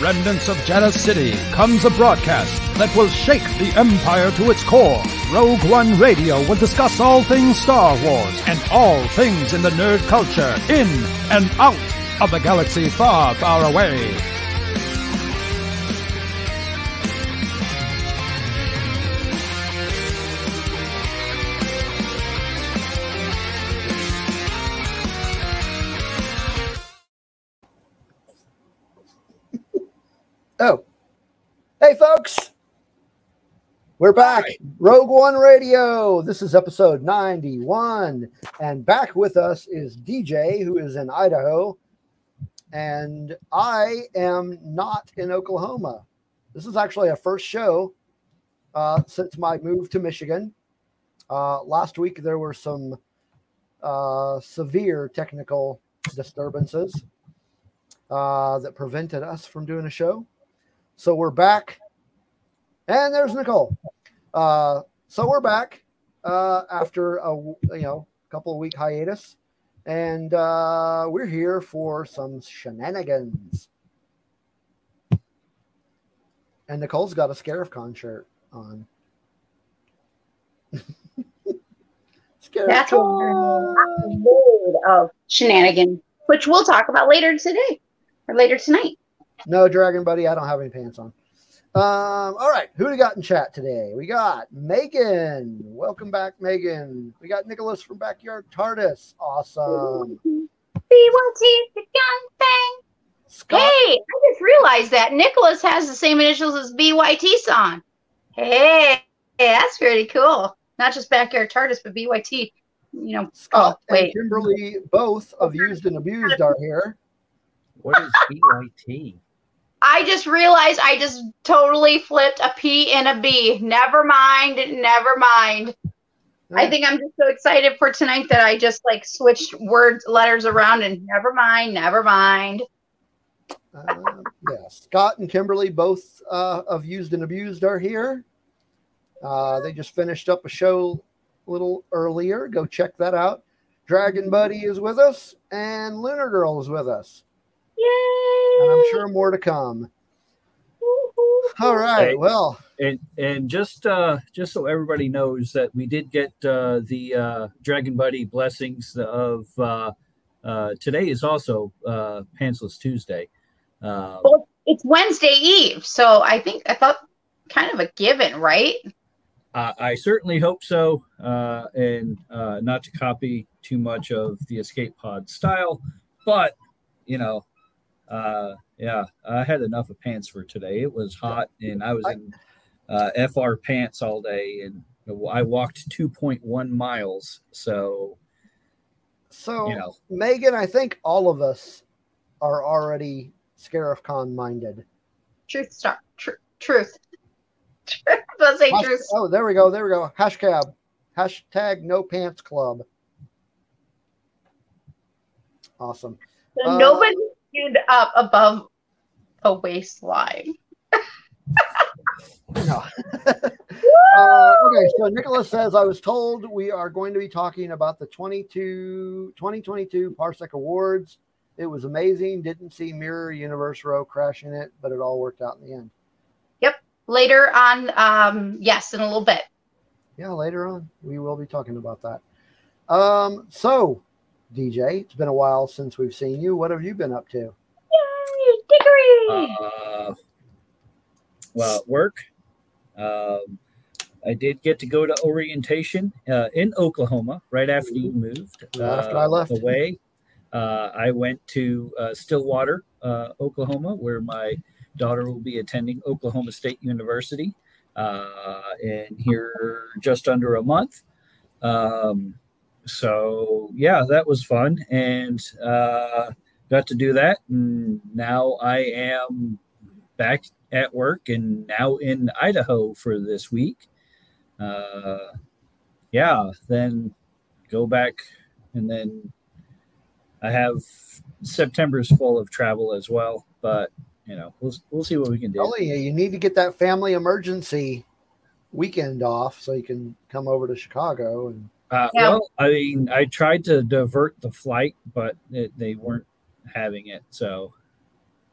Remnants of Jedha City comes a broadcast that will shake the Empire to its core. Rogue One Radio will discuss all things Star Wars and all things in the nerd culture, in and out of the galaxy far, far away. Hey, folks. We're back. Rogue One Radio. This is episode 91. And back with us is DJ, who is in Idaho. And I am not in Oklahoma. This is actually a first show uh, since my move to Michigan. Uh, last week, there were some uh, severe technical disturbances uh, that prevented us from doing a show. So we're back. And there's Nicole. Uh, so we're back uh, after a you know couple of week hiatus, and uh, we're here for some shenanigans. And Nicole's got a Scarif shirt on. That's a load of shenanigans, which we'll talk about later today or later tonight. No, Dragon Buddy, I don't have any pants on. Um, all right, who do we got in chat today? We got Megan. Welcome back, Megan. We got Nicholas from Backyard TARDIS. Awesome. B1T, the gun thing. Scott, Hey, I just realized that Nicholas has the same initials as BYT song. Hey, that's pretty cool. Not just Backyard TARDIS, but BYT. You know, Scott oh, and. Kimberly, both of used and abused, are here. What is BYT? I just realized I just totally flipped a P and a B. Never mind. Never mind. I think I'm just so excited for tonight that I just like switched words, letters around, and never mind, never mind. Uh, yeah, Scott and Kimberly, both uh, of used and abused, are here. Uh, they just finished up a show a little earlier. Go check that out. Dragon Buddy is with us, and Lunar Girl is with us. Yay! And I'm sure more to come. All right. Hey. Well, And and just uh, just so everybody knows that we did get uh, the uh, Dragon Buddy blessings of uh, uh, today is also uh, Pantsless Tuesday. Uh, Well, it's Wednesday Eve, so I think I thought kind of a given, right? I, I certainly hope so, uh, and uh, not to copy too much of the Escape Pod style, but you know, uh, yeah, I had enough of pants for today. It was hot, and I was in uh, FR pants all day, and I walked 2.1 miles. So so you know, Megan, I think all of us are already Scarif Con minded. Truth star, tr- truth. Let's say Hash- truth. oh, there we go. There we go. Hashtag hashtag no pants club. Awesome. So uh, nobody up above a waistline. No. uh, okay, so Nicholas says, I was told we are going to be talking about the 22, 2022 Parsec Awards. It was amazing. Didn't see Mirror Universe Row crashing it, but it all worked out in the end. Yep. Later on, um, yes, in a little bit. Yeah, later on, we will be talking about that. Um, so, DJ, it's been a while since we've seen you. What have you been up to? Yay, Dickory! uh, well, work, um, I did get to go to orientation uh, in Oklahoma right after you moved. After uh, I left. away. Uh, I went to uh, Stillwater, uh, Oklahoma, where my daughter will be attending Oklahoma State University uh, in here just under a month. Um, so yeah, that was fun, and uh, got to do that. And now I am back at work and now in Idaho for this week. Uh, yeah, then go back and then I have September's full of travel as well, but you know, we'll we'll see what we can do. Oh yeah, you need to get that family emergency weekend off so you can come over to Chicago and Uh, Yeah. Well, I mean, I tried to divert the flight, but it, they weren't having it. So,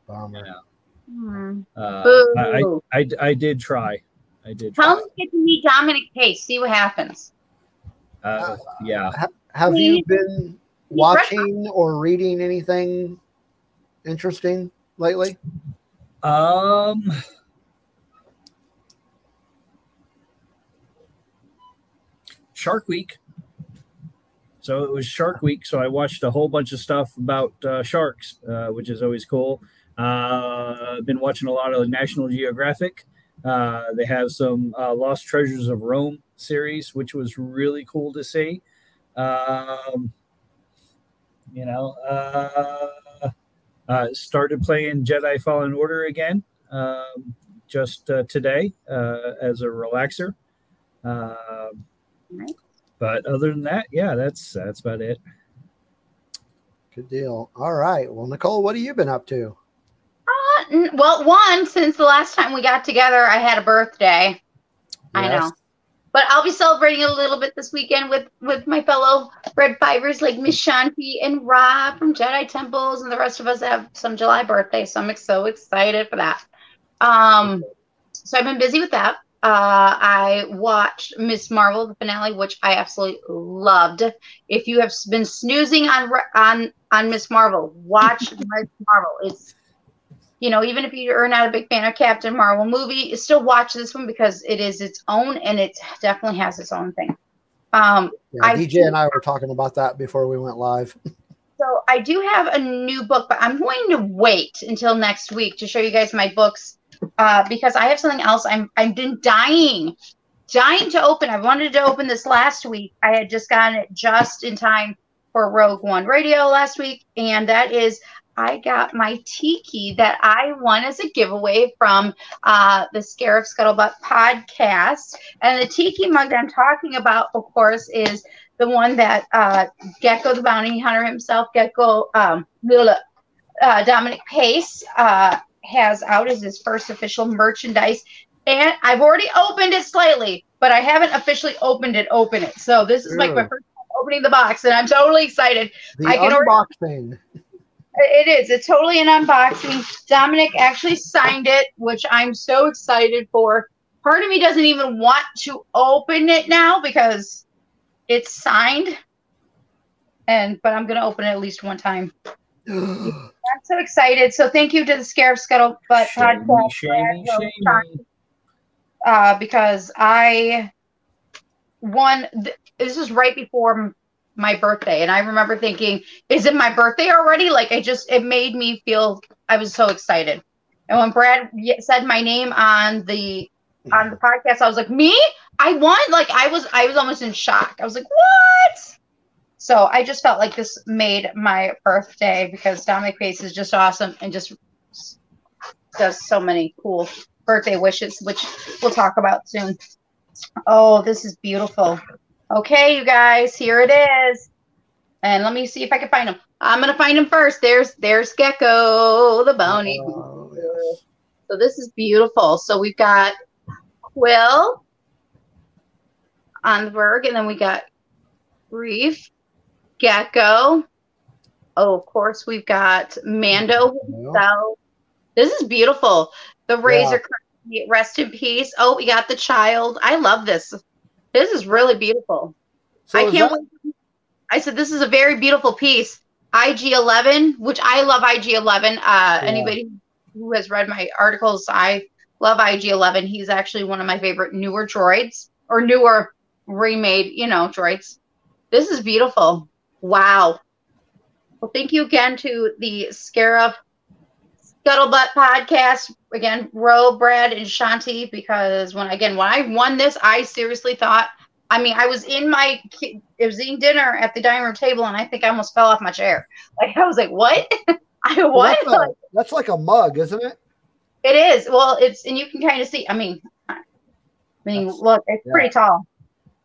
bummer. you know, Hmm. Uh, I, I, I, I did try. I did. Tell Try. me get to meet Dominic Pace. See what happens. Uh, yeah. Have you been watching or reading anything interesting lately? Um. Shark Week. So it was Shark Week, so I watched a whole bunch of stuff about uh, sharks, uh, which is always cool. Uh, been watching a lot of National Geographic. Uh, they have some uh, Lost Treasures of Rome series, which was really cool to see. Um, you know, uh, started playing Jedi Fallen Order again um, just today as a relaxer. Um Nice. But other than that, yeah, that's that's about it. Good deal. All right. Well, Nicole, what have you been up to? Uh, n- well, one since the last time we got together, I had a birthday. I know. But I'll be celebrating a little bit this weekend with with my fellow Red Fivers like Miss Shanti and Rob from Jedi Temples, and the rest of us have some July birthdays. So I'm so excited for that. Um, so I've been busy with that. Uh, I watched Miss Marvel, the finale, which I absolutely loved. If you have been snoozing on on on Miss Marvel, watch Miss Marvel. It's you know, even if you're not a big fan of Captain Marvel movie, still watch this one because it is its own and it definitely has its own thing. Um, Yeah, I- DJ and I were talking about that before we went live. so I do have a new book, but I'm going to wait until next week to show you guys my books uh, because I have something else. I'm I've been dying, dying to open. I wanted to open this last week. I had just gotten it just in time for Rogue One Radio last week, and that is I got my tiki that I won as a giveaway from uh, the Scarif Scuttlebutt podcast. And the tiki mug that I'm talking about, of course, is the one that uh, Gekko the Bounty Hunter himself, Gekko um, uh, Dominic Pace, uh, has out as his first official merchandise. And I've already opened it slightly, but I haven't officially opened it. Open it. So this is like my first time opening the box, and I'm totally excited. The I can already- unboxing. It is. It's totally an unboxing. Dominic actually signed it, which I'm so excited for. Part of me doesn't even want to open it now because it's signed. And but I'm gonna open it at least one time. I'm so excited. So thank you to the Scarif Scuttlebutt podcast shamey, Brad, shamey. uh, because I won. Th- this is right before my birthday, and I remember thinking, "Is it my birthday already?" Like I just, it made me feel I was so excited. And when Brad said my name on the on the podcast, I was like, "Me? I won!" Like I was, I was almost in shock. I was like, "What?" So I just felt like this made my birthday because Dominic Pace is just awesome and just does so many cool birthday wishes, which we'll talk about soon. Oh, this is beautiful. Okay, you guys, here it is. And let me see if I can find him. I'm gonna find him first. There's there's Gekko, the bounty. Oh, yes. So this is beautiful. So we've got Kuiil on the blurrg, and then we got Greef, Gekko. Oh, of course, we've got Mando so this is beautiful. The razor Crest, rest in peace. Oh, we got the child. I love this. This is really beautiful. so I can't that- wait. I said this is a very beautiful piece. IG11, which I love IG11. Uh, Anybody who has read my articles, I love IG11. He's actually one of my favorite newer droids or newer remade, you know, droids. This is beautiful. Wow. Well, thank you again to the Scarif Scuttlebutt podcast. Again, Ro, Brad, and Shanti, because when again when I won this, I seriously thought. I mean, I was in my, it was eating dinner at the dining room table, and I think I almost fell off my chair. Like I was like, "What? I well, what?" that's, a- that's like a mug, isn't it? It is. Well, it's and you can kind of see. I mean, I mean, That's- look, it's yeah. pretty tall.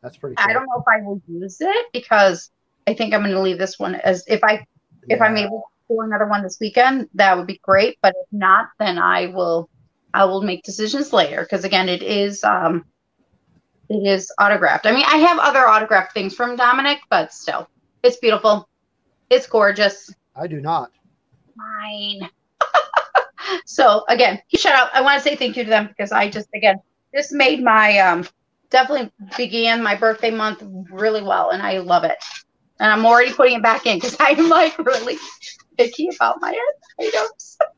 That's pretty. I don't know if I will use it because I think I'm going to leave this one as if I if I'm able to do another one this weekend, that would be great. But if not, then I will I will make decisions later because again, it is um it is autographed. I mean, I have other autographed things from Dominic, but still, it's beautiful. It's gorgeous. I do not. Mine. so again, shout out. I want to say thank you to them because I just again this made my um definitely began my birthday month really well, and I love it. And I'm already putting it back in because I'm like really picky about my items.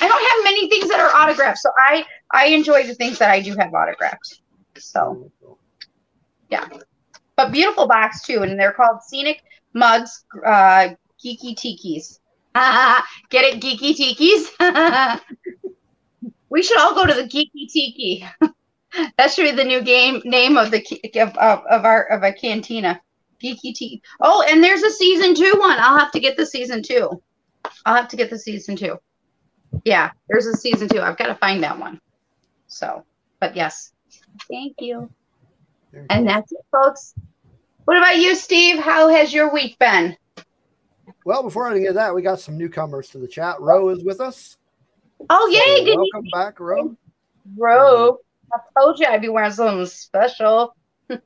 I don't have many things that are autographed, so I I enjoy the things that I do have autographed. So yeah, but beautiful box too, and they're called Scenic Mugs uh, Geeky Tikis. Get it, Geeky Tikis? we should all go to the Geeky Tiki. that should be the new game name of the of, of, of our of a cantina. Geeky Tiki. Oh, and there's a season two one. I'll have to get the season two. I'll have to get the season two. Yeah, there's a season two. I've got to find that one. So, but yes, thank you. And that's it, folks. What about you, Steve? How has your week been? Well, before I get that, we got some newcomers to the chat. Ro is with us. Oh, yay! So welcome you- back, Ro. Ro, I told you I'd be wearing something special.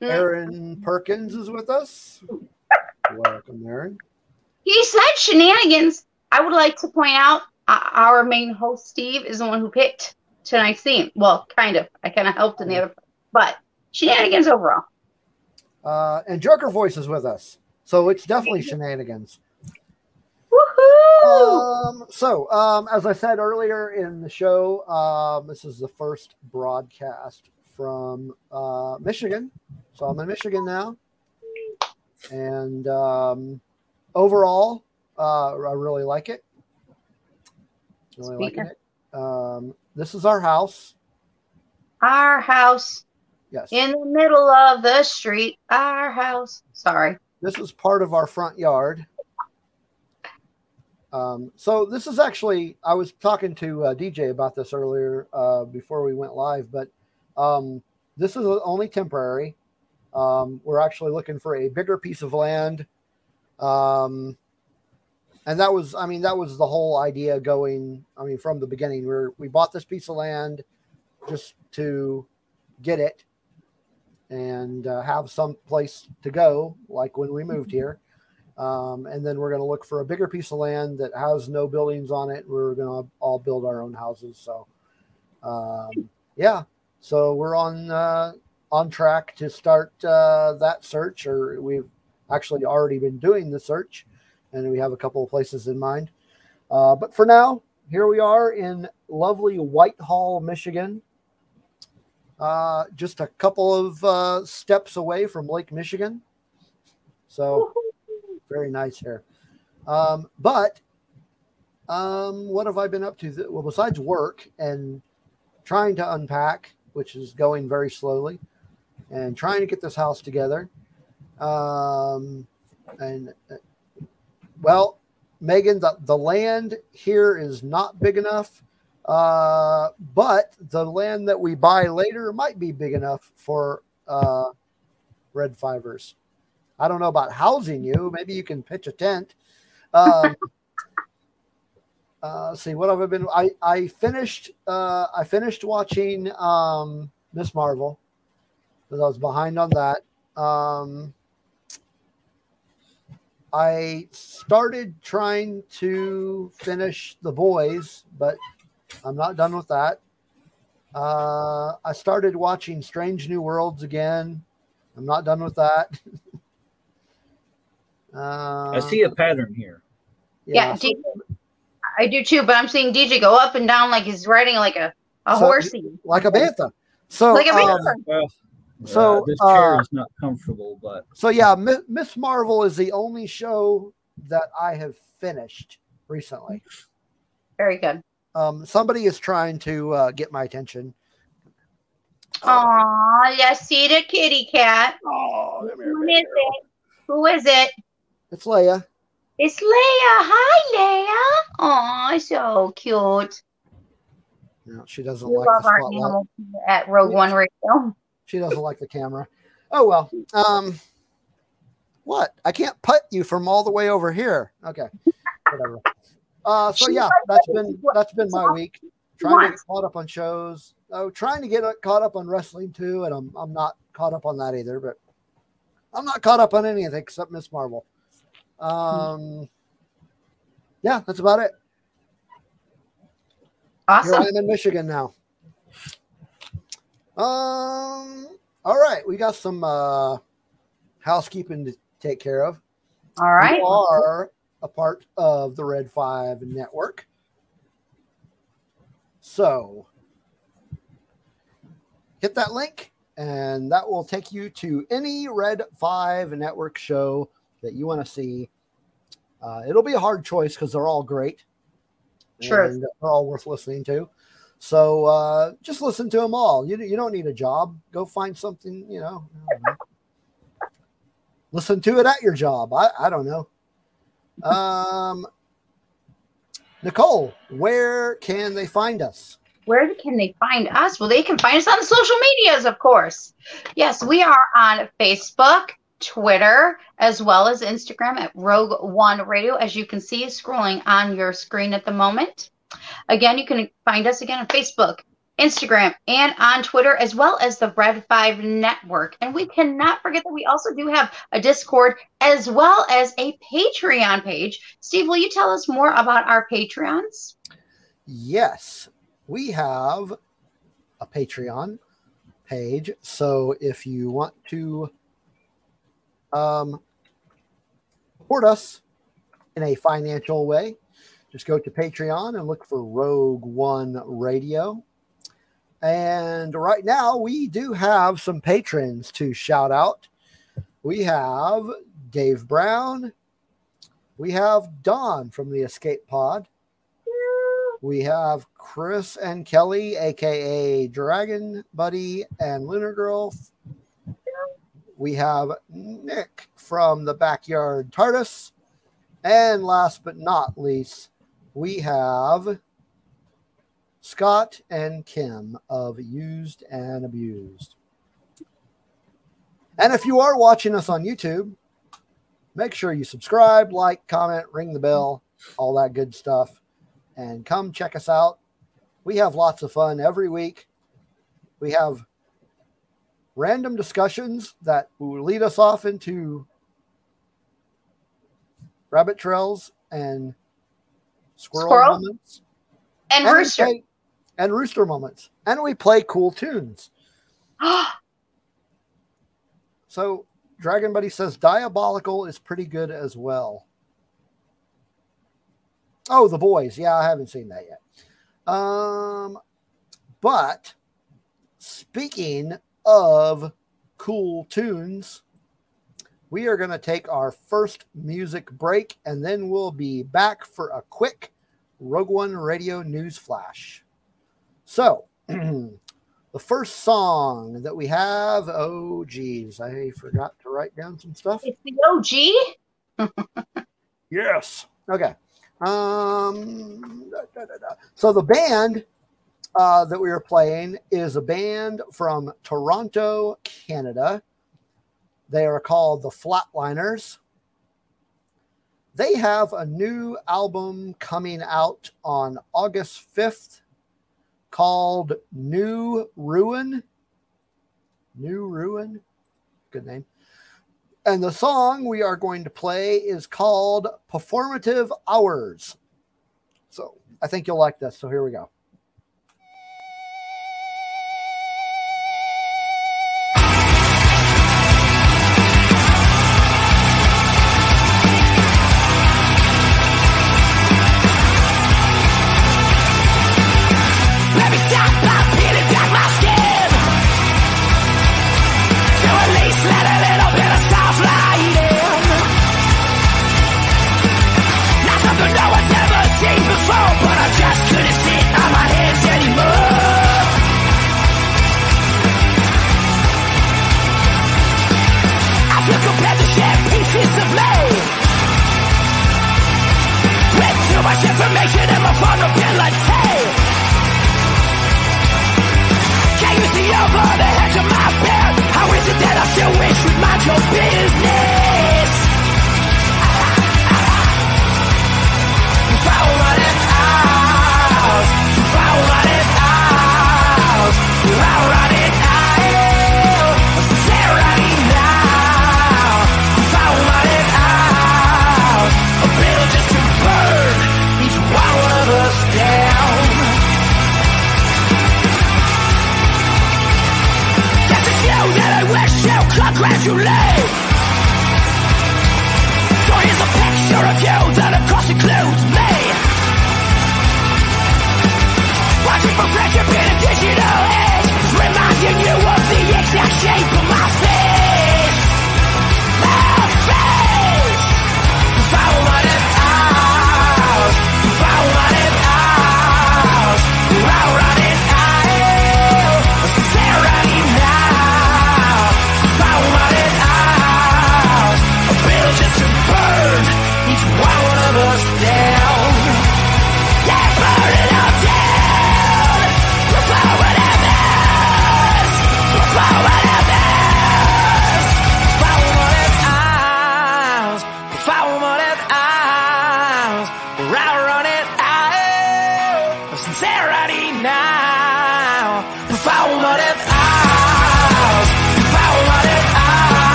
Aaron Perkins is with us. welcome, Aaron. He said shenanigans. I would like to point out uh, our main host, Steve, is the one who picked tonight's theme. Well, kind of. I kind of helped in the other, but shenanigans overall. Uh, and Joker Voice is with us. So it's definitely shenanigans. Woohoo! Um, so, um, as I said earlier in the show, um, this is the first broadcast from uh, Michigan. So I'm in Michigan now. And um, overall, uh, I really like it. Really liking it. Um, this is our house. Our house. Yes. In the middle of the street. Our house. Sorry. This is part of our front yard. Um, so this is actually, I was talking to uh, DJ about this earlier uh, before we went live, but um, this is only temporary. Um, we're actually looking for a bigger piece of land. Um, and that was, I mean, that was the whole idea going, I mean, from the beginning, we we bought this piece of land just to get it and uh, have some place to go, like when we moved here. Um, and then we're going to look for a bigger piece of land that has no buildings on it. We're going to all build our own houses. So, um, yeah. So we're on uh, on track to start uh, that search, or we've actually already been doing the search, and we have a couple of places in mind. Uh, but for now, here we are in lovely Whitehall, Michigan. Uh, just a couple of uh, steps away from Lake Michigan. So very nice here. Um, but um, what have I been up to? Well, besides work and trying to unpack, which is going very slowly, and trying to get this house together. Um, and uh, well, Megan, the, the land here is not big enough. Uh, but the land that we buy later might be big enough for uh, red fivers. I don't know about housing you. Maybe you can pitch a tent. Um, uh, see what have I been? I I finished. Uh, I finished watching um, Miss Marvel because I was behind on that. Um, I started trying to finish The Boys, but I'm not done with that. Uh, I started watching Strange New Worlds again. I'm not done with that. uh, I see a pattern here. Yeah, yeah so, I do too, but I'm seeing DJ go up and down like he's riding like a, a so, horsey. Like a bantha. So, like a bantha. Um, well, so uh, this chair uh, is not comfortable, but so yeah, Miss Marvel is the only show that I have finished recently. Very good. Um, somebody is trying to uh, get my attention. Oh, let's see the kitty cat. Oh, Who is it? Who is it? It's Leia. It's Leia. Hi, Leia. Oh, so cute. No, she doesn't we like love the our animals at Rogue One Radio. She doesn't like the camera. Oh well. Um, what? I can't put you from all the way over here. Okay, whatever. Uh, so yeah, that's been that's been my week. Trying to get caught up on shows. Oh, trying to get caught up on wrestling too, and I'm I'm not caught up on that either. But I'm not caught up on anything except Miss Marvel. Um, yeah, that's about it. Awesome. Here I am in Michigan now. Um. All right, we got some uh, housekeeping to take care of. All right. We are a part of the Red Five Network. So hit that link, and that will take you to any Red Five Network show that you want to see. Uh, it'll be a hard choice because they're all great. Sure. And they're all worth listening to. So uh, just listen to them all. You, you don't need a job. Go find something, you know. Know. Listen to it at your job. I, I don't know. Um, Nicole, where can they find us? Where can they find us? Well, they can find us on the social medias, of course. Yes, we are on Facebook, Twitter, as well as Instagram at Rogue One Radio, as you can see scrolling on your screen at the moment. Again, you can find us again on Facebook, Instagram, and on Twitter, as well as the Red 5 Network. And we cannot forget that we also do have a Discord as well as a Patreon page. Steve, will you tell us more about our Patreons? Yes, we have a Patreon page. So if you want to um, support us in a financial way, just go to Patreon and look for Rogue One Radio. And right now, we do have some patrons to shout out. We have Dave Brown. We have Don from the Escape Pod. We have Chris and Kelly, aka Dragon Buddy and Lunar Girl. We have Nick from the Backyard TARDIS. And last but not least, we have Scott and Kim of Used and Abused. And if you are watching us on YouTube, make sure you subscribe, like, comment, ring the bell, all that good stuff. And come check us out. We have lots of fun every week. We have random discussions that will lead us off into rabbit trails and squirrel, Squirrel? moments. And we Rooster. play- and rooster moments. And we play cool tunes. So dragon buddy says diabolical is pretty good as well. Oh the boys. Yeah i haven't seen that yet. Um but speaking of cool tunes we are going to take our first music break and then we'll be back for a quick rogue one radio news flash so, the first song that we have, oh geez, I forgot to write down some stuff. it's the OG. Yes. Okay. Um. da, da, da. So the band uh, that we are playing is a band from Toronto, Canada. They are called the Flatliners. They have a new album coming out on August fifth, called New Ruin. New Ruin. Good name. And the song we are going to play is called Performative Hours. So I think you'll like this. So here we go.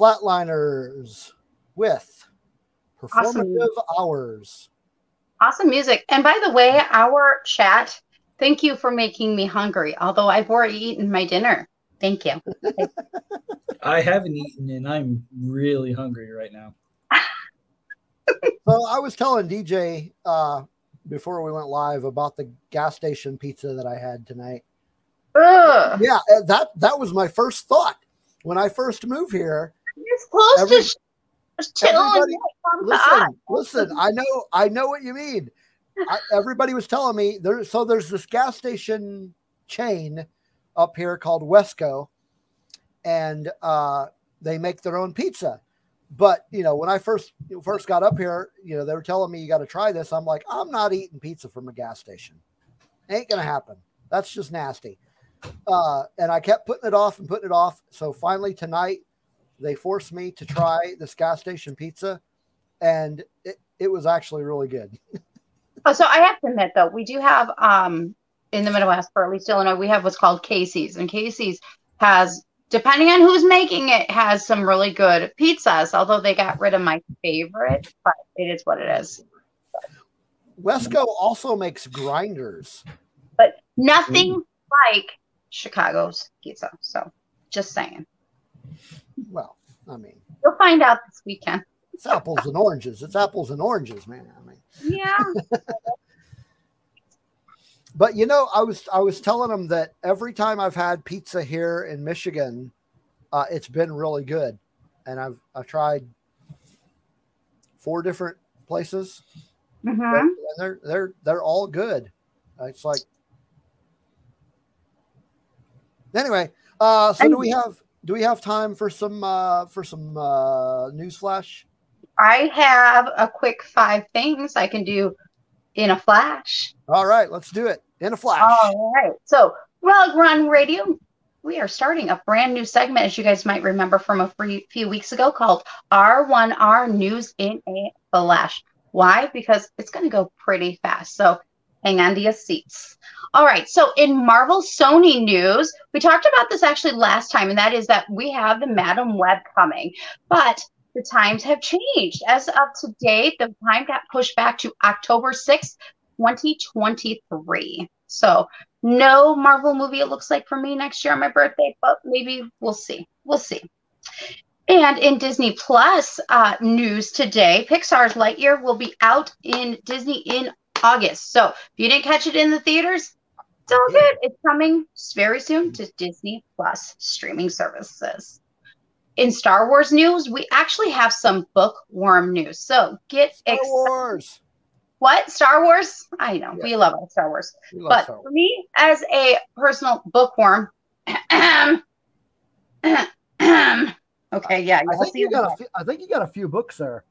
Flatliners with Awesome. performative hours. Awesome music. And by the way, our chat, thank you for making me hungry. Although I've already eaten my dinner. Thank you. I haven't eaten and I'm really hungry right now. So I was telling DJ uh, before we went live about the gas station pizza that I had tonight. Ugh. Yeah, that that was my first thought when I first moved here. It's close Every- to chilling. everybody- Come to Listen, listen. I know, I know what you mean. I, everybody was telling me there. So there's this gas station chain up here called Wesco, and uh, they make their own pizza. But you know, when I first first got up here, you know, they were telling me you got to try this. I'm like, I'm not eating pizza from a gas station. Ain't gonna happen. That's just nasty. Uh, and I kept putting it off and putting it off. So finally tonight, they forced me to try this gas station pizza, and it, it was actually really good. Oh, so I have to admit though, we do have um in the Midwest, or at least Illinois, we have what's called Casey's, and Casey's has, depending on who's making it, has some really good pizzas. Although they got rid of my favorite, but it is what it is. Wesco also makes grinders. But nothing like Chicago's pizza. So just saying, Well, I mean, you'll find out this weekend. it's apples and oranges. It's apples and oranges, man. I mean, Yeah. but you know, I was I was telling them that every time I've had pizza here in Michigan, uh, it's been really good, and I've I've tried four different places, hmm and they're they're they're all good. Uh, It's like anyway. Uh, so do we have do we have time for some uh, for some uh, news flash? I have a quick five things I can do in a flash. All right, let's do it in a flash. All right. So, Rogue One Radio, we are starting a brand new segment, as you guys might remember from a free, few weeks ago, called R1R News in a Flash. Why? Because it's going to go pretty fast. So, hang on to your seats. All right. So, in Marvel Sony news, we talked about this actually last time, and that is that we have the Madame Web coming, but the times have changed. As of today, the time got pushed back to October 6th, 2023. So, no Marvel movie, it looks like for me next year on my birthday, but maybe we'll see. We'll see. And in Disney Plus uh, news today, Pixar's Lightyear will be out in Disney in August. So, if you didn't catch it in the theaters, it's all good. It's coming very soon to Disney Plus streaming services. In Star Wars news, we actually have some bookworm news. So get Star excited. Wars. What? Star Wars? I know. We love our Star Wars. Love But Star Wars. for me, as a personal bookworm, okay, yeah, I think see you got a few, I think you got a few books there.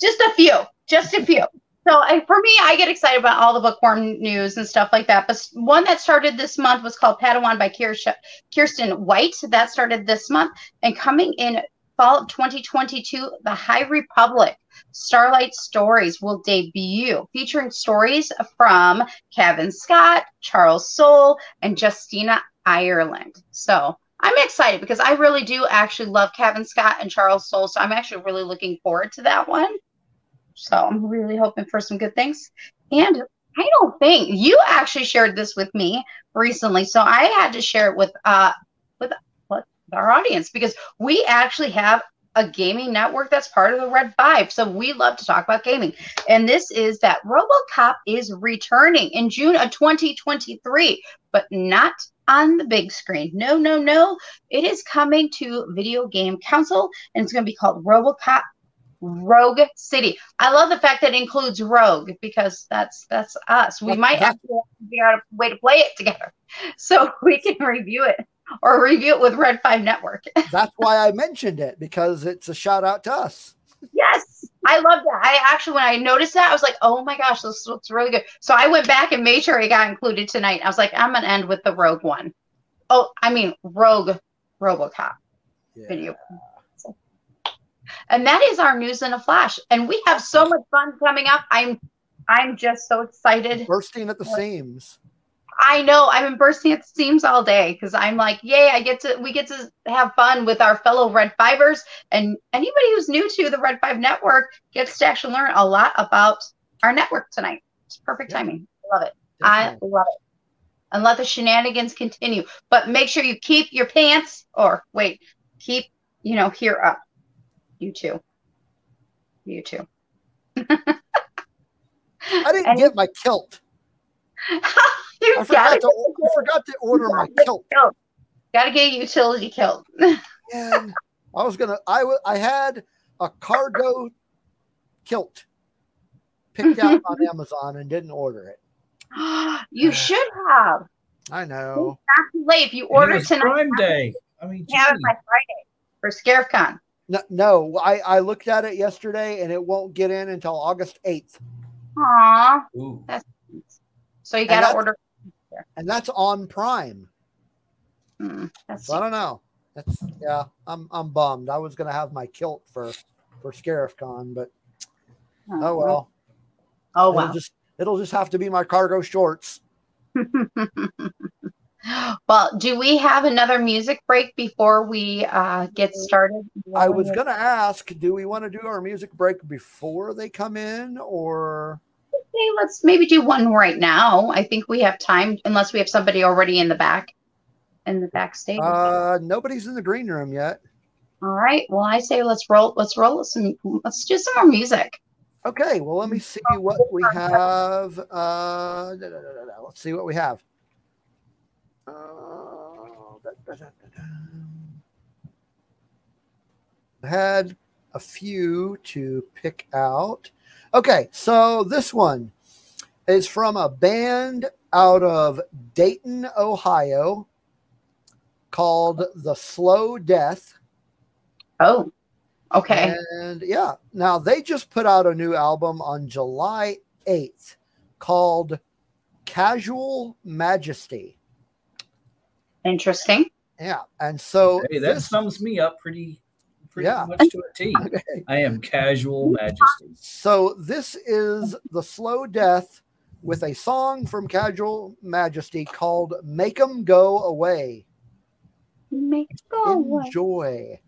just a few, just a few. So I, for me, I get excited about all the bookworm news and stuff like that. But one that started this month was called Padawan by Kiersten White. That started this month, and coming in fall of 2022, The High Republic Starlight Stories will debut, featuring stories from Cavan Scott, Charles Soule, and Justina Ireland. So I'm excited because I really do actually love Cavan Scott and Charles Soule. So I'm actually really looking forward to that one. So I'm really hoping for some good things. And I don't think you actually shared this with me recently, so I had to share it with uh with, our audience because we actually have a gaming network that's part of the Red Five. So we love to talk about gaming. And this is that RoboCop is returning in June of 2023, but not on the big screen. No, no, no. It is coming to video game console and it's going to be called RoboCop Rogue City. I love the fact that it includes Rogue because that's that's us. We might have to figure out a way to play it together so we can review it or review it with Red Five Network. That's why I mentioned it because it's a shout out to us. yes, I love that. I actually, when I noticed that, I was like, oh my gosh, this looks really good. So I went back and made sure it got included tonight. I was like, I'm gonna end with the Rogue one. Oh, I mean Rogue RoboCop Yeah. video. And that is our news in a flash. And we have so much fun coming up. I'm I'm just so excited. Bursting at the seams. I know I've been bursting at the seams all day because I'm like, yay, I get to we get to have fun with our fellow Red Fivers. And anybody who's new to the Red Five Network gets to actually learn a lot about our network tonight. It's perfect Yeah. timing. I love it. I love it. And let the shenanigans continue. But make sure you keep your pants or wait, keep, you know, here up. You too. You too. I didn't And- get my kilt. you I forgot, to, I forgot to order my kilt. kilt. Gotta get a utility kilt. And I was gonna. I I had a cargo kilt picked out on Amazon and didn't order it. you should have. I know. Not too late. If you It order tonight, Prime Day. I mean, have it gee. by Friday for ScarifCon. No, no I, I looked at it yesterday and it won't get in until August 8th. Aw. Ooh. So you gotta order. And that's on Prime. Hmm, that's So I don't know. That's yeah, I'm I'm bummed. I was gonna have my kilt for for ScarifCon, but oh, oh well. Oh It'll wow. just it'll just have to be my cargo shorts. well, do we have another music break before we uh, get started? I was gonna ask, do we want to do our music break before they come in or Hey, let's maybe do one right now. I think we have time, unless we have somebody already in the back, in the backstage. uh nobody's in the green room yet. All right. Well, I say let's roll. Let's roll some. Let's do some more music. Okay, well let me see what we have. Uh da, da, da, da, da. let's see what we have. Uh, da, da, da, da, da. I had a few to pick out. Okay, so this one is from a band out of Dayton, Ohio called The Slow Death. Oh, okay. And yeah, now they just put out a new album on July 8th called Casual Majesty. Interesting. Yeah. And so Hey, that this, sums me up pretty, pretty Yeah. much to a T. okay, I am casual majesty. so this is The Slow Death with a song from Casual Majesty called Make 'em Go Away. Make it go away. Enjoy. Getting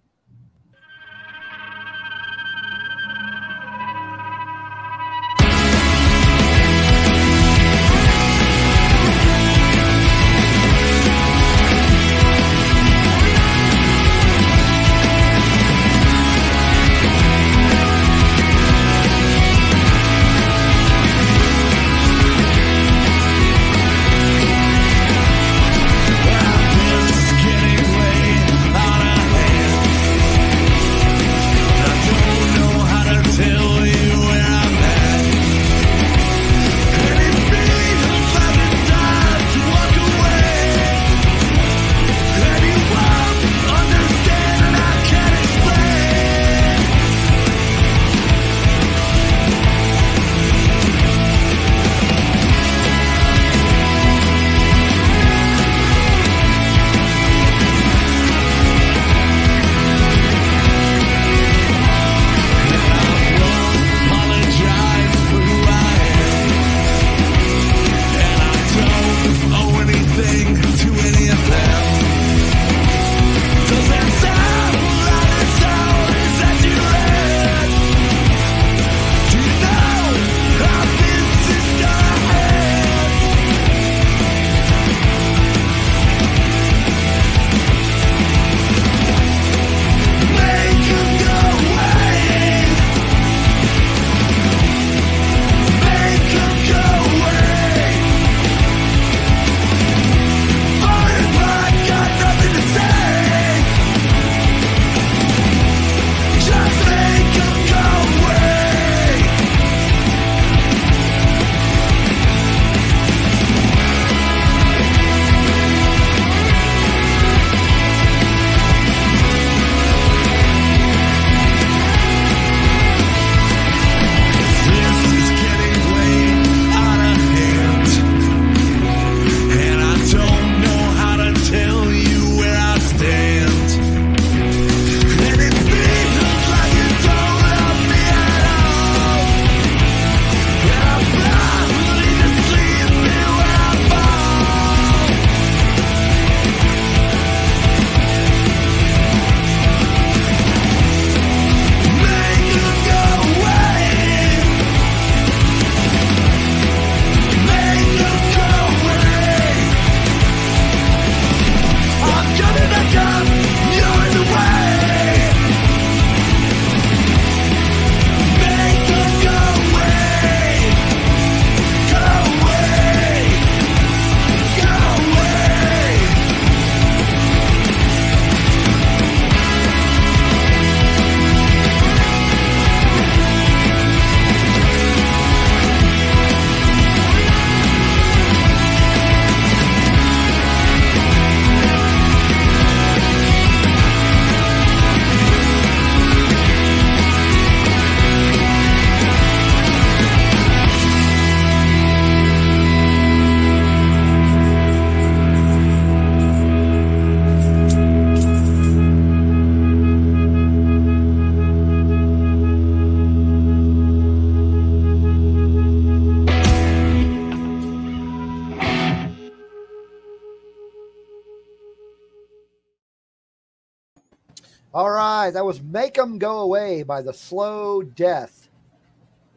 that was "Make 'Em Go Away" by the Slow Death.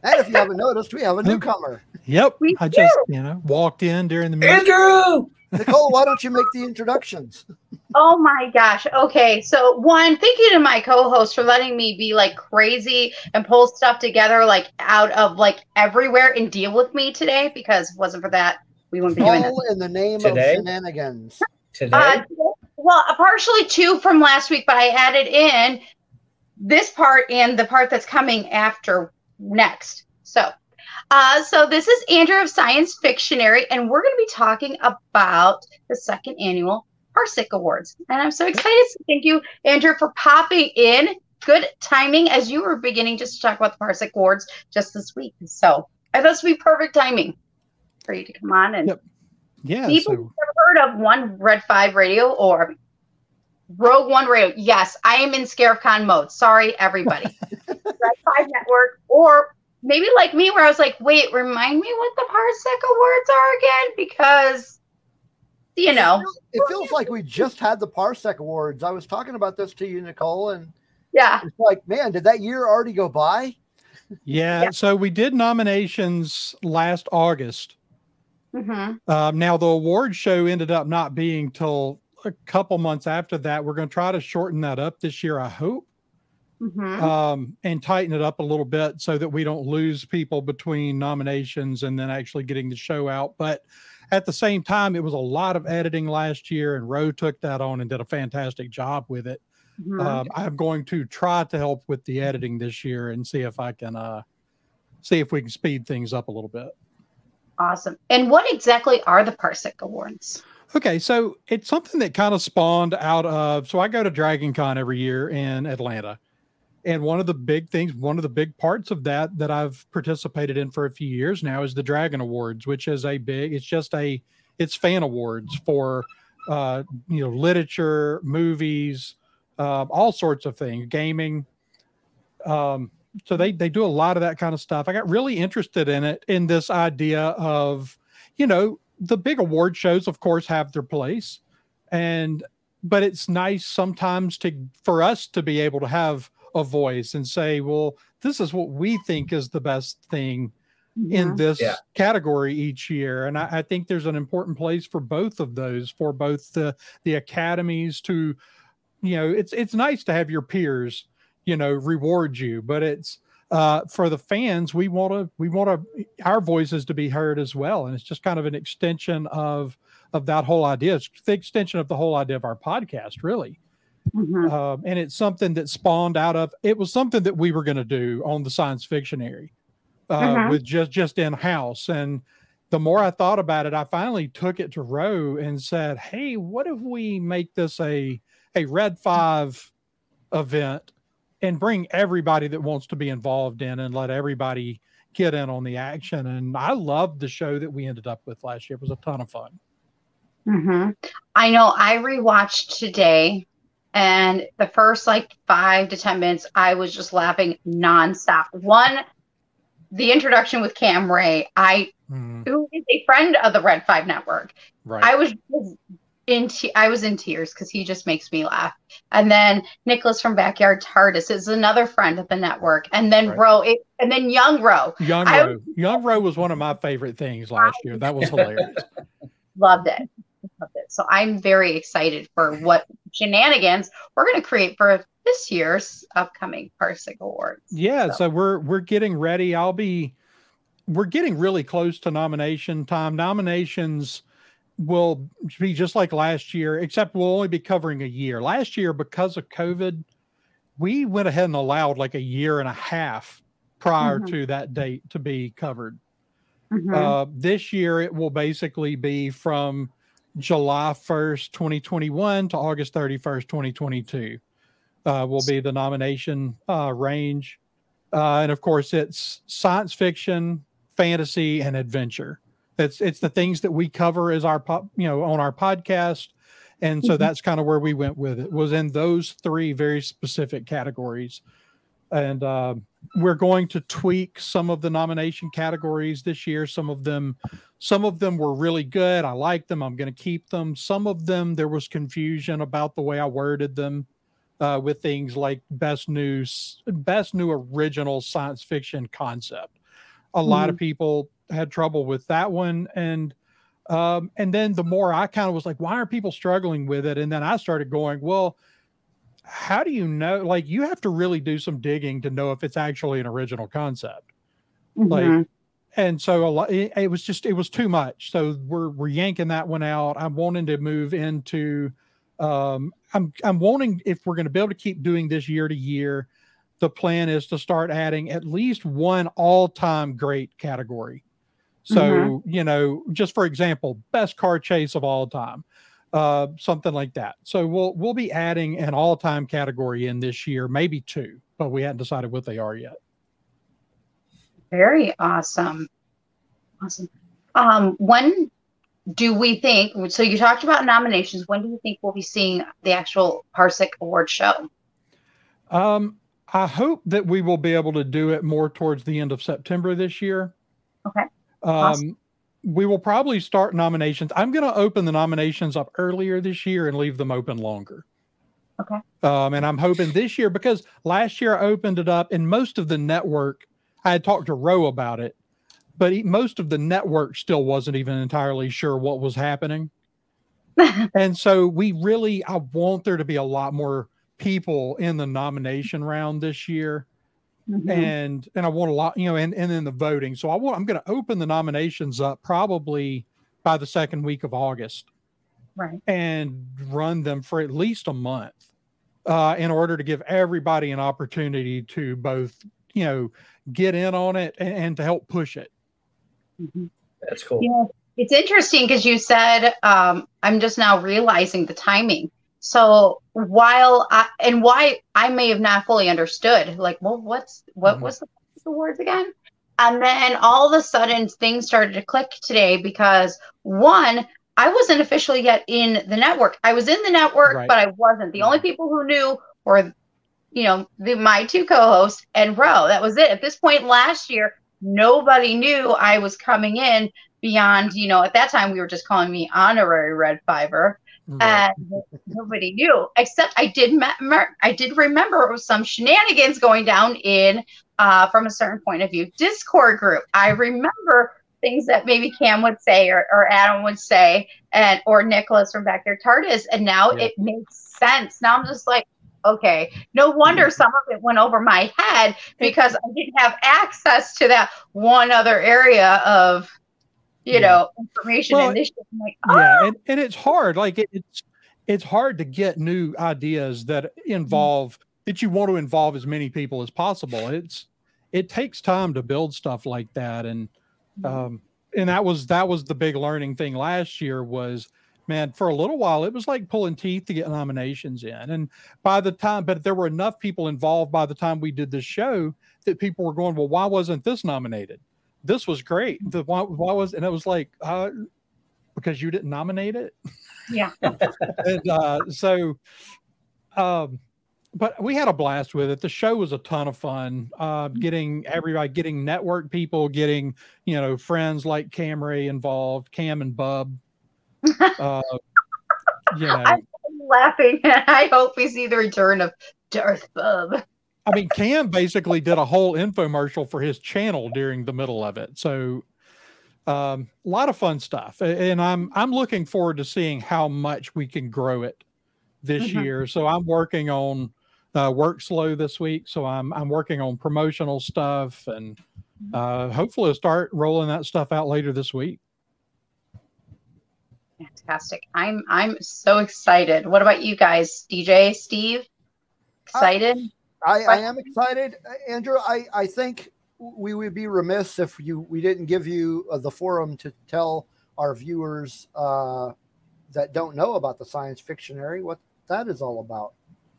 And if you haven't noticed, we have a newcomer. Yep. We I just, you know, walked in during the music. Andrew. Nicole, why don't you make the introductions? Oh my gosh. Okay. So, one, thank you to my co host for letting me be like crazy and pull stuff together like out of like everywhere and deal with me today because if it wasn't for that, we wouldn't be doing this. All in the name Today? of shenanigans. Today. Uh, well, uh, partially two from last week, but I added in this part and the part that's coming after next. So, uh, so this is Andrew of Science Fictionary, and we're going to be talking about the second annual Parsec Awards. And I'm so excited. So thank you, Andrew, for popping in. Good timing as you were beginning just to talk about the Parsec Awards just this week. So I thought this would be perfect timing for you to come on and Yep. Yeah. People So, who've heard of One Red Five Radio or Rogue One Radio. Yes, I am in ScarifCon mode. Sorry, everybody. Red Five Network, or maybe like me, where I was like, wait, remind me what the Parsec Awards are again, because you know, It feels like we just had the Parsec Awards. I was talking about this to you, Nicole, and yeah. it's like, man, did that year already go by? yeah, Yeah. So we did nominations last August. Mm-hmm. Um, now the award show ended up not being till a couple months after that. We're going to try to shorten that up this year, I hope, hmm um, and tighten it up a little bit so that we don't lose people between nominations and then actually getting the show out. But at the same time, it was a lot of editing last year, and Ro took that on and did a fantastic job with it. hmm Um, I'm going to try to help with the editing this year and see if I can uh, see if we can speed things up a little bit. awesome. And what exactly are the Parsec Awards? Okay, so it's something that kind of spawned out of. So I go to Dragon Con every year in Atlanta. And one of the big things, one of the big parts of that that I've participated in for a few years now is the Dragon Awards, which is a big, it's just a, it's fan awards for, uh, you know, literature, movies, uh, all sorts of things, gaming. Um, so they they do a lot of that kind of stuff. I got really interested in it in this idea of, you know, the big award shows, of course, have their place, and but it's nice sometimes to for us to be able to have a voice and say, well, this is what we think is the best thing in this Yeah. category each year. And I, I think there's an important place for both of those, for both the the academies to, you know, it's it's nice to have your peers, you know, reward you, but it's uh, for the fans, we want to we want to our voices to be heard as well, and it's just kind of an extension of of that whole idea. It's the extension of the whole idea of our podcast, really. Mhm. Um, and it's something that spawned out of it was something that we were going to do on the science fictionary uh, Mhm. with just just in house and the more i thought about it i finally took it to Ro and said hey what if we make this a a red five event and bring everybody that wants to be involved in and let everybody get in on the action. And i loved the show that we ended up with last year. It was a ton of fun. Hmm I know I rewatched today, and the first like five to 10 minutes, I was just laughing nonstop. One, the introduction with Cam Ray, I, Mhm, who is a friend of the Red Five Network, right. I was in, te- I was in tears because he just makes me laugh. And then Nicholas from Backyard TARDIS is another friend of the network. And then Right. It, and then Young Ro, young I- Ro young Ro was one of my favorite things last year that was hilarious loved it. Loved it. So I'm very excited for what shenanigans we're going to create for this year's upcoming Parsec Awards. Yeah, So- so we're we're getting ready. I'll be we're getting really close to nomination time. Nominations will be just like last year, except we'll only be covering a year. Last year, because of COVID, we went ahead and allowed like a year and a half prior Mhm. to that date to be covered. Mhm. Uh, this year, it will basically be from July 1st, 2021 to August 31st, 2022. Uh, will be the nomination uh, range. Uh, and of course, it's science fiction, fantasy, and adventure. It's it's the things that we cover as our pop, you know, on our podcast, and so Mhm. that's kind of where we went with it. Was in those three very specific categories, and uh, we're going to tweak some of the nomination categories this year. Some of them, some of them were really good. I like them. I'm going to keep them. Some of them there was confusion about the way I worded them. uh, with things like best news, best new original science fiction concept. A lot of people had trouble with that one, and um, and then the more I kind of was like, why are people struggling with it? And then I started going, well, how do you know? Like, you have to really do some digging to know if it's actually an original concept. Like, Mhm. and so a lot, it, it was just it was too much. So we're we're yanking that one out. I'm wanting to move into. Um, I'm I'm wanting if we're going to be able to keep doing this year to year. The plan is to start adding at least one all-time great category. So you know, just for example, best car chase of all time, uh, something like that. So we'll we'll be adding an all-time category in this year, maybe two, but we hadn't decided what they are yet. Very awesome. Awesome. Um, when do we think? So you talked about nominations. When do you think we'll be seeing the actual Parsec Award show? Um, I hope that we will be able to do it more towards the end of September this year. Okay. Um, Awesome. we will probably start nominations. I'm going to open the nominations up earlier this year and leave them open longer. Okay. Um, and I'm hoping this year because last year I opened it up and most of the network, I had talked to Ro about it, but he, most of the network still wasn't even entirely sure what was happening. and so we really, I want there to be a lot more people in the nomination round this year Mhm. and and I want a lot, you know, and and then the voting. So I want I'm going to open the nominations up probably by the second week of August right. and run them for at least a month uh, in order to give everybody an opportunity to both, you know, get in on it and, and to help push it. Mhm. That's cool. Yeah, it's interesting because you said um, I'm just now realizing the timing. So while I and why I may have not fully understood, like, well, what's what Mhm. was the, the words again? And then all of a sudden things started to click today because one, I wasn't officially yet in the network. I was in the network, Right. but I wasn't. The only people who knew were, you know, the my two co-hosts and Ro. That was it. At this point last year, nobody knew I was coming in beyond, you know, at that time we were just calling me honorary red fiver and nobody knew except I did me- mer- I did remember some shenanigans going down in uh, from a certain point of view Discord group. I remember things that maybe Cam would say or, or Adam would say and or Nicholas from Backyard TARDIS and now Yeah. it makes sense. Now I'm just like okay, no wonder some of it went over my head because I didn't have access to that one other area of you Yeah. know information Well, and this shit. I'm like, yeah, ah! and, and it's hard. Like it, it's it's hard to get new ideas that mm-hmm. involve that you want to involve as many people as possible. It's it takes time to build stuff like that, and mm-hmm. um, and that was that was the big learning thing last year was man for a little while it was like pulling teeth to get nominations in and by the time but there were enough people involved by the time we did this show that people were going well why wasn't this nominated this was great the why, why was and it was like uh because you didn't nominate it Yeah. and uh so um but we had a blast with it the show was a ton of fun uh getting everybody getting network people getting you know friends like Cam Ray involved cam and bub uh you know I'm laughing. I hope we see the return of Darth Bub. I mean, Cam basically did a whole infomercial for his channel during the middle of it. So um, a lot of fun stuff. And I'm I'm looking forward to seeing how much we can grow it this Mhm. year. So I'm working on uh, work slow this week. So I'm I'm working on promotional stuff and uh, hopefully start rolling that stuff out later this week. Fantastic. I'm I'm so excited. What about you guys? DJ, Steve? Excited? I, I am excited, Uh, Andrew. I, I think we would be remiss if you we didn't give you uh, the forum to tell our viewers uh, that don't know about the science fictionary what that is all about.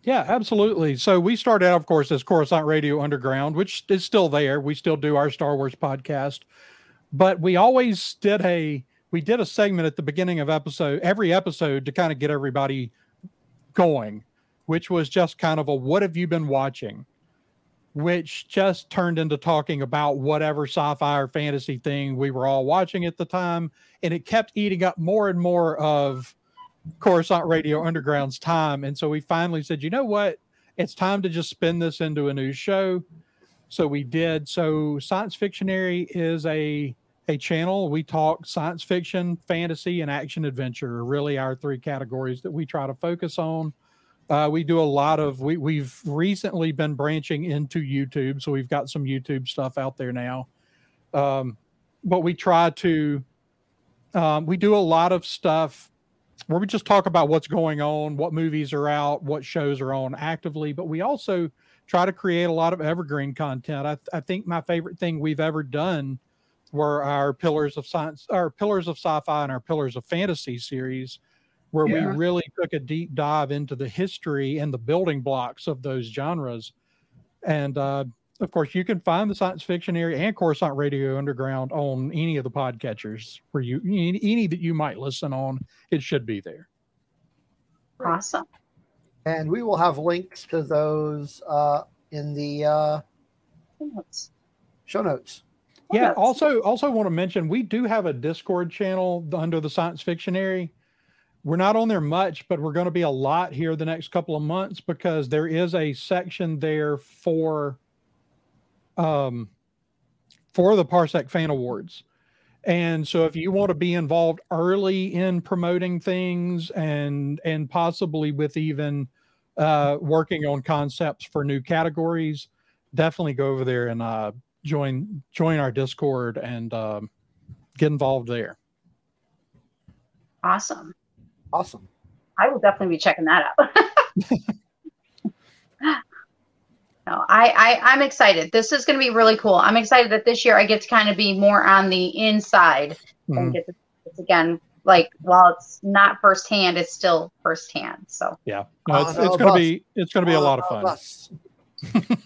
Yeah, absolutely. So we started out, of course, as Coruscant Radio Underground, which is still there. We still do our Star Wars podcast, but we always did a we did a segment at the beginning of episode every episode to kind of get everybody going, which was just kind of a what have you been watching, which just turned into talking about whatever sci-fi or fantasy thing we were all watching at the time, and it kept eating up more and more of Coruscant Radio Underground's time. And so we finally said, you know what? it's time to just spin this into a new show. So we did. So Science Fictionary is a a channel. We talk science fiction, fantasy, and action adventure are really our three categories that we try to focus on. Uh, we do a lot of we we've recently been branching into YouTube, so we've got some YouTube stuff out there now. Um, but we try to um, we do a lot of stuff where we just talk about what's going on, what movies are out, what shows are on actively, but we also try to create a lot of evergreen content. I, I think my favorite thing we've ever done were our pillars of science, our pillars of sci-fi, and our pillars of fantasy series, where Yeah. we really took a deep dive into the history and the building blocks of those genres. And uh, of course, you can find the Science Fictionary and Coruscant Radio Underground on any of the podcatchers where you any, any that you might listen on. It should be there. Awesome. And we will have links to those uh, in the uh, show notes. Yeah. Also, also want to mention we do have a Discord channel under the Science Fictionary. We're not on there much, but we're going to be a lot here the next couple of months because there is a section there for um for the Parsec Fan Awards. And so if you want to be involved early in promoting things and and possibly with even uh working on concepts for new categories, definitely go over there and uh join join our discord and um, get involved there Awesome. Awesome. I will definitely be checking that out. no, I, I I'm excited. This is going to be really cool. I'm excited that this year I get to kind of be more on the inside and Mhm. get to it's again like while it's not firsthand, it's still firsthand. So yeah no, it's, it's gonna bus. be it's gonna be a lot of fun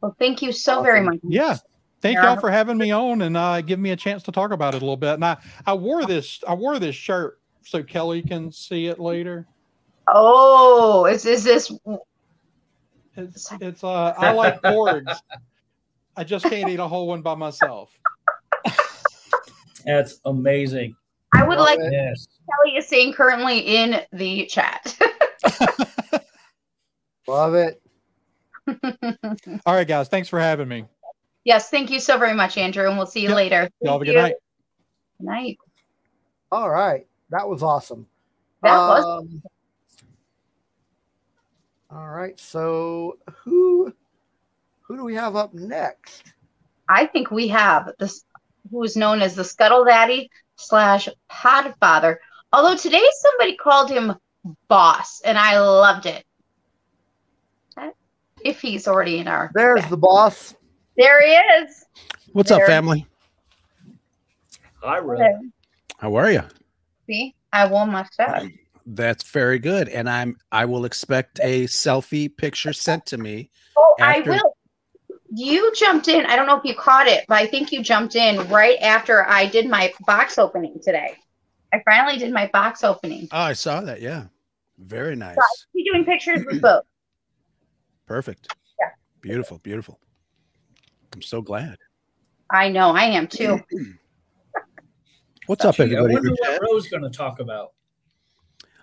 well, thank you so very much. yeah thank y'all for having me on and uh give me a chance to talk about it a little bit and i i wore this i wore this shirt so kelly can see it later Oh, is is this it's it's uh i like boards. i just can't eat a whole one by myself That's amazing. I would Love like. Yes. Kelly is saying currently in the chat. Love it. all right guys thanks for having me yes, thank you so very much, Andrew, and we'll see you Yep. later. y'all have a good you. night Good night. All right. That was awesome. That was Um, all right. So who who do we have up next? I think we have this who is known as the Scuttle Daddy slash Podfather. Although today somebody called him Boss, and I loved it. If he's already in our There's the boss. There he is. What's There. up, family? Hi, Ro. How are you? See, I won my shot. That's very good, and I'm I will expect a selfie picture sent to me. Oh, After- I will. You jumped in. I don't know if you caught it, but I think you jumped in right after I did my box opening today. I finally did my box opening. Oh, I saw that. Yeah, very nice. You doing pictures with both? Perfect. Yeah. Beautiful, beautiful. I'm so glad. I know, I am too. What's up, Gee, I everybody? wonder what Ro's going to talk about.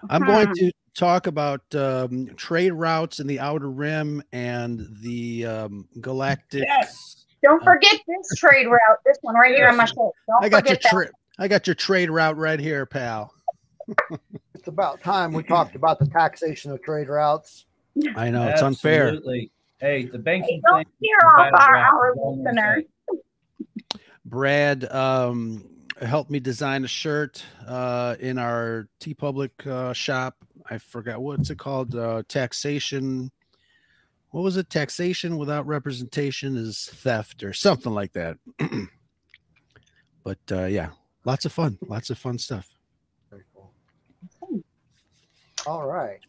I'm going Hmm. to talk about um, trade routes in the Outer Rim and the um, galactic. Yes. Don't forget this trade route. This one right here on my shirt. Don't I got your forget that. tra- I got your trade route right here, pal. It's about time we talked about the taxation of trade routes. I know it's unfair. Absolutely. Hey, the banking Don't thing. hear the off our, our is all I'm gonna listeners. Brad um, helped me design a shirt uh, in our TeePublic uh, shop. I forgot what's it called. Uh, taxation. What was it? Taxation without representation is theft or something like that. but uh, yeah, lots of fun. Lots of fun stuff. Very cool. All right.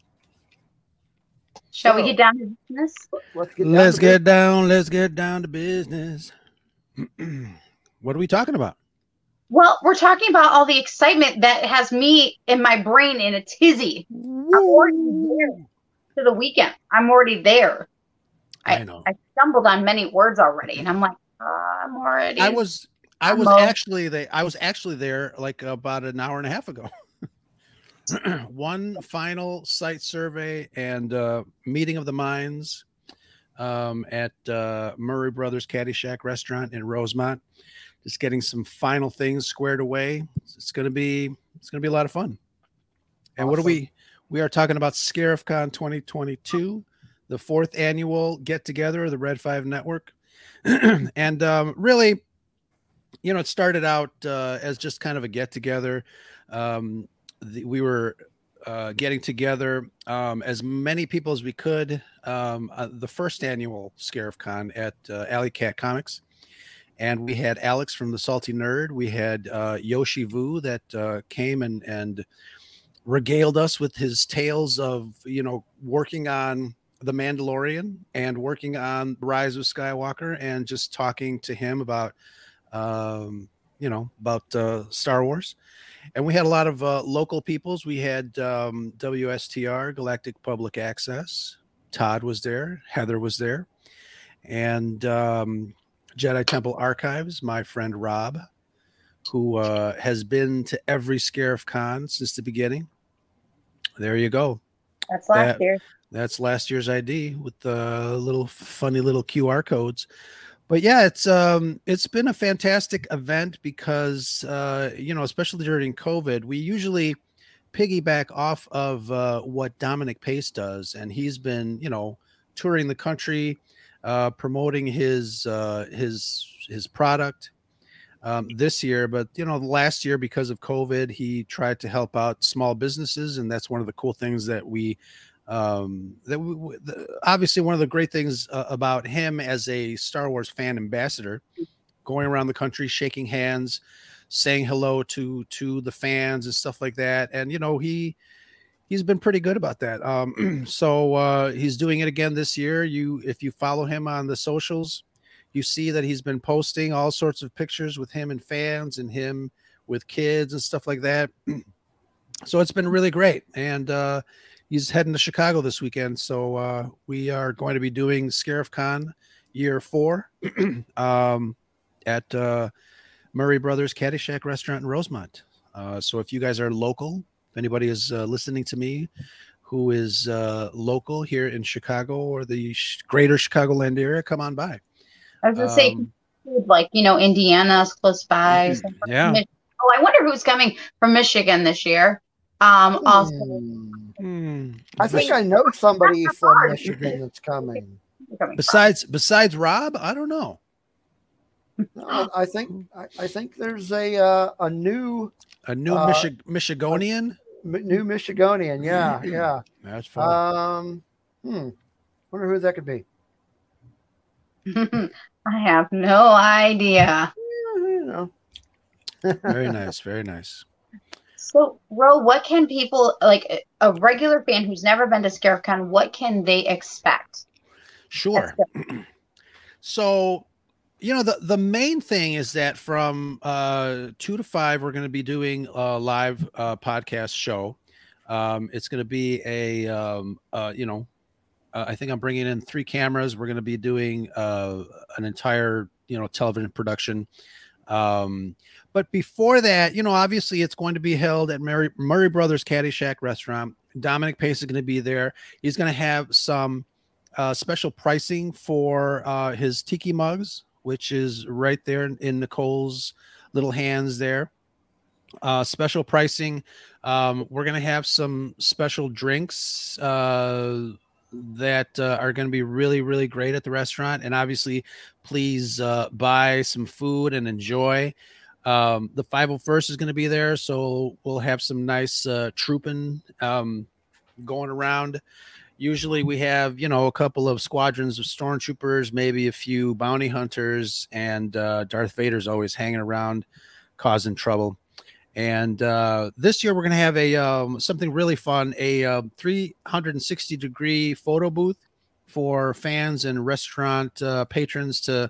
Shall we get down to business? Let's get. down Let's to get down. Let's get down to business. what are we talking about? Well, we're talking about all the excitement that has me in my brain in a tizzy. I'm already there to the weekend. I'm already there. I know. I stumbled on many words already, and I'm like, "Ah, I'm already. I was I was Mo- actually there. I was actually there like about an hour and a half ago. one final site survey and uh, meeting of the minds um, at uh, Murray Brothers Caddyshack Restaurant in Rosemont. Just getting some final things squared away. It's going to be it's going to be a lot of fun. And what are we? We are talking about ScarifCon 2022, the fourth annual get together of the Red Five Network, and um, really, you know, it started out uh, as just kind of a get together. Um, the, we were uh, getting together um, as many people as we could. Um, uh, the first annual ScarifCon at uh, Alley Cat Comics, and we had Alex from the Salty Nerd. We had uh, Yoshi Vu that uh, came and and regaled us with his tales of you know working on the Mandalorian and working on Rise of Skywalker and just talking to him about um, you know about uh, Star Wars. And we had a lot of uh, local peoples. We had um, WSTR, Galactic Public Access. Todd was there. Heather was there. And um, Jedi Temple Archives, my friend Rob, who uh, has been to every Scarif Con since the beginning. There you go. That's last That- year. That's last year's ID with the little funny little QR codes. But yeah, it's um it's been a fantastic event because uh you know, especially during COVID, we usually piggyback off of uh what Dominic Pace does. And he's been, you know, touring the country uh promoting his uh his his product um, this year, but you know, last year because of COVID, he tried to help out small businesses, and that's one of the cool things that we um that we, the, obviously one of the great things uh, about him as a star wars fan ambassador going around the country shaking hands saying hello to to the fans and stuff like that and you know he he's been pretty good about that. Um so uh he's doing it again this year. You if you follow him on the socials you see that he's been posting all sorts of pictures with him and fans and him with kids and stuff like that. So it's been really great and uh he's heading to Chicago this weekend. So uh, we are going to be doing ScarifCon year four um, at uh, Murray Brothers Caddyshack Restaurant in Rosemont. Uh, so if you guys are local, if anybody is uh, listening to me who is uh, local here in Chicago or the sh- greater Chicagoland area, come on by. I was gonna say, Um, like you know, Indiana's close by. so- yeah. Oh, I wonder who's coming from Michigan this year. Um, also, Hmm. I think I know somebody from Michigan that's coming. coming Besides, besides Rob, I don't know. No, I think I, I think there's a uh, a new A new Uh, Michi- Michigonian. M- new Michigonian. Yeah, yeah. That's fun. Um, hmm. Wonder who that could be. I have no idea. Yeah, you know. very nice. Very nice. So, Ro, what can people like a- regular fan who's never been to ScarifCon? What can they expect? Sure. So, you know, the the main thing is that from uh two to five, we're going to be doing a live uh, podcast show. Um, it's going to be a um, uh, you know, uh, I think I'm bringing in three cameras. We're going to be doing uh, an entire you know television production. Um, but before that, you know, obviously it's going to be held at Murray, Murray Brothers Caddyshack Restaurant. Dominic Pace is going to be there. He's going to have some uh, special pricing for uh, his tiki mugs, which is right there in, in Nicole's little hands there. Uh, special pricing. Um, we're going to have some special drinks uh, that uh, are going to be really, really great at the restaurant. And obviously, please uh, buy some food and enjoy. Um, the 501st is going to be there, so we'll have some nice uh, trooping um, going around. Usually, we have you know a couple of squadrons of stormtroopers, maybe a few bounty hunters, and uh, Darth Vader's always hanging around, causing trouble. And uh, this year, we're going to have a um, something really fun: a uh, 360 degree photo booth for fans and restaurant uh, patrons to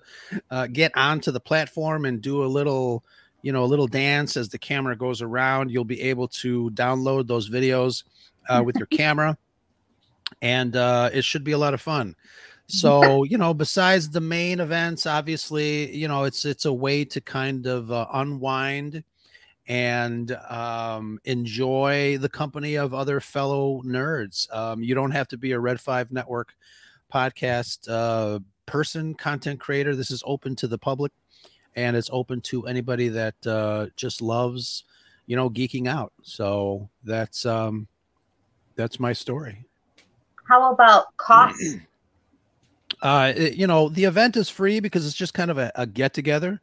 uh, get onto the platform and do a little you know a little dance as the camera goes around. You'll be able to download those videos uh, with your camera. And uh, it should be a lot of fun. So you know besides the main events obviously you know it's it's a way to kind of uh, unwind and um, enjoy the company of other fellow nerds. Um, you don't have to be a Red Five Network podcast uh, person, content creator. This is open to the public, and it's open to anybody that uh, just loves, you know, geeking out. So that's um, that's my story. How about costs? uh it- you know the event is free because it's just kind of a, a get together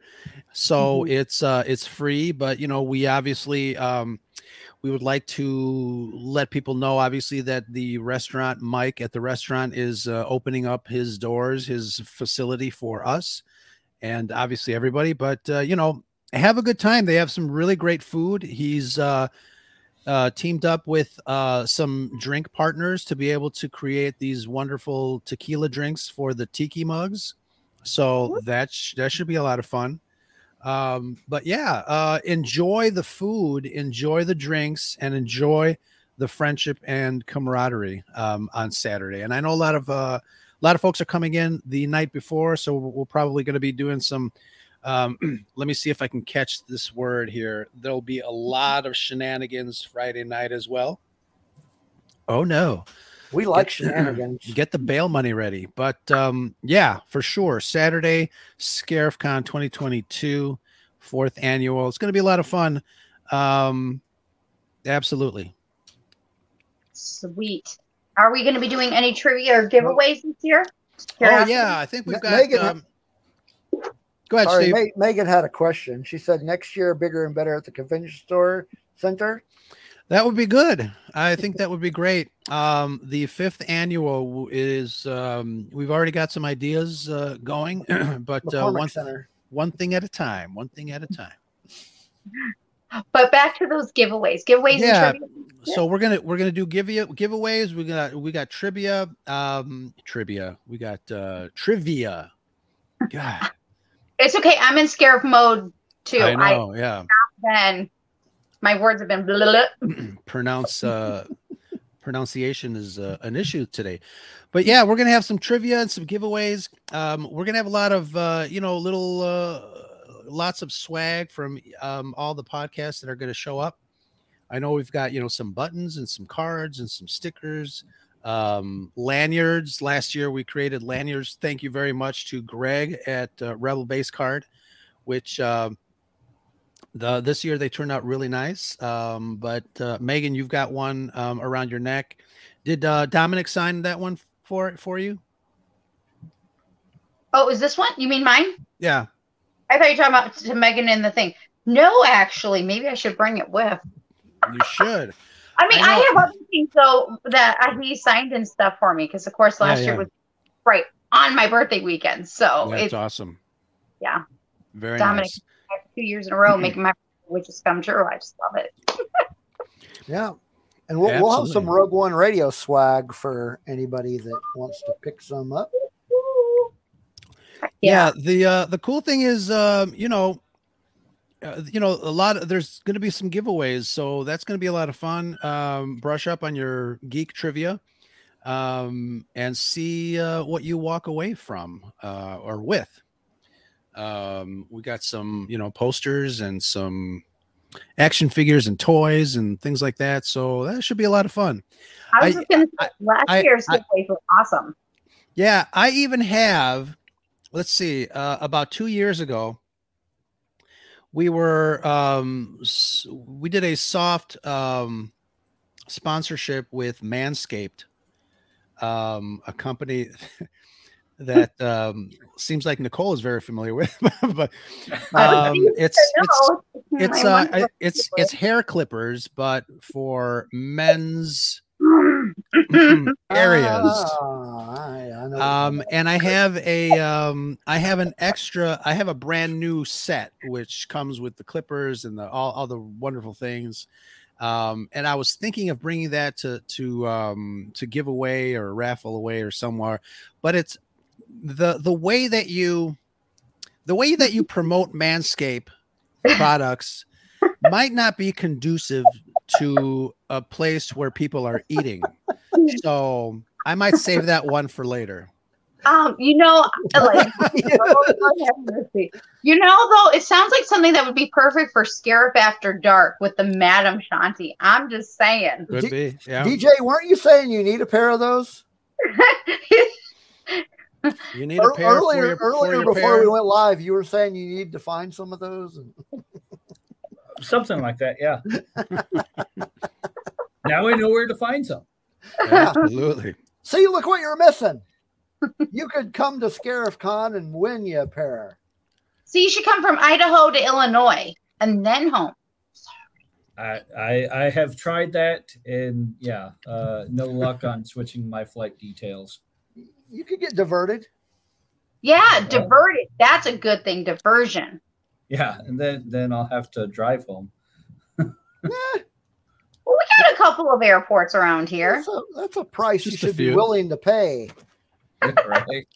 so it's uh it's free but you know we obviously um we would like to let people know obviously that the restaurant mike at the restaurant is uh, opening up his doors his facility for us and obviously everybody but uh, you know have a good time. They have some really great food. He's uh uh, teamed up with uh, some drink partners to be able to create these wonderful tequila drinks for the tiki mugs. So that sh- that should be a lot of fun. Um, but yeah, uh, enjoy the food, enjoy the drinks, and enjoy the friendship and camaraderie um, on Saturday. And I know a lot of uh, a lot of folks are coming in the night before, so we're we're probably going to be doing some um, let me see if I can catch this word here. There'll be a lot of shenanigans Friday night as well. Oh no, We like Get- shenanigans. get the bail money ready. But um, yeah, for sure. Saturday, ScarifCon 2022, fourth annual. It's going to be a lot of fun. Um, absolutely. Sweet. Are we going to be doing any trivia or giveaways this year? Oh yeah, I think we've got. Megan- um, go ahead, Sorry, Steve. Ma- Megan had a question. She said next year bigger and better at the convention store center. That would be good. I think that would be great. Um, the fifth annual is um, we've already got some ideas uh, going, but uh, one Center. one thing at a time. One thing at a time. But back to those giveaways. Giveaways Yeah. and trivia. So we're gonna we're gonna do give you giveaways. We got we got trivia. Um, trivia. We got uh, trivia. God, It's okay. I'm in scare mode too. I I know. yeah. then my words have been blah, blah, blah. pronounce uh pronunciation is uh, an issue today but yeah we're gonna have some trivia and some giveaways um we're gonna have a lot of uh you know little uh lots of swag from um all the podcasts that are gonna show up i know we've got you know some buttons and some cards and some stickers um lanyards last year we created lanyards thank you very much to greg at uh, rebel base card which um the this year they turned out really nice. Um, but uh, Megan, you've got one um, around your neck. Did uh, Dominic sign that one for for you? Oh, is this one? You mean mine? Yeah. I thought you were talking about to Megan in the thing. No, actually, maybe I should bring it with. You should. I mean, I I, have other things though that uh, he signed and stuff for me because, of course, last yeah. year was right on my birthday weekend. So That's it's awesome. yeah. Very Dominic. nice. two years in a row making my wishes come true. I just love it. Yeah. And we'll, we'll have some Rogue One radio swag for anybody that wants to pick some up. Yeah. the uh, the cool thing is, um, you know, uh, you know, a lot of there's going to be some giveaways, so that's going to be a lot of fun. Um, brush up on your geek trivia, um, and see uh, what you walk away from uh, or with. Um, we got some, you know, posters and some action figures and toys and things like that. So that should be a lot of fun. I was I- gonna say, last I- year's I- giveaways were awesome. Yeah, I even have. Let's see. Uh, about two years ago, we were um, we did a soft um, sponsorship with Manscaped, um, a company that um, seems like Nicole is very familiar with, but um, it's it's it's uh, it's it's hair clippers, but for men's. areas. Ah, I, um and i have a um i have an extra i have a brand new set which comes with the clippers and the all, all the wonderful things. Um and i was thinking of bringing that to to um to give away or raffle away or somewhere but it's the the way that you the way that you promote manscape products might not be conducive to a place where people are eating so I might save that one for later. Um, you know, like, Lord have mercy. you know, though, it sounds like something that would be perfect for Scarif After Dark with the Madam Shanti. I'm just saying. Could be. Yeah. DJ, weren't you saying you need a pair of those You need a Ear- pair for earlier? your, earlier your before pair. we went live, you were saying you need to find some of those. And Something like that, yeah. now I know where to find some. Absolutely. see, look what you're missing. you could come to Scarif Con and win you a pair. See, you should come from Idaho to Illinois and then home. I, I I have tried that and yeah, uh, no luck on switching my flight details. You could get diverted. Yeah, diverted. That's a good thing. Diversion. Yeah, and then then I'll have to drive home. Eh, Well, we got a couple of airports around here. that's, a, that's a price Just you should be willing to pay. right?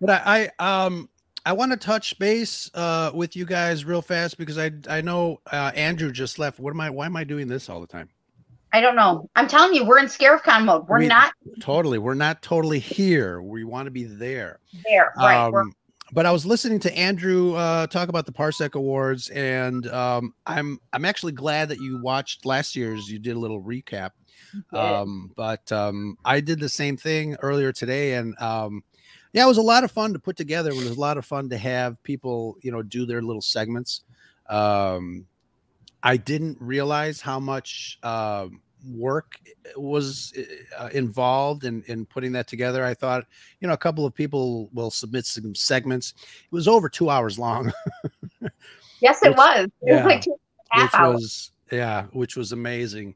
But I, I um I want to touch base uh with you guys real fast because I I know uh, Andrew just left. What am I? Why am I doing this all the time? I don't know. I'm telling you, we're in ScarifCon mode. We're We- not Totally, we're not totally here. We want to be there. there. Right. we're Um, but I was listening to Andrew uh, talk about the Parsec Awards, and um, I'm I'm actually glad that you watched last year's. You did a little recap. Um, but um, I did the same thing earlier today, and um, yeah, it was a lot of fun to put together. It was a lot of fun to have people, you know, do their little segments. Um, I didn't realize how much um work was uh, involved in in putting that together. I thought, you know, a couple of people will submit some segments. It was over two hours long, yes, it which- was. It yeah, was like two and a half which hours. was yeah, which was amazing.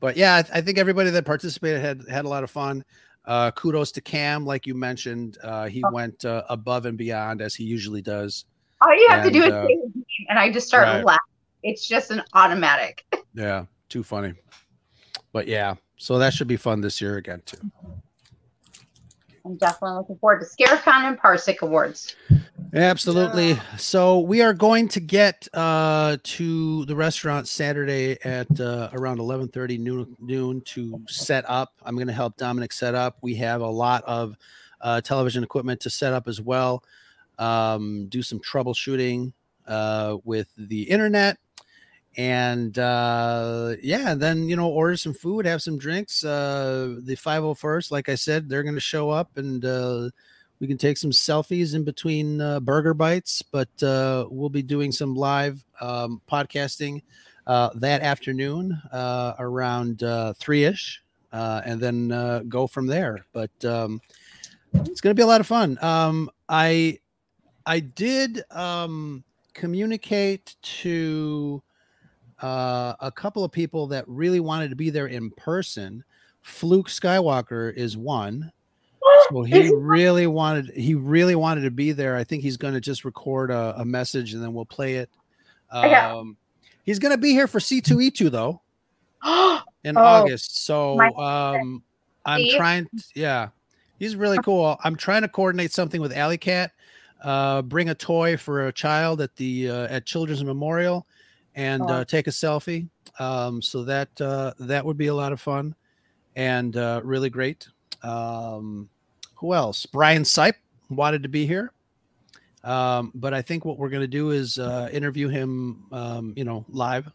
But yeah, I, I think everybody that participated had had a lot of fun. Uh, kudos to Cam, like you mentioned, uh, he Oh. went uh, above and beyond as he usually does. All you have to do and, is uh, say his name, and I just start right. laughing. It's just an automatic. Yeah, too funny. But yeah, so that should be fun this year again too. I'm definitely looking forward to ScarifCon and Parsec Awards. Absolutely. So we are going to get uh, to the restaurant Saturday at uh, around 11:30 noon, noon to set up. I'm going to help Dominic set up. We have a lot of uh, television equipment to set up as well. Um, do some troubleshooting uh, with the internet, and uh, yeah, then you know order some food, have some drinks. Uh, the 501st, like I said, they're going to show up and. Uh, we can take some selfies in between uh, burger bites, but uh, we'll be doing some live um, podcasting uh, that afternoon uh, around three ish, uh, and then uh, go from there. But um, it's going to be a lot of fun. Um, I I did um, communicate to uh, a couple of people that really wanted to be there in person. Fluke Skywalker is one. So he really wanted he really wanted to be there. I think he's going to just record a, a message and then we'll play it. Yeah. Um, he's going to be here for C2E2 though in Oh, August. So um, I'm trying. To, yeah, he's really cool. I'm trying to coordinate something with Alley Cat. Uh, bring a toy for a child at the uh, at Children's Memorial, and Oh. uh, take a selfie. Um, so that uh, that would be a lot of fun, and uh, really great. Um, who else? Brian Sipe wanted to be here. Um, but I think what we're going to do is uh, interview him, um, you know, live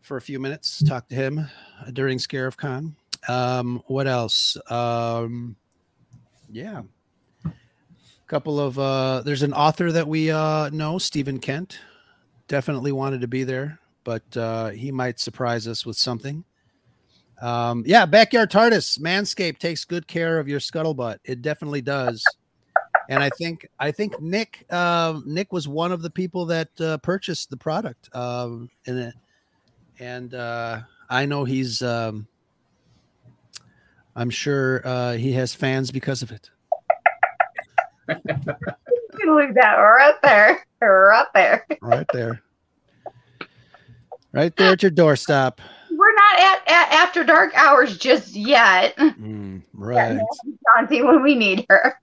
for a few minutes, talk to him uh, during ScarifCon. Um, what else? Um, yeah. A couple of, uh, there's an author that we uh, know, Stephen Kent, definitely wanted to be there, but uh, he might surprise us with something. Um, yeah, Backyard TARDIS, Manscaped takes good care of your scuttlebutt. It definitely does. And I think I think Nick um, Nick was one of the people that uh, purchased the product. Um, and and uh, I know he's um, I'm sure uh, he has fans because of it. Look at that right there. Right there. Right there. right there at your doorstep. We're not at, at after dark hours just yet. Mm, right. Shanti when we need her.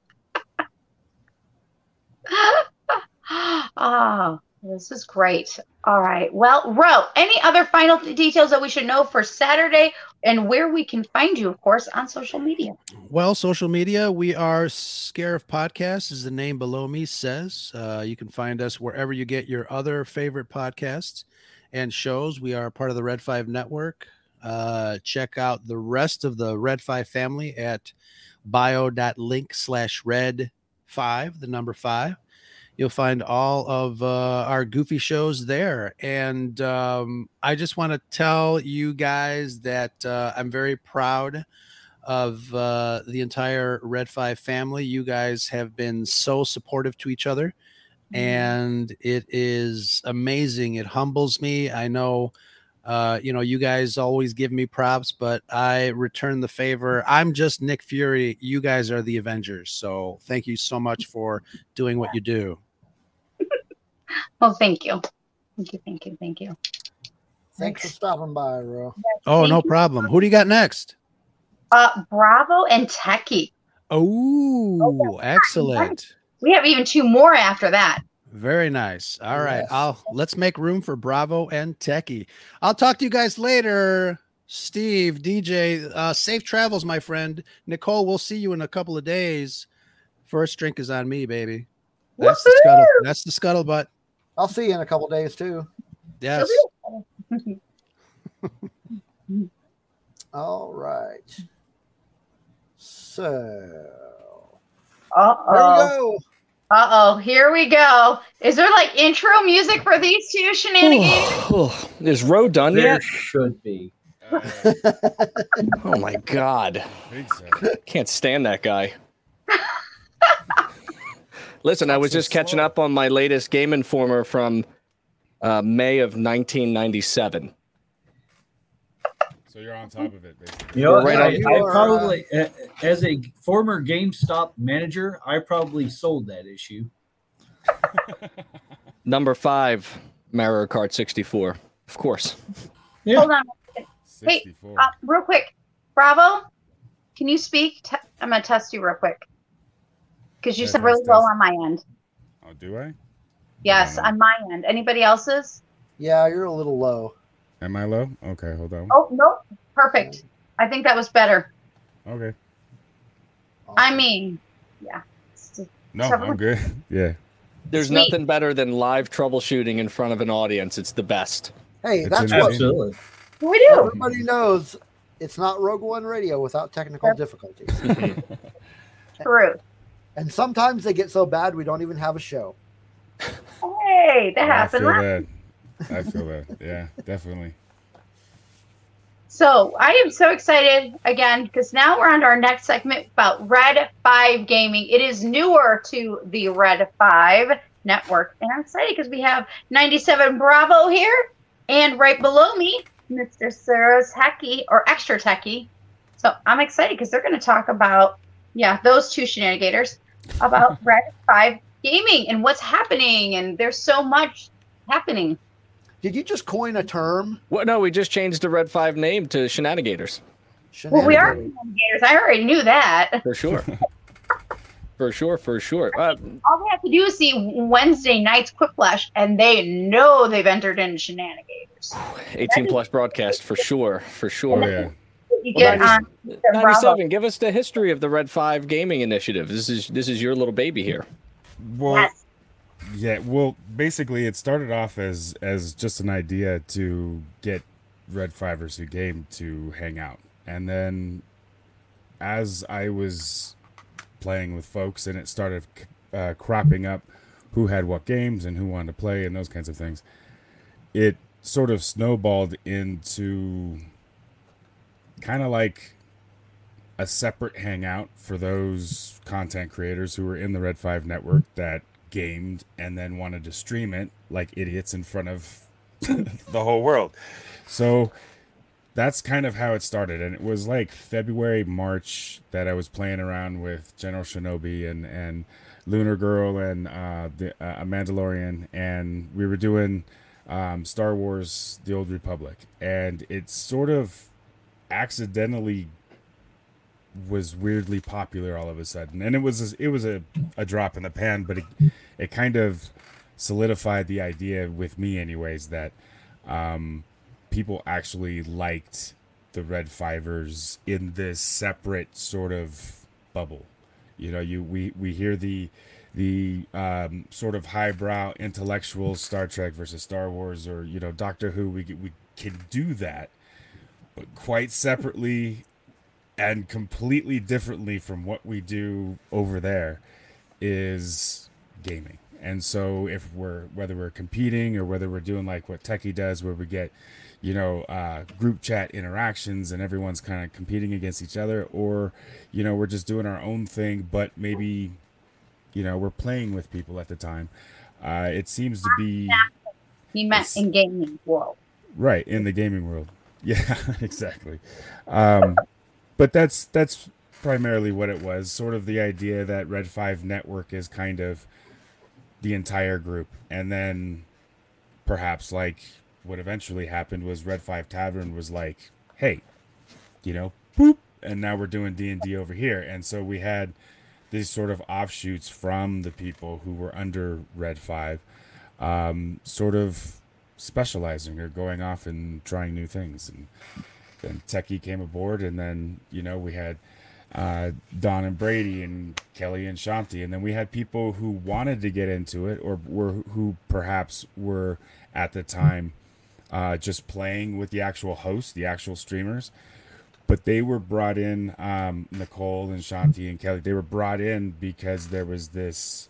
oh, this is great. All right. Well, Ro, any other final details that we should know for Saturday and where we can find you, of course, on social media. Well, social media, we are Scarif Podcast, as the name below me says. Uh, you can find us wherever you get your other favorite podcasts and shows. We are part of the Red Five Network. Uh, check out the rest of the Red Five family at bio.link slash red five, the number five. You'll find all of uh, our goofy shows there. And um, I just want to tell you guys that uh, I'm very proud of uh, the entire Red Five family. You guys have been so supportive to each other, and it is amazing. It humbles me. I know. Uh, you know, you guys always give me props, but I return the favor. I'm just Nick Fury. You guys are the Avengers. So thank you so much for doing what you do. Well, thank you. Thank you, thank you, thank you. Thanks for stopping by, Ro. Oh, Thank no you. problem. Who do you got next? Uh, Bravo and Techie. Oh, excellent. We have even two more after that. Very nice. All right. Yes. I'll let's make room for Bravo and Techie. I'll talk to you guys later. Steve, DJ, uh, safe travels, my friend. Nicole, we'll see you in a couple of days. First drink is on me, baby. That's the scuttle. That's the scuttlebutt. I'll see you in a couple days too. Yes. All right. So Uh oh. Uh oh. Here we go. Is there like intro music for these two shenanigans? Is Ro done There yet? should be. Oh my god. think so. Can't stand that guy. Listen, I was so just catching slow. up on my latest Game Informer from uh, May of 1997. So you're on top of it, basically. You know, Right I, you I are, probably, a- as a former GameStop manager, I probably sold that issue. Number five, Mario Kart 64. Of course. Yeah. Hold on. 64. Uh, real quick. Bravo. Can you speak? Te- I'm going to test you real quick. Because you said really low on my end. oh, do I? Yes, on my end. Anybody else's? Yeah, you're a little low. Am I low? Okay, hold on. Oh, nope. Perfect. I think that was better. Okay. I mean, yeah. No, Several- I'm good. Yeah. There's Sweet. nothing better than live troubleshooting in front of an audience. It's the best. hey, It's that's in what. Absolutely. We do. everybody knows. It's not Rogue One Radio without technical difficulties. True. And sometimes they get so bad we don't even have a show. Hey, that happened. I feel last that. I feel that. Yeah, definitely. So I am so excited again because now we're on to our next segment about Red 5 Gaming. It is newer to the Red 5 network. And I'm excited because we have 97 Bravo here. And right below me, Mr. Sarah's Techie or Extra Techie. So I'm excited because they're going to talk about, yeah, those two shenanigans about Red 5 Gaming and what's happening. And there's so much happening. Did you just coin a term? What? No, we just changed the Red 5 name to Shenanigators. Well, we are Shenanigans. shenanigans. I already knew that. For sure. for sure, for sure. Uh, all they have to do is see Wednesday night's Quick Flash, and they know they've entered into shenanigans. 18 plus broadcast for sure, for Oh, sure. yeah. You Well, get on the Bravo. 97, give us the history of the Red 5 gaming initiative. This is this is your little baby here. Well, Yes. yeah. Well, basically, it started off as as just an idea to get Red Fivers who game to hang out, and then as I was playing with folks, and it started uh, cropping up who had what games and who wanted to play and those kinds of things. It sort of snowballed into kind of like a separate hangout for those content creators who were in the Red 5 network that gamed and then wanted to stream it like idiots in front of the whole world. So that's kind of how it started. And it was like February, March that I was playing around with General Shinobi and, and Lunar Girl and uh, the, uh, a Mandalorian. And we were doing um, Star Wars The Old Republic. And it sort of accidentally was weirdly popular all of a sudden and it was it was a, a drop in the pan but it, it kind of solidified the idea with me anyways that um, people actually liked the red fivers in this separate sort of bubble. You know, you we we hear the the um, sort of highbrow intellectual Star Trek versus Star Wars or you know Doctor Who. We we can do that, but quite separately and completely differently from what we do over there is gaming. And so if we're whether we're competing or whether we're doing like what Techie does where we get you know uh, group chat interactions and everyone's kind of competing against each other or you know we're just doing our own thing but maybe you know we're playing with people at the time uh, it seems to be He meant in gaming world. right in the gaming world yeah exactly. Um, but that's that's primarily what it was sort of the idea that red 5 network is kind of the entire group. And then perhaps like what eventually happened was red 5 tavern was like hey you know boop and now we're doing d&d over here. And so we had these sort of offshoots from the people who were under red 5 um, sort of specializing or going off and trying new things. And then techie came aboard and then you know we had uh, Don and Brady and Kelly and Shanti, and then we had people who wanted to get into it or were who perhaps were at the time uh, just playing with the actual hosts, the actual streamers, but they were brought in. Um, Nicole and Shanti and Kelly, they were brought in because there was this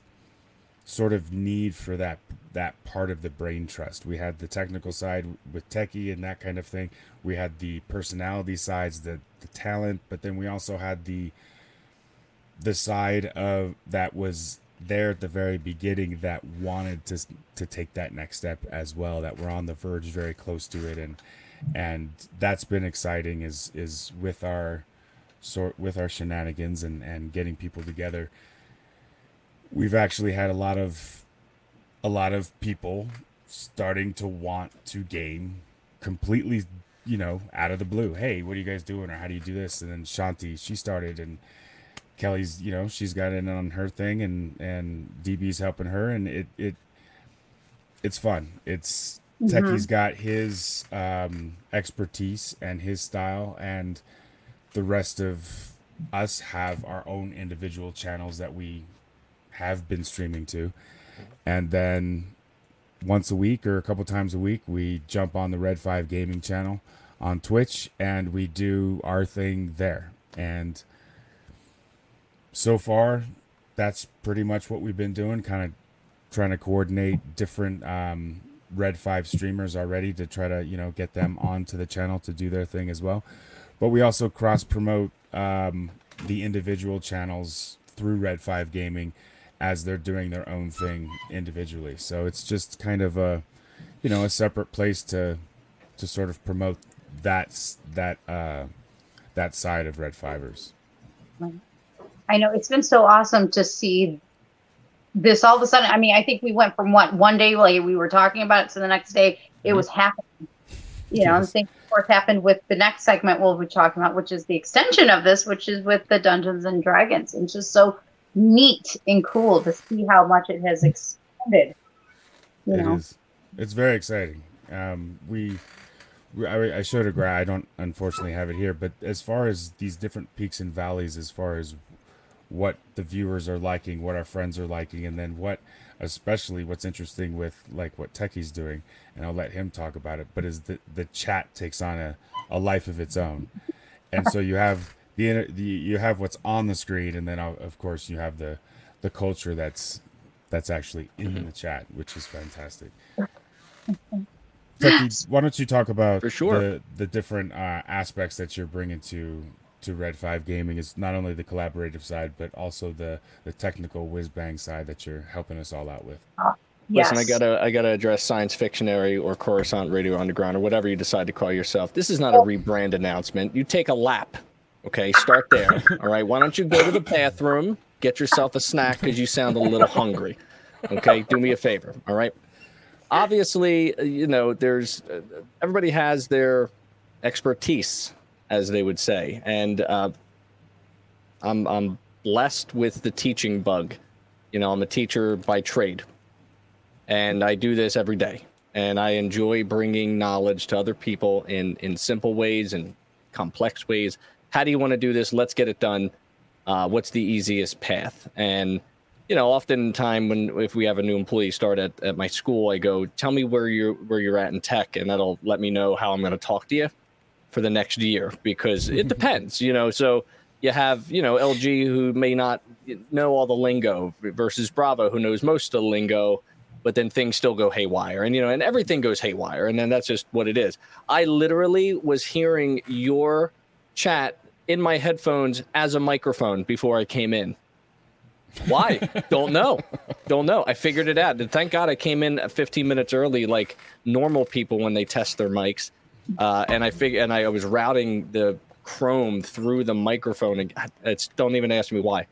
sort of need for that that part of the brain trust. We had the technical side with Techie and that kind of thing. We had the personality sides, the the talent, but then we also had the the side of that was there at the very beginning that wanted to to take that next step as well. That we're on the verge, very close to it, and and that's been exciting. Is is with our sort with our shenanigans and and getting people together we've actually had a lot of a lot of people starting to want to game completely you know out of the blue. Hey what are you guys doing? Or how do you do this? And then shanti she started and kelly's you know she's got in on her thing and and db's helping her and it it it's fun. It's techie's got his um expertise and his style and the rest of us have our own individual channels that we have been streaming to. And then once a week or a couple times a week, we jump on the Red 5 Gaming channel on Twitch and we do our thing there. And so far, that's pretty much what we've been doing, kind of trying to coordinate different um, Red 5 streamers already to try to, you know, get them onto the channel to do their thing as well. But we also cross promote um, the individual channels through Red 5 Gaming as they're doing their own thing individually. So it's just kind of a, you know, a separate place to to sort of promote that s- that uh, that side of Red Fivers. I know it's been so awesome to see this all of a sudden. I mean, I think we went from what one day like we were talking about it to the next day it was happening. You know, and Yes. the same of course happened with the next segment we'll be talking about, which is the extension of this, which is with the Dungeons and Dragons. And just so neat and cool to see how much it has expanded. You It know, is. It's very exciting. Um, we, we I, I showed a graph. I don't unfortunately have it here, but as far as these different peaks and valleys, as far as what the viewers are liking, what our friends are liking, and then what, especially what's interesting with like what Techie's doing, and I'll let him talk about it. But is the the chat takes on a, a life of its own, and so you have the, inter- the you have what's on the screen, and then uh, of course you have the the culture that's that's actually in the chat, which is fantastic. Techie, why don't you talk about For sure. the the different uh, aspects that you're bringing to to Red Five Gaming? Is not only the collaborative side, but also the the technical whiz bang side that you're helping us all out with. yes. Listen, I gotta I gotta address Science Fictionary or Coruscant Radio Underground or whatever you decide to call yourself. This is not a rebrand announcement. You take a lap. Okay, start there. all right. Why don't you go to the bathroom, get yourself a snack because you sound a little hungry. Okay, do me a favor. All right. Obviously, you know, there's uh, everybody has their expertise, as they would say, and uh, I'm I'm blessed with the teaching bug. You know, I'm a teacher by trade and I do this every day. And I enjoy bringing knowledge to other people in in simple ways and complex ways. How do you want to do this? Let's get it done. Uh, what's the easiest path? And you know, oftentimes when if we have a new employee start at, at my school, I go, tell me where you're where you're at in tech, and that'll let me know how I'm going to talk to you for the next year because it depends, you know. So you have you know LG who may not know all the lingo versus Bravo who knows most of the lingo, but then things still go haywire, and you know, and everything goes haywire, and then that's just what it is. I literally was hearing your chat in my headphones as a microphone before I came in. Why? Don't know. Don't know. I figured it out. And thank God I came in 15 minutes early, like normal people when they test their mics. Uh, and I figured, and I was routing the Chrome through the microphone. And it's don't even ask me why.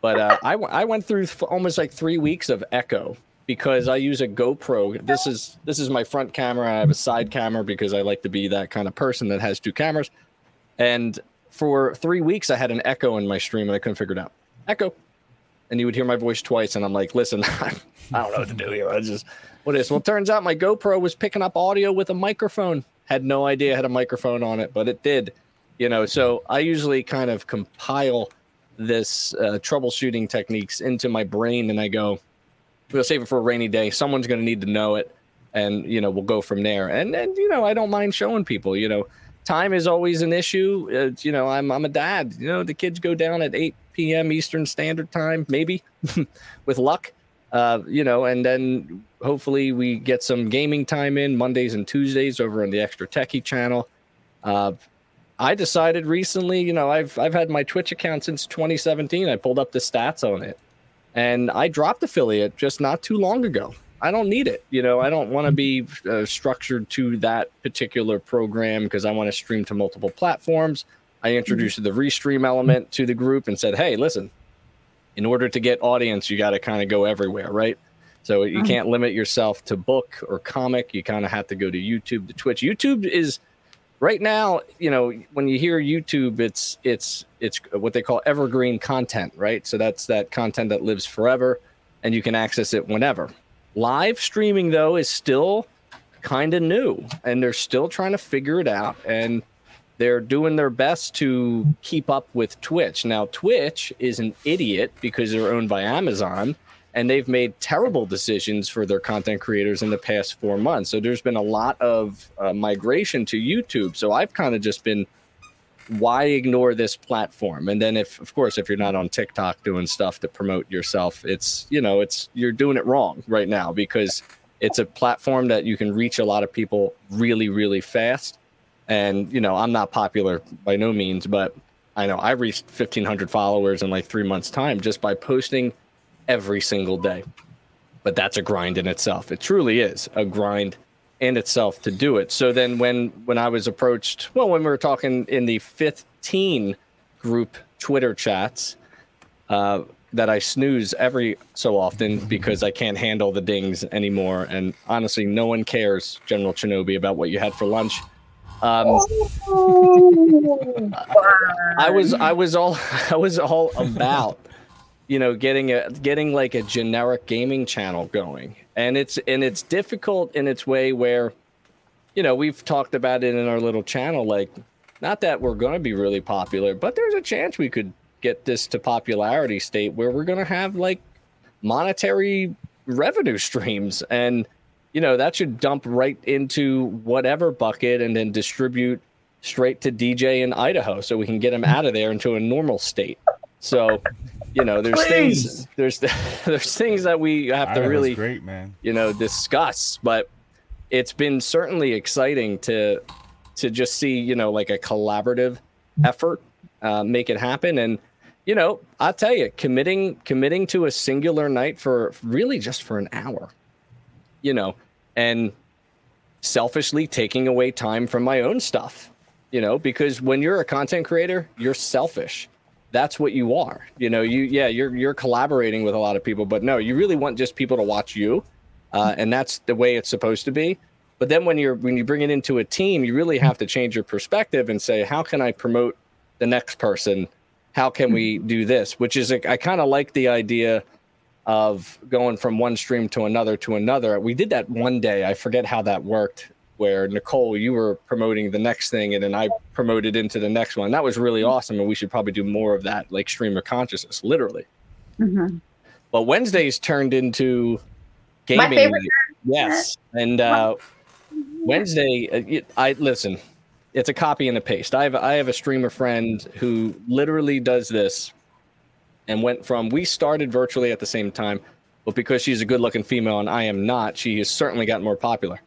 But uh, I, w- I went through f- almost like three weeks of echo because I use a GoPro. This is this is my front camera. I have a side camera because I like to be that kind of person that has two cameras. And for three weeks, I had an echo in my stream, and I couldn't figure it out. Echo, and you would hear my voice twice, and I'm like, listen, I don't know what to do here. I just what is? Well, turns out my GoPro was picking up audio with a microphone. Had no idea it had a microphone on it, but it did. You know, so I usually kind of compile this uh, troubleshooting techniques into my brain, and I go, we'll save it for a rainy day. Someone's going to need to know it, and you know, we'll go from there. And and you know, I don't mind showing people. You know, time is always an issue. Uh, you know, I'm I'm a dad. You know, the kids go down at 8 p.m. Eastern Standard Time, maybe, with luck. Uh, you know, and then hopefully we get some gaming time in Mondays and Tuesdays over on the Extra Techie channel. Uh, I decided recently, you know, I've I've had my Twitch account since 2017. I pulled up the stats on it, and I dropped affiliate just not too long ago. I don't need it. You know, I don't want to be uh, structured to that particular program because I want to stream to multiple platforms. I introduced the restream element to the group and said, "Hey, listen, in order to get audience, you got to kind of go everywhere, right? So you can't limit yourself to book or comic. You kind of have to go to YouTube, to Twitch. YouTube is right now, you know, when you hear YouTube, it's it's it's what they call evergreen content, right? So that's that content that lives forever, and you can access it whenever. Live streaming though is still kind of new, and they're still trying to figure it out, and they're doing their best to keep up with Twitch. Now, Twitch is an idiot because they're owned by Amazon and they've made terrible decisions for their content creators in the past four months. So there's been a lot of uh, migration to YouTube. So I've kind of just been, why ignore this platform? And then if, of course, if you're not on TikTok doing stuff to promote yourself, it's, you know, it's, you're doing it wrong right now because it's a platform that you can reach a lot of people really, really fast. And, you know, I'm not popular by no means, but I know I reached 1,500 followers in like three months' time just by posting every single day. But that's a grind in itself. It truly is a grind in itself to do it. So then when when I was approached, well, when we were talking in the 15 group Twitter chats, uh, that I snooze every so often because I can't handle the dings anymore. And honestly, no one cares, General Shinobi, about what you had for lunch. Um, I was I was all I was all about you know getting a getting like a generic gaming channel going and it's and it's difficult in its way where you know we've talked about it in our little channel like not that we're going to be really popular but there's a chance we could get this to popularity state where we're going to have like monetary revenue streams and you know that should dump right into whatever bucket and then distribute straight to DJ in Idaho so we can get him out of there into a normal state. So, you know, there's things there's there's things that we have to Idaho's really great, man. you know discuss, but it's been certainly exciting to to just see, you know, like a collaborative effort uh, make it happen and you know, I'll tell you, committing committing to a singular night for really just for an hour, you know, and selfishly taking away time from my own stuff, you know, because when you're a content creator, you're selfish. That's what you are. You know, you yeah, you're you're collaborating with a lot of people, but no, you really want just people to watch you, uh, and that's the way it's supposed to be. But then when you're when you bring it into a team, you really have to change your perspective and say, how can I promote the next person? How can we do this? Which is I kind of like the idea of going from one stream to another to another. We did that one day. I forget how that worked. Where Nicole, you were promoting the next thing, and then I promoted into the next one. That was really awesome, and we should probably do more of that, like stream of consciousness, literally. Mhm. But Wednesdays turned into gaming. Yes, and uh, Wednesday, I listen. It's a copy and a paste. I have I have a streamer friend who literally does this, and went from we started virtually at the same time, but because she's a good-looking female and I am not, she has certainly gotten more popular.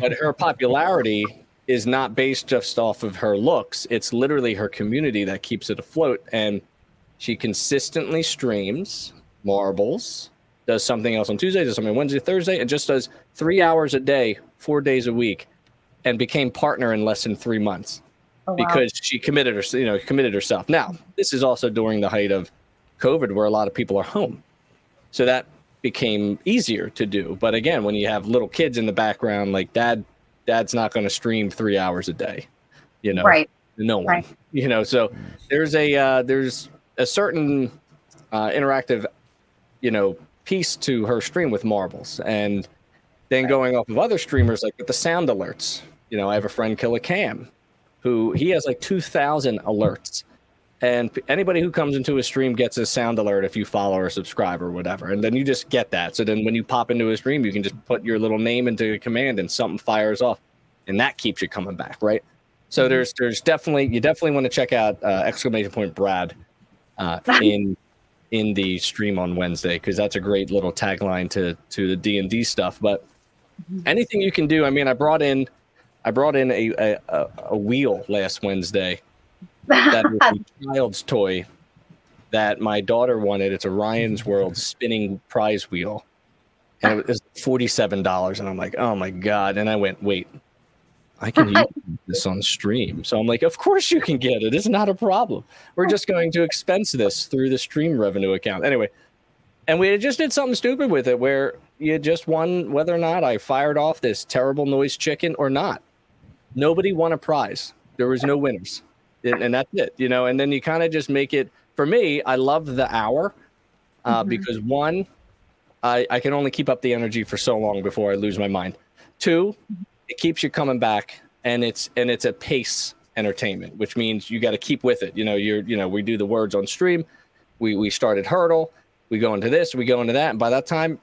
But her popularity is not based just off of her looks. It's literally her community that keeps it afloat, and she consistently streams marbles, does something else on Tuesday, does something Wednesday, Thursday, and just does three hours a day, four days a week, and became partner in less than three months Oh, wow. because she committed her, you know, committed herself. Now, this is also during the height of COVID, where a lot of people are home, so that became easier to do. But again, when you have little kids in the background, like dad, dad's not going to stream three hours a day, you know, right. no one Right. you know so there's a uh, there's a certain uh, interactive you know piece to her stream with marbles and then going off of other streamers like with the sound alerts you know i have a friend killer cam who he has like 2000 alerts and anybody who comes into a stream gets a sound alert if you follow or subscribe or whatever and then you just get that so then when you pop into a stream you can just put your little name into a command and something fires off and that keeps you coming back right so there's there's definitely you definitely want to check out uh, exclamation point Brad uh, in in the stream on Wednesday because that's a great little tagline to to the D and D stuff. But anything you can do. I mean, I brought in I brought in a, a, a wheel last Wednesday that is a child's toy that my daughter wanted. It's a Ryan's World spinning prize wheel, and it was forty seven dollars. And I'm like, oh my god! And I went, wait, I can use this on stream. So I'm like, of course you can get it. It's not a problem. We're just going to expense this through the stream revenue account. Anyway, and we just did something stupid with it where you just won whether or not I fired off this terrible noise chicken or not. Nobody won a prize. There was no winners. And, and that's it, you know, and then you kind of just make it for me, I love the hour uh, because one, I, I can only keep up the energy for so long before I lose my mind. Two, it keeps you coming back and it's and it's a pace entertainment which means you got to keep with it you know you're you know we do the words on stream we we started hurdle we go into this we go into that and by that time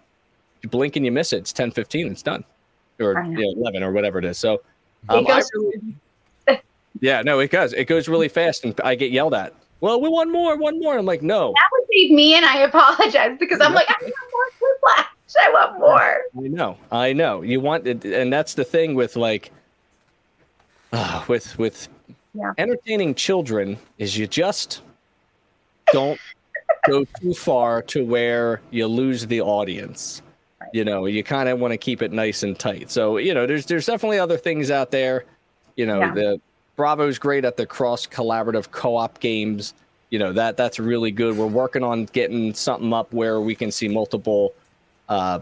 you blink and you miss it. It's 10 15 it's done. Or you know, 11 or whatever it is. So um, It I really- yeah no it does it goes really fast and i get yelled at well we want more one more i'm like no That would be me, and I apologize because I'm like, I want more Whiplash. I want more. I know, I know. You want it, and that's the thing with like, uh, with with Yeah. entertaining children is you just don't go too far to where you lose the audience. You know, you kind of want to keep it nice and tight. So you know, there's there's definitely other things out there. You know, Yeah. the Bravo's great at the cross collaborative co-op games. You know that that's really good. We're working on getting something up where we can see multiple uh,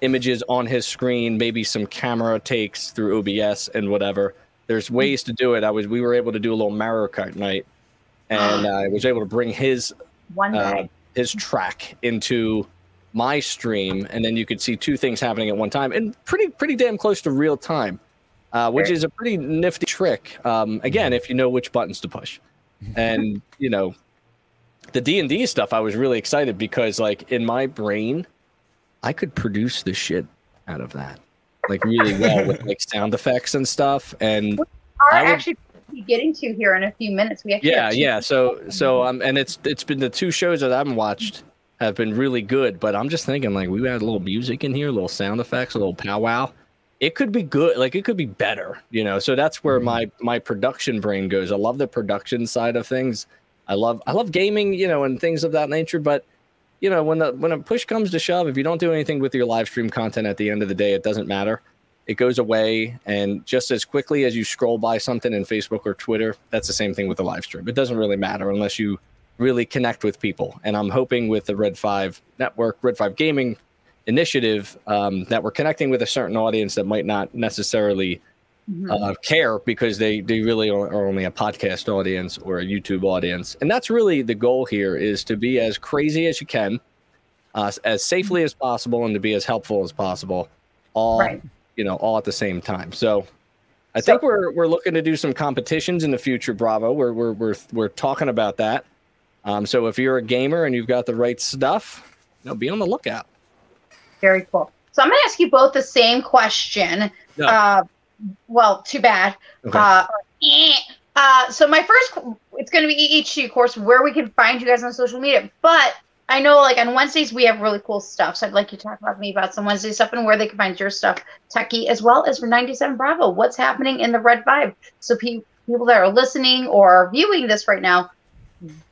images on his screen, maybe some camera takes through OBS and whatever. There's ways to do it. I was we were able to do a little Mario Kart night, and I was able to bring his One uh, his track into my stream, and then you could see two things happening at one time, and pretty pretty damn close to real time, uh, which is a pretty nifty trick. Um, again, if you know which buttons to push, and you know the D and D stuff, I was really excited because like in my brain, I could produce the shit out of that like really well with like sound effects and stuff, and Are I would- actually getting to here in a few minutes. We actually yeah yeah. So so um and it's it's been the two shows that i've watched have been really good but i'm just thinking like we had a little music in here a little sound effects a little powwow it could be good like it could be better you know? So that's where mm-hmm. my my production brain goes. I love the production side of things. I love i love gaming you know and things of that nature but you know when the when a push comes to shove if you don't do anything with your live stream content at the end of the day it doesn't matter. It goes away and just as quickly as you scroll by something in facebook or twitter that's the same thing with the live stream. It doesn't really matter unless you really connect with people. And i'm hoping with the red 5 network red 5 gaming initiative um, that we're connecting with a certain audience that might not necessarily Mhm. uh, care because they they really are are only a podcast audience or a YouTube audience, and that's really the goal here is to be as crazy as you can, uh, as safely as possible, and to be as helpful as possible, all Right. you know, all at the same time. So I think we're we're looking to do some competitions in the future, Bravo. We're we're we're we're talking about that. Um, so if you're a gamer and you've got the right stuff, you know, be on the lookout. Very cool. So I'm going to ask you both the same question. Yeah. Uh, well, too bad. Okay. Uh, uh, so my first, it's going to be each of you, of course, where we can find you guys on social media. But I know, like on Wednesdays, we have really cool stuff. So I'd like you to talk about me about some Wednesday stuff and where they can find your stuff, Techie, as well as for 97 Bravo. What's happening in the Red Five? So pe- people that are listening or viewing this right now,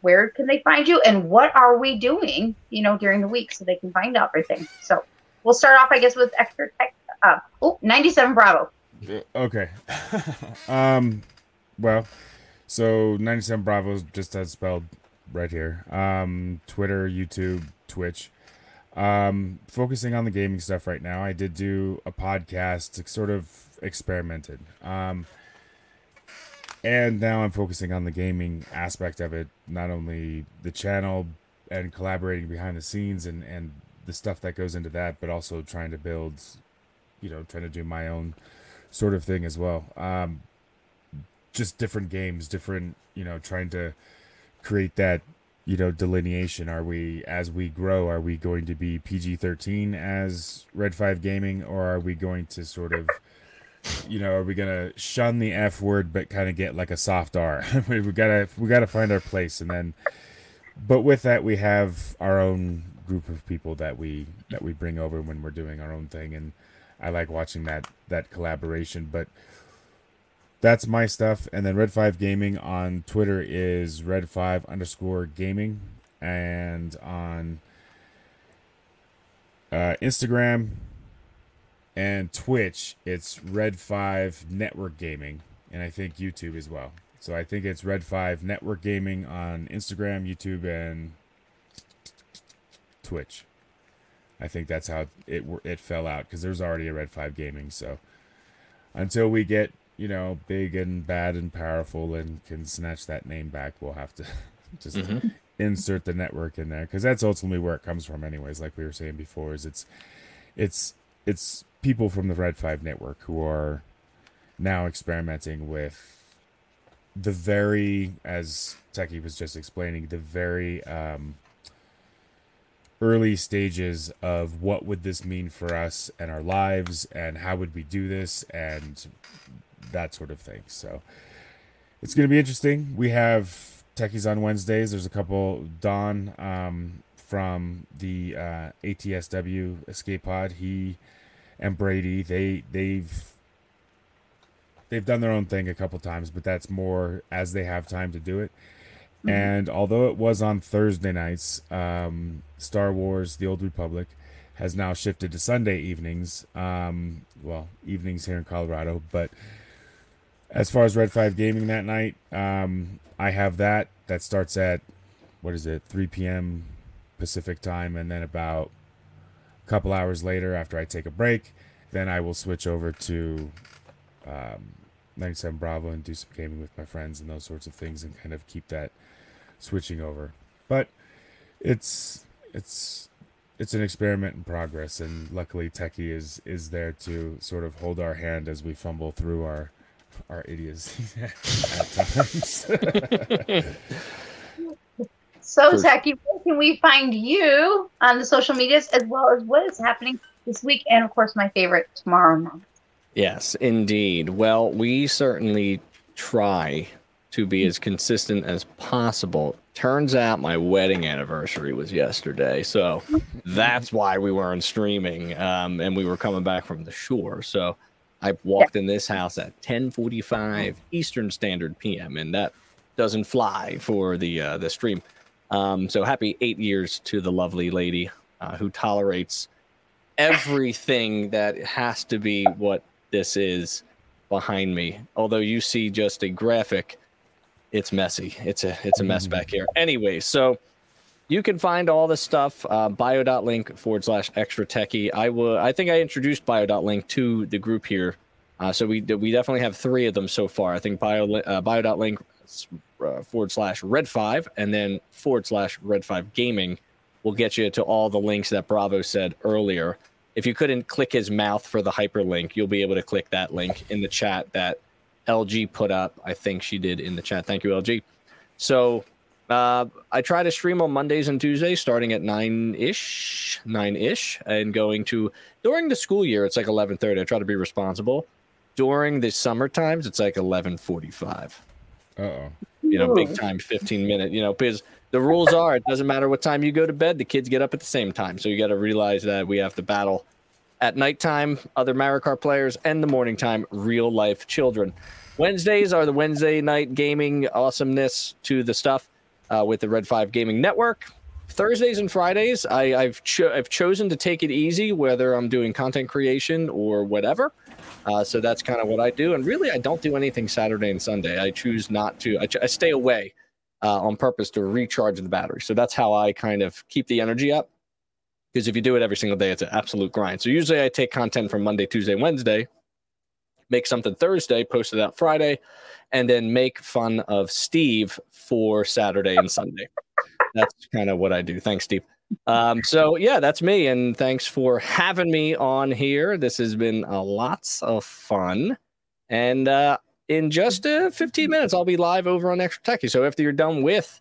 where can they find you and what are we doing, you know, during the week so they can find out everything. So we'll start off, I guess, with extra tech. Uh, oh, 97 Bravo. Okay. um, well, so 97 Bravo's just as spelled right here. Um, Twitter, YouTube, Twitch. Um, focusing on the gaming stuff right now. I did do a podcast, sort of experimented. Um, and now I'm focusing on the gaming aspect of it, not only the channel and collaborating behind the scenes and, and the stuff that goes into that, but also trying to build, you know, trying to do my own sort of thing as well. Um, just different games, different, you know, trying to create that, you know, delineation. Are we, as we grow, are we going to be PG 13 as Red 5 Gaming, or are we going to sort of, you know, are we gonna shun the F word but kind of get like a soft R? we we gotta we gotta find our place, and then, but with that we have our own group of people that we that we bring over when we're doing our own thing, and I like watching that that collaboration. But that's my stuff, and then Red Five Gaming on Twitter is Red Five underscore Gaming, and on uh, Instagram and Twitch, it's Red Five Network Gaming, and I think YouTube as well. So I think it's Red Five Network Gaming on Instagram, YouTube, and Twitch. I think that's how it it fell out because there's already a Red Five Gaming. So until we get you know big and bad and powerful and can snatch that name back, we'll have to just Mhm. insert the network in there because that's ultimately where it comes from, anyways. Like we were saying before, is it's it's it's people from the Red Five Network who are now experimenting with the very, as Techie was just explaining, the very um, early stages of what would this mean for us and our lives, and how would we do this, and that sort of thing. So it's going to be interesting. We have techies on Wednesdays. There's a couple. Don um, from the uh, ATSW Escape Pod. He and Brady. They they've they've done their own thing a couple times, but that's more as they have time to do it. And although it was on Thursday nights, um, Star Wars: The Old Republic has now shifted to Sunday evenings. Um, well, evenings here in Colorado, but as far as Red Five Gaming that night, um, I have that. That starts at what is it, 3 p.m. Pacific time, and then about a couple hours later, after I take a break, then I will switch over to um, 97 Bravo and do some gaming with my friends and those sorts of things, and kind of keep that switching over. But it's it's it's an experiment in progress, and luckily Techie is is there to sort of hold our hand as we fumble through our our idiocy at times. So, For- Techie, where can we find you on the social medias as well as what is happening this week? And of course, my favorite, tomorrow night. Yes, indeed. Well, we certainly try to be as consistent as possible. Turns out my wedding anniversary was yesterday, so that's why we weren't streaming, um, and we were coming back from the shore. So I walked in this house at 10:45 Eastern Standard PM, and that doesn't fly for the uh, the stream. Um, so happy eight years to the lovely lady uh, who tolerates everything that has to be what this is behind me. Although you see just a graphic, it's messy. It's a it's a mess back here. Anyway, so you can find all this stuff uh, bio.link forward slash extra techie. I will. I think I introduced bio.link to the group here, uh, so we we definitely have three of them so far. I think bio uh, bio.link uh, forward slash red five and then forward slash red five gaming will get you to all the links that Bravo said earlier. if you couldn't click his mouth for the hyperlink, you'll be able to click that link in the chat that LG put up. I think she did in the chat. Thank you, LG. So uh, I try to stream on Mondays and Tuesdays, starting at nine ish, nine ish, and going to during the school year. It's like eleven thirty. I try to be responsible. During the summer times, it's like eleven forty five. Uh oh. You know, big time, fifteen minute. You know, because the rules are it doesn't matter what time you go to bed. The kids get up at the same time, so you got to realize that we have to battle at nighttime, other Mario players, and the morning time, real life children. Wednesdays are the Wednesday night gaming awesomeness to the stuff uh, with the Red Five Gaming Network. Thursdays and Fridays, I, I've cho- I've chosen to take it easy, whether I'm doing content creation or whatever. Uh, so that's kind of what I do. And really, I don't do anything Saturday and Sunday. I choose not to. I, ch- I stay away uh, on purpose to recharge the battery. So that's how I kind of keep the energy up. Because if you do it every single day, it's an absolute grind. So usually I take content from Monday, Tuesday, Wednesday, make something Thursday, post it out Friday, and then make fun of Steve for Saturday and Sunday. That's kind of what I do. Thanks, Steve. Um, so yeah, that's me, and thanks for having me on here. This has been a lots of fun, and uh, in just uh, 15 minutes, I'll be live over on Extra Techie. So after you're done with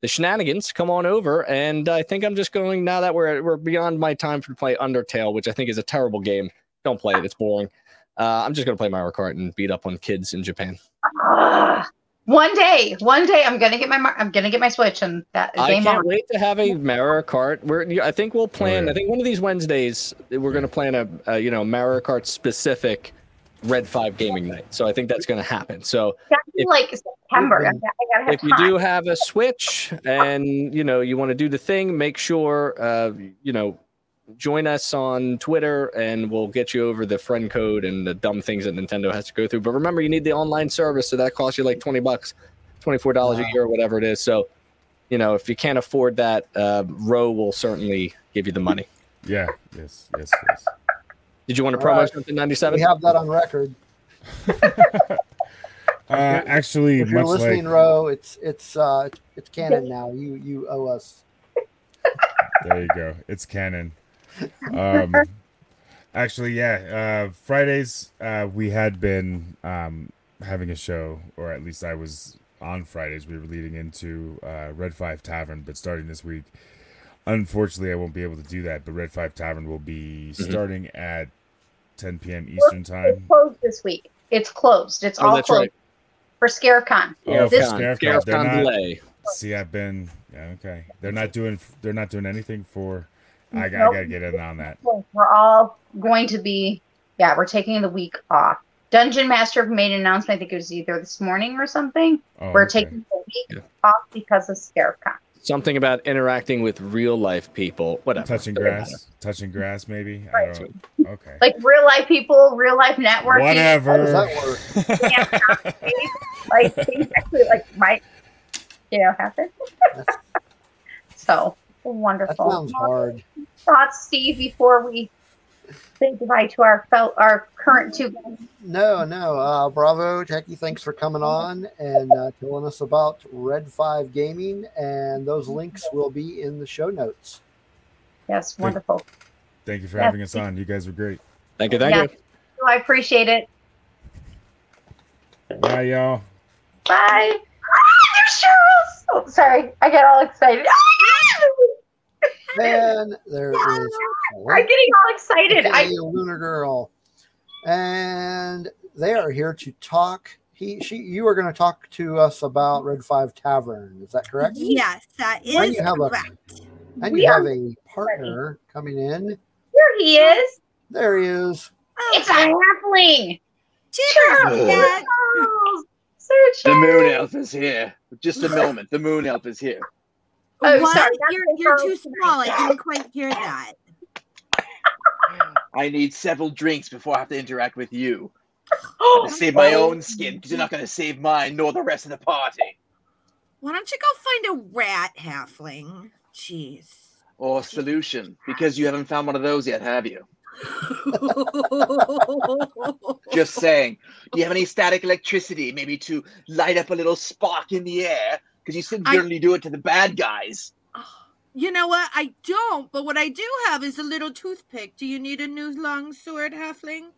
the shenanigans, come on over. And I think I'm just going now that we're we're beyond my time to play Undertale, which I think is a terrible game. Don't play it; it's boring. Uh, I'm just gonna play Mario Kart and beat up on kids in Japan. One day, one day, I'm gonna get my mar- I'm gonna get my Switch and that I game can't on. wait to have a Mario Kart. We're, I think we'll plan. yeah. I think one of these Wednesdays we're going to plan a, a you know Mario Kart specific Red Five gaming night. So I think that's going to happen. So if- like September. I gotta, I gotta have if you do have a Switch and you know you want to do the thing, make sure uh, you know join us on Twitter and we'll get you over the friend code and the dumb things that Nintendo has to go through. But remember, you need the online service, so that costs you like twenty bucks, twenty four dollars Wow. a year, or whatever it is. So you know if you can't afford that, uh, Ro will certainly give you the money. Yeah. Yes. Yes. Yes. Did you want to All promo right. something ninety seven? We have that on record. Uh, actually, If you're much listening, like Ro, it's it's uh it's canon now. You you owe us. there you go. It's canon. Um, actually, yeah. Uh, Fridays, uh, we had been um, having a show, or at least I was on Fridays. We were leading into uh, Red Five Tavern, but starting this week, unfortunately, I won't be able to do that. But Red Five Tavern will be Mm-hmm. starting at 10 p.m. Eastern It's time. closed this week. It's closed. It's Oh, all closed right. for ScarifCon. Oh, This- ScarifCon, ScarifCon they're not- delay. See, I've been yeah, okay. They're not doing. They're not doing anything for. I, I gotta get in on that. We're all going to be, yeah, we're taking the week off. Dungeon Master made an announcement. I think it was either this morning or something. Oh, we're okay. taking the week Yeah. off because of ScarifCon. Something about interacting with real life people. Whatever. touching Doesn't matter. grass. Touching grass, maybe. I Right. don't. Okay. Like real life people, real life networking. Whatever. How does that work? like things actually like might, you know, happen. so wonderful. That wonderful. sounds hard. Thoughts, Steve, before we say goodbye to our fel- our current two. No, no. Uh, bravo, Techie. Thanks for coming on and uh, telling us about Red Five Gaming. And those links will be in the show notes. Yes, wonderful. Thank you for Yeah. having us on. You guys were great. Thank you. Thank Yeah. you. So I appreciate it. Bye, y'all. Bye. Ah, there's Charles. Oh, sorry. I got all excited. Ah! And there is I'm getting all excited. I aka Lunar Girl, and they are here to talk. He, she, you are going to talk to us about Red Five Tavern. Is that correct? Yes, that is And you have a correct. and We you have a partner coming in. here he is. There he is. Oh, it's a halfling. Cheers, Charles. Dad. Charles. The moon elf is here. Just a moment. The moon elf is here. Oh, what? sorry, You're, you're too small. I didn't quite hear that. I need several drinks before I have to interact with you. Oh, To save my own oh, skin, because you're not going to save mine nor the rest of the party. Why don't you go find a rat halfling? Jeez. Or solution, because you haven't found one of those yet, have you? Just saying. Do you have any static electricity, maybe to light up a little spark in the air? Because you said I- you only do it to the bad guys. You know what? I don't, but what I do have is a little toothpick. Do you need a new long sword, halfling?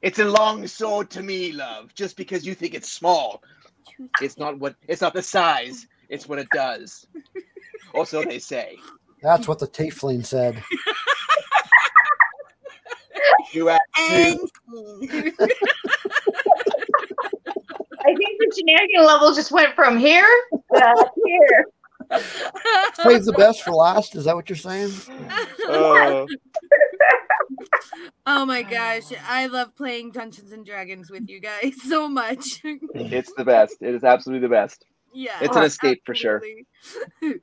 It's a long sword to me, love. Just because you think it's small, it's not what. It's not the size. It's what it does. Also, they say. That's what the tiefling said. You ask And I think level just went from here to here. Save the best for last. Is that what you're saying? Oh, oh my gosh, I love playing Dungeons and Dragons with you guys so much. it's the best. It is absolutely the best. yeah, It's an escape for sure. absolutely.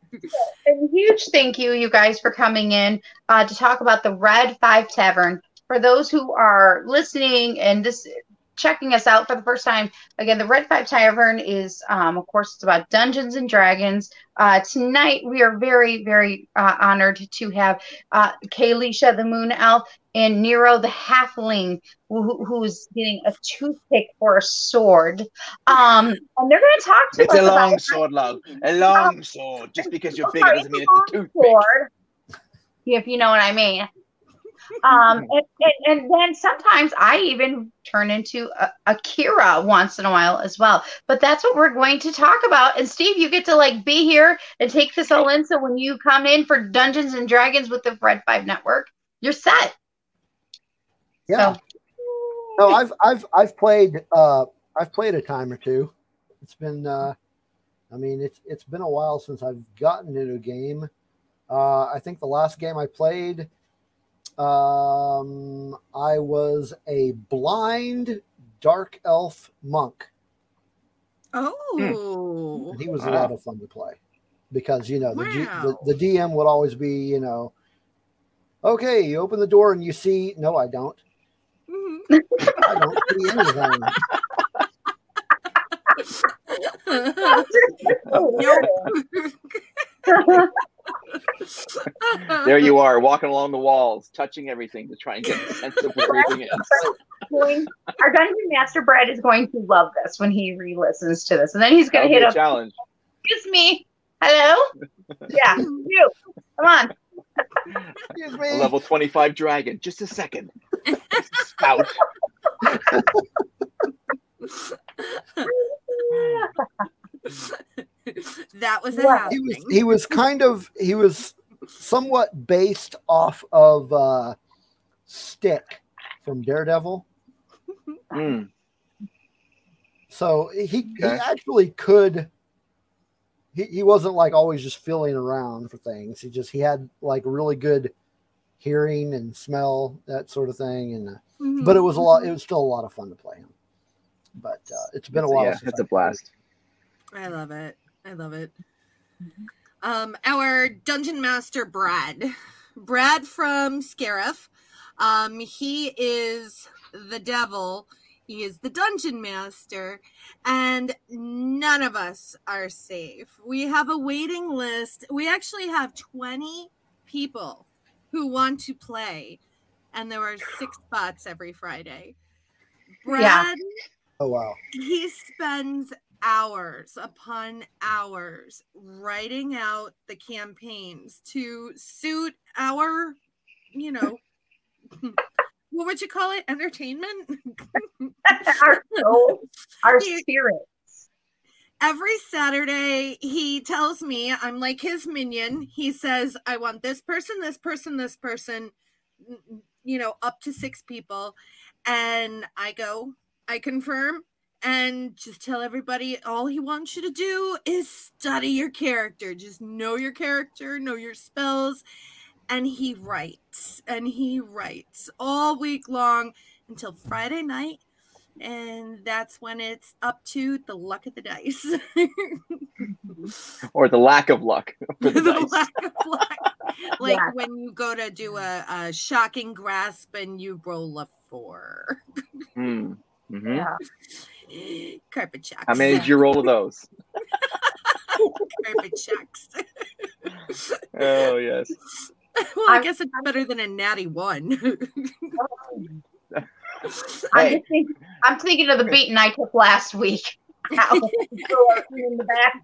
A huge thank you, you guys, for coming in uh, to talk about the Red Five Tavern. For those who are listening and this checking us out for the first time, again, the Red Five Tavern is, um, of course, it's about Dungeons and Dragons. Uh, tonight, we are very, very uh, honored to have uh, Kalisha, the Moon Elf, and Nero, the Halfling, who, who's getting a toothpick for a sword. Um, and they're going to talk to It's us a about long sword, love. A long sword. Just because you're bigger doesn't mean it's a toothpick. sword, if you know what I mean. Um, and, and, and then sometimes I even turn into a, a Kira once in a while as well. But that's what we're going to talk about. And Steve, you get to like be here and take this all in. So when you come in for Dungeons and Dragons with the Red Five Network, you're set. Yeah. No, I've I've I've played uh I've played a time or two. It's been uh I mean it's it's been a while since I've gotten into a game. Uh I think the last game I played um I was a blind dark elf monk. Oh, And he was a lot of fun to play because you know the, G, the the DM would always be you know okay you open the door and you see no I don't. Mhm. I don't see anything There you are, walking along the walls, touching everything to try and get a sense of where everything is. Going, our Dungeon Master Brad is going to love this when he re-listens to this, and then he's going to hit a up. challenge. Excuse me. Hello. Yeah, you. Come on. Excuse A me. level 25 dragon. Just a second. Spout. that was a Yeah, he was he was kind of he was somewhat based off of uh stick from daredevil Mm. so he he actually could he, he wasn't like always just feeling around for things he just he had like really good hearing and smell that sort of thing and uh, Mhm. but it was a lot it was still a lot of fun to play him but uh, it's been a while Yeah, since it's a I played. blast. I love it. I love it. Um, our dungeon master Brad, Brad from Scarif. Um, he is the devil. He is the dungeon master, and none of us are safe. We have a waiting list. We actually have twenty people who want to play, and there are six spots every Friday. Yeah. Brad oh wow he spends hours upon hours writing out the campaigns to suit our you know what would you call it? Entertainment? Our soul, our You- spirit. every saturday he tells me i'm like his minion. He says i want this person this person this person you know up to six people. And i go i confirm and just tell everybody all he wants you to do is study your character just know your character know your spells and he writes and he writes all week long until friday night and that's when it's up to the luck of the dice Or the lack of luck for the, the dice. lack of luck like Yeah. when you go to do a, a shocking grasp and you roll a four Mm. Mhm. Yeah. Carpet checks How many did you roll of those? carpet checks Oh, yes. well i I'm- guess it's better than a natty one I'm, Hey. thinking, I'm thinking of the beating I took last week. In the back.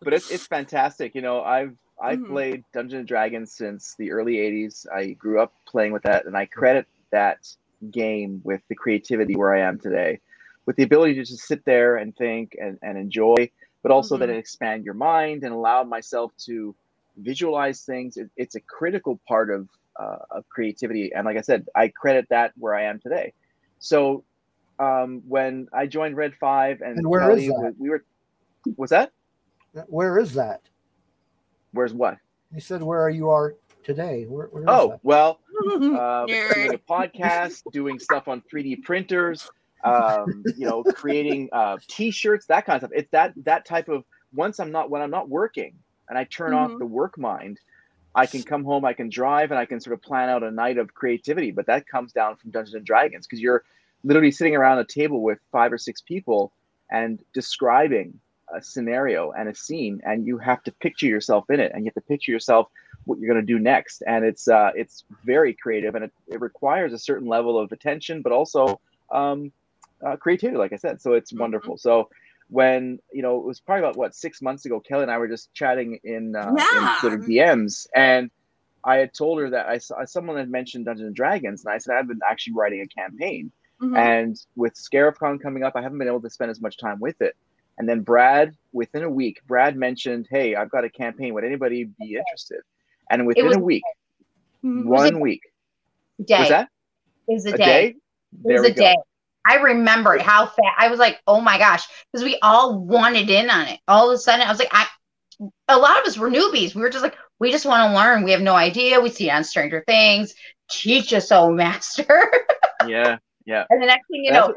but it's it's fantastic. You know, I've I've Mhm. played Dungeons and Dragons since the early '80s. I grew up playing with that, and I credit that game with the creativity where I am today, with the ability to just sit there and think and, and enjoy, but also Mhm. then expand your mind and allow myself to visualize things. It, it's a critical part of uh, of creativity, and like I said, I credit that where I am today. So um, when I joined Red Five and, And where Kelly, is that? we were, was that? Where is that? Where's what? You said where are you are today. Where, where is Oh that? well, uh, doing a podcast, doing stuff on 3D printers, um, you know, creating uh, T-shirts, that kind of stuff. It's that that type of. Once I'm not when I'm not working and I turn off Mhm. the work mind, I can come home, I can drive, and I can sort of plan out a night of creativity. But that comes down from Dungeons and Dragons because you're literally sitting around a table with five or six people and describing a scenario and a scene, and you have to picture yourself in it, and you have to picture yourself what you're going to do next. And it's uh, it's very creative, and it, it requires a certain level of attention, but also um, uh, creativity, like I said. So it's wonderful. So when you know it was probably about what six months ago, Kelly and I were just chatting in, uh, Yeah. in sort of DMs, and I had told her that I saw someone had mentioned Dungeons and Dragons, and I said I've been actually writing a campaign. Mhm. And with ScarifCon coming up, I haven't been able to spend as much time with it. And then Brad, within a week, Brad mentioned, "Hey, I've got a campaign. Would anybody be interested?" And within was- a week, Mhm. Was one week, day. was that It was a, a day. day? It was a go. day. I remember how fast. I was like, oh my gosh, because we all wanted in on it. All of a sudden, I was like, I. A lot of us were newbies. We were just like, we just want to learn. We have no idea. We see it on Stranger Things. Teach us, oh master. Yeah, yeah. and the next thing you That's know,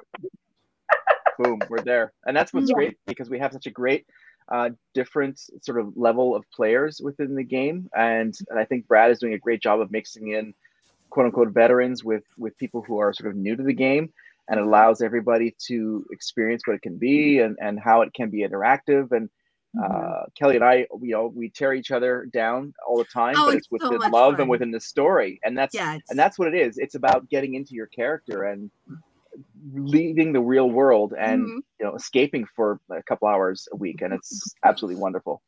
boom, we're there. And that's what's Yeah. great because we have such a great uh, different sort of level of players within the game. And, and I think Brad is doing a great job of mixing in quote unquote veterans with, with people who are sort of new to the game and it allows everybody to experience what it can be and, and how it can be interactive. And uh, Kelly and I, you know, we tear each other down all the time, Oh, but it's it's so within much love fun. and within the story. And that's, Yeah, and that's what it is. It's about getting into your character and leaving the real world and Mhm. you know escaping for a couple hours a week and it's absolutely wonderful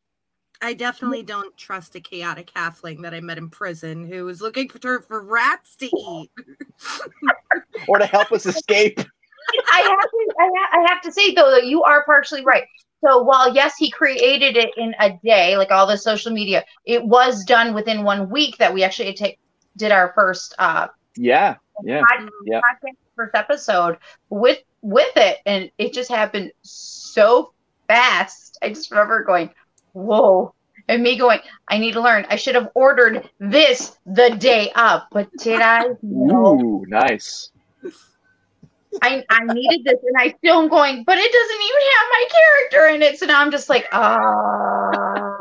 I definitely don't trust a chaotic halfling that I met in prison who was looking for for rats to eat. or to help us escape I have to, I, ha- I have to say though that you are partially right. So while yes, he created it in a day, like all the social media, it was done within one week that we actually take did our first uh yeah yeah pod- yeah podcast, first episode with with it, and it just happened so fast. I just remember going, "Whoa!" and me going, "I need to learn. I should have ordered this the day up, but did I? No." ooh nice I, I needed this and I still am going, but it doesn't even have my character in it. So now I'm just like, ah.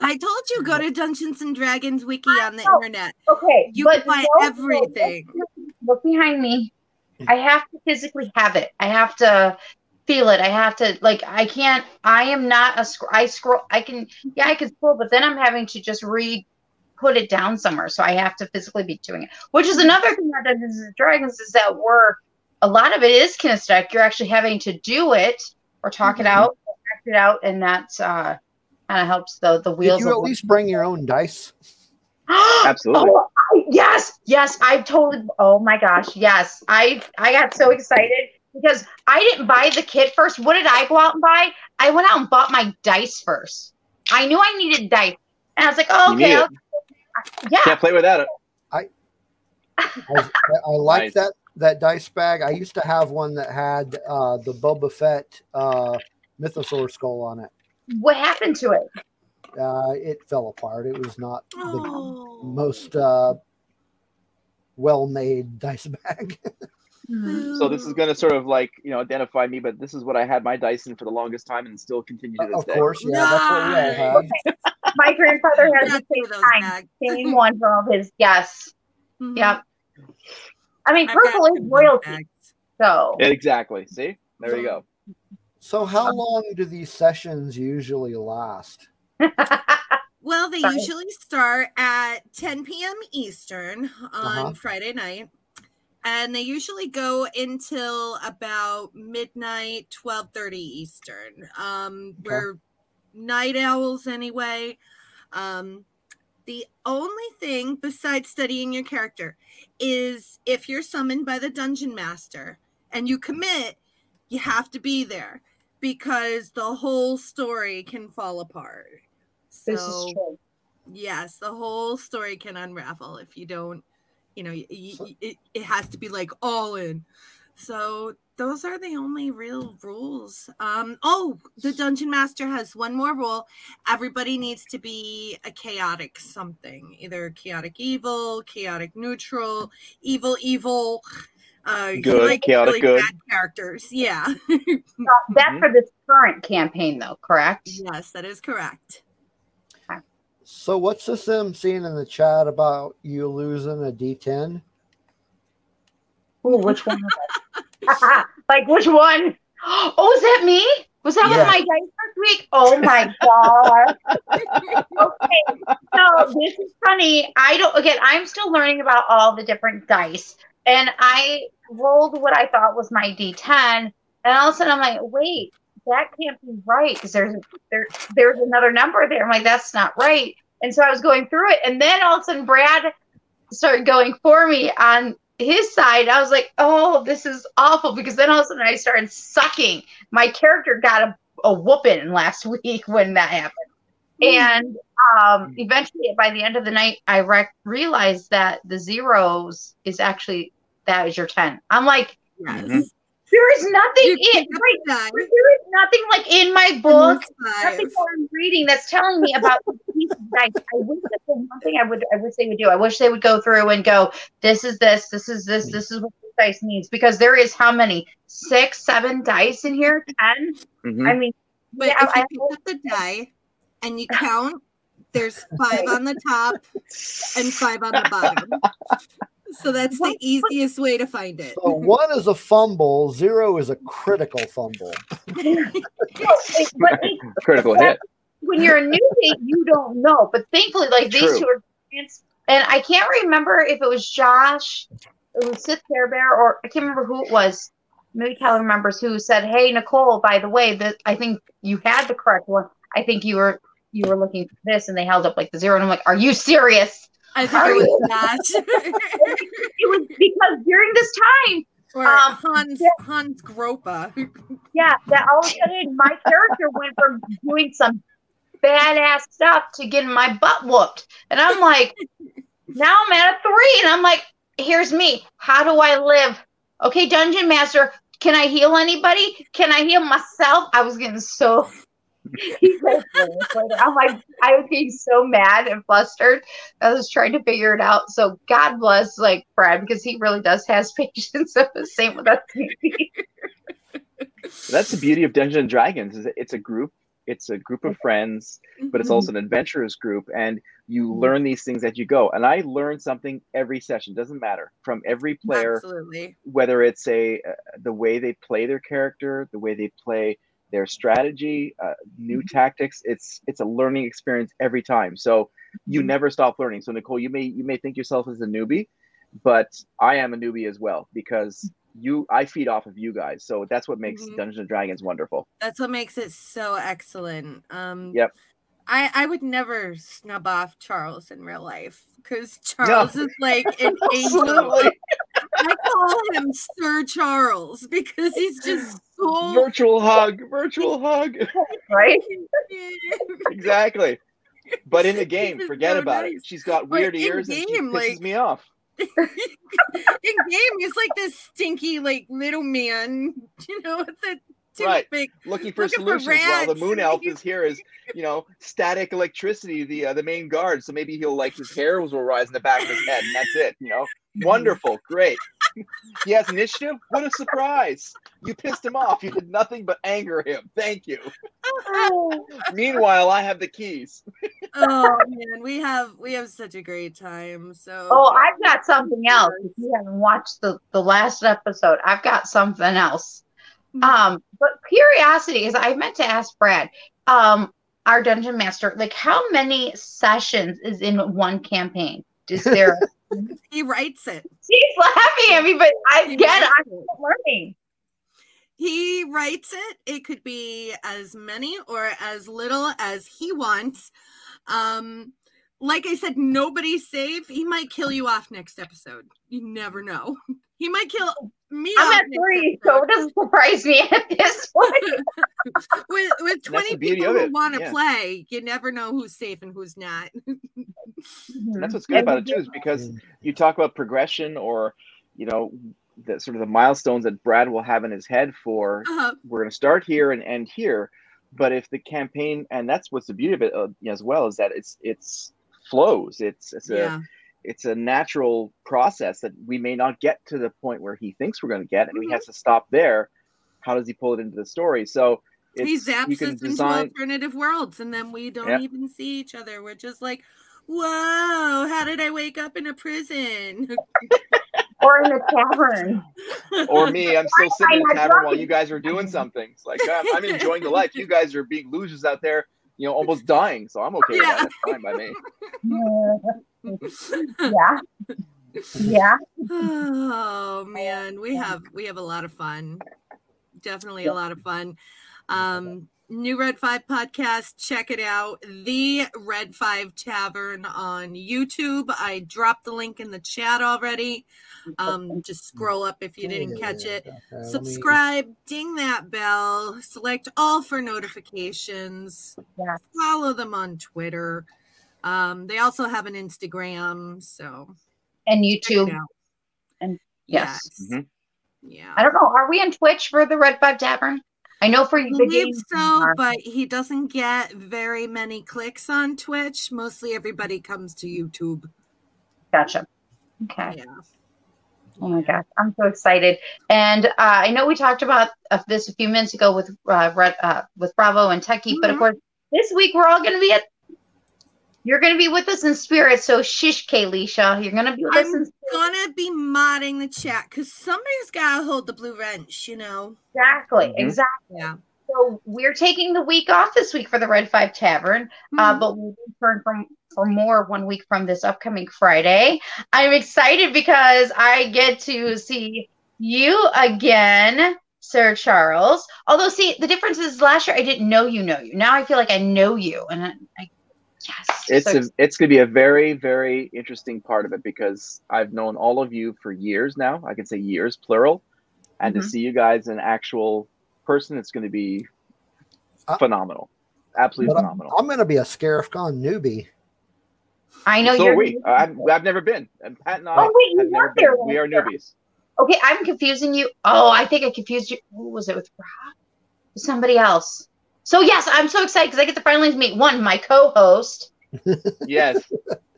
I told you go to Dungeons and Dragons wiki on the internet. okay. You but can buy no, no, everything. Look behind me. I have to physically have it. I have to feel it. I have to like. I can't. I am not a. Sc- I scroll. I can. Yeah, I can scroll, but then I'm having to just read. Put it down somewhere, so I have to physically be doing it. Which is another thing about Dungeons and Dragons is that we're a lot of it is kinesthetic. You're actually having to do it or talk it out, or act it out, and that's uh kind of helps the the wheels. Did you at least bring your own dice? absolutely Oh, I, yes, yes, I totally. Oh my gosh, yes, I I got so excited because I didn't buy the kit first. What did I go out and buy? I went out and bought my dice first. I knew I needed dice, and I was like, oh, You okay, I'll- yeah. can't play without it I, I like Nice. that that dice bag. I used to have one that had uh, the Boba Fett uh, Mythosaur skull on it. What happened to it? Uh, it fell apart. It was not the Oh. most uh, well-made dice bag. so this is going to sort of like you know identify me but this is what i had my dyson for the longest time and still continue to this of day course, yeah, that's what we all had. My grandfather has the That's same one of kind, same one for all of his. Yes, Mhm. yep. I mean, I've purple is two royalty, bags. so exactly see there you go So, how long do these sessions usually last? Well, they Sorry. usually start at 10 p.m. Eastern on Uh-huh. Friday night. And they usually go until about midnight, 12:30 Eastern. Um, Okay. we're night owls anyway. Um, the only thing besides studying your character is if you're summoned by the dungeon master and you commit, you have to be there because the whole story can fall apart. This is So, true. yes, the whole story can unravel if you don't, you know, y- y- it, it has to be like all in. So those are the only real rules. Um, oh, the dungeon master has one more rule. Everybody needs to be a chaotic something, either chaotic evil, chaotic neutral, evil, evil. Uh, Good, likes chaotic good. bad characters. Yeah. That's for this current campaign, though, correct? yes, that is correct. So what's this them seeing in the chat about you losing a D10? Ooh, which one? like which one? Oh, is that me? Was that Yeah. with my dice this week? Oh my god. okay, so this is funny. I don't. Again, I'm still learning about all the different dice, and I rolled what I thought was my D10, and all of a sudden I'm like, wait, that can't be right because there's there there's another number there. I'm like, that's not right. And so I was going through it, and then all of a sudden Brad started going for me on his side. I was like, oh, this is awful because then all of a sudden I started sucking. My character got a, a whooping last week when that happened. And um, eventually, by the end of the night, I rec- realized that the zeros is actually that is your 10. I'm like, Yes. There is nothing in pick up right, there is nothing like in my book nothing that I'm reading that's telling me about these dice. I wish the one thing I would I wish they would do. I wish they would go through and go, this is this, this is this, this is what this dice means. Because there is how many? Six, seven dice in here? 10 Mhm. I mean, But yeah, if you I- pick up the die and you count, there's five on the top and five on the bottom. So that's the easiest way to find it. So one is a fumble, zero is a critical fumble. but it- Critical hit. when you're a newbie, you don't know. But thankfully, like these True. two are experienced. And I can't remember if it was Josh, it was Sith Care Bear, or I can't remember who it was. Maybe Kelly remembers who said, "Hey, Nicole, by the way, that I think you had the correct one. I think you were you were looking for this," and they held up like the zero, and I'm like, "Are you serious?" I think it was that. It was because during this time, or Um, Hans yeah. Hans Gropa. yeah, that all of a sudden my character went from doing some badass stuff to getting my butt whooped. And I'm like, now I'm at a three. And I'm like, here's me. How do I live? Okay, Dungeon Master, can I heal anybody? Can I heal myself? I was getting so. He's like, I'm like, I was getting so mad and flustered. I was trying to figure it out. So God bless, like Brad, because he really does has patience. So the same with us. That's the beauty of Dungeons and Dragons. Is that it's a group. It's a group of friends, but it's Mhm. also an adventurers group, and you Mhm. learn these things as you go. And I learn something every session. Doesn't matter from every player, Absolutely. whether it's a uh, the way they play their character, the way they play their strategy, uh, new tactics. It's it's a learning experience every time. So you Mhm. never stop learning. So Nicole, you may you may think yourself as a newbie, but I am a newbie as well because you I feed off of you guys. So that's what makes Mhm. Dungeons and Dragons wonderful. That's what makes it so excellent. Um Yep. I, I would never snub off Charles in real life because Charles is like an angel. Absolutely. I call him Sir Charles because he's just so Virtual hug, virtual hug. right? exactly. But in the game, forget so about it. She's got weird in ears and she game, pisses like- me off. in game he's like this stinky like little man, you know, with the Right. toothpick. looking for Looking for solutions. While the moon elf is here is you know static electricity the uh, the main guard. So maybe he'll like his hairs will rise in the back of his head and that's it you know? Wonderful. Great. He has initiative? What a surprise. You pissed him off. You did nothing but anger him. Thank you. Meanwhile i have the keys. Oh man, we have we have such a great time. So Oh, I've got something else. If you haven't watched the, the last episode, I've got something else. Um, but curiosity is I meant to ask Brad, um, our dungeon master, like how many sessions is in one campaign? Is there he writes it. she's laughing at me, but I He get it, I'm learning. He writes it, it could be as many or as little as he wants. Um, like I said, nobody's safe. He might kill you off next episode. You never know. He might kill me. I'm at three, so it doesn't surprise me at this point. with with 20 people who want to yeah. play, you never know who's safe and who's not. That's what's good about it too, is because you talk about progression or, you know, the sort of the milestones that Brad will have in his head for Uh-huh. we're going to start here and end here. But if the campaign, and that's what's the beauty of it uh, as well, is that it's it's flows. It's it's a Yeah. It's a natural process that we may not get to the point where he thinks we're going to get, and Mm-hmm. he has to stop there. How does he pull it into the story? So it's, he zaps can us into alternative worlds, and then we don't Yeah. even see each other. We're just like, "Whoa! How did I wake up in a prison?" or in a tavern. or me, I'm still sitting in I'm the tavern while you guys are doing something. It's like I'm, I'm enjoying the life. You guys are being losers out there, you know, almost dying. So I'm okay with that. It's fine by me. Yeah. Yeah. oh man, we have we have a lot of fun. Definitely a lot of fun. Um New Red 5 podcast, check it out. The Red 5 Tavern on YouTube. I dropped the link in the chat already. Um just scroll up if you didn't catch it. Okay, let me- Subscribe, ding that bell, select all for notifications. Yes. Follow them on Twitter. Um, they also have an Instagram, so And YouTube. And yes. Mhm. Yeah. I don't know. Are we on Twitch for the Red Five Tavern? I know for I the believe games. so, but he doesn't get very many clicks on Twitch. Mostly everybody comes to YouTube. Gotcha. Okay. Yeah. Oh my gosh, I'm so excited! And uh, I know we talked about uh, this a few minutes ago with uh, Red, uh, with Bravo and Techie, but of Mhm. course, this week we're all going to be at. You're going to be with us in spirit, so shish, Kaylisha. You're going to be with us I'm in spirit. gonna be modding the chat because somebody's gotta hold the blue wrench, you know. Exactly, Mhm. exactly. Yeah. So we're taking the week off this week for the Red Five Tavern, uh, Mhm. but we'll return from for more one week from this upcoming Friday. I'm excited because I get to see you again, Sir Charles. Although, see, the difference is last year I didn't know you know you. Now I feel like I know you, and I, I yes, It's so a, it's going to be a very very interesting part of it because I've known all of you for years now. I can say years plural, and Mhm. to see you guys in actual person, it's going to be Uh, phenomenal, absolutely But I'm, phenomenal. I'm going to be a Scarif Con newbie. I know so you're. are we. I've, I've never been. And Pat and I Oh, wait, you have never weren't there been. We are last newbies. Okay, I'm confusing you. Oh, I think I confused you. Who was it with Rob? With somebody else. So yes, I'm so excited because I get to finally meet one, my co-host. Yes.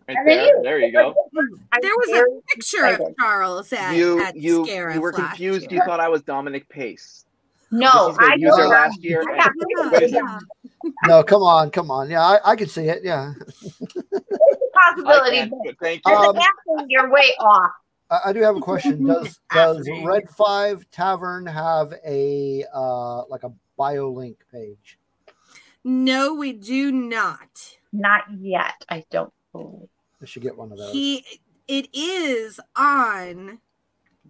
Right there. you. There you go. There was a picture of. Charles at, You at you Scarif you were confused. year. You thought I was Dominic Pace. No, He's gonna I use know her last year. I and- Yeah, Wait a yeah. second. No, come on, come on. Yeah, I, I can see it. Yeah. It's a I possibility. can't, but but thank you. Um, an you're way off. I, I do have a question. Does does Red Five Tavern have a uh like a bio link page? No, we do not. Not yet. I don't believe. I should get one of those. He it is on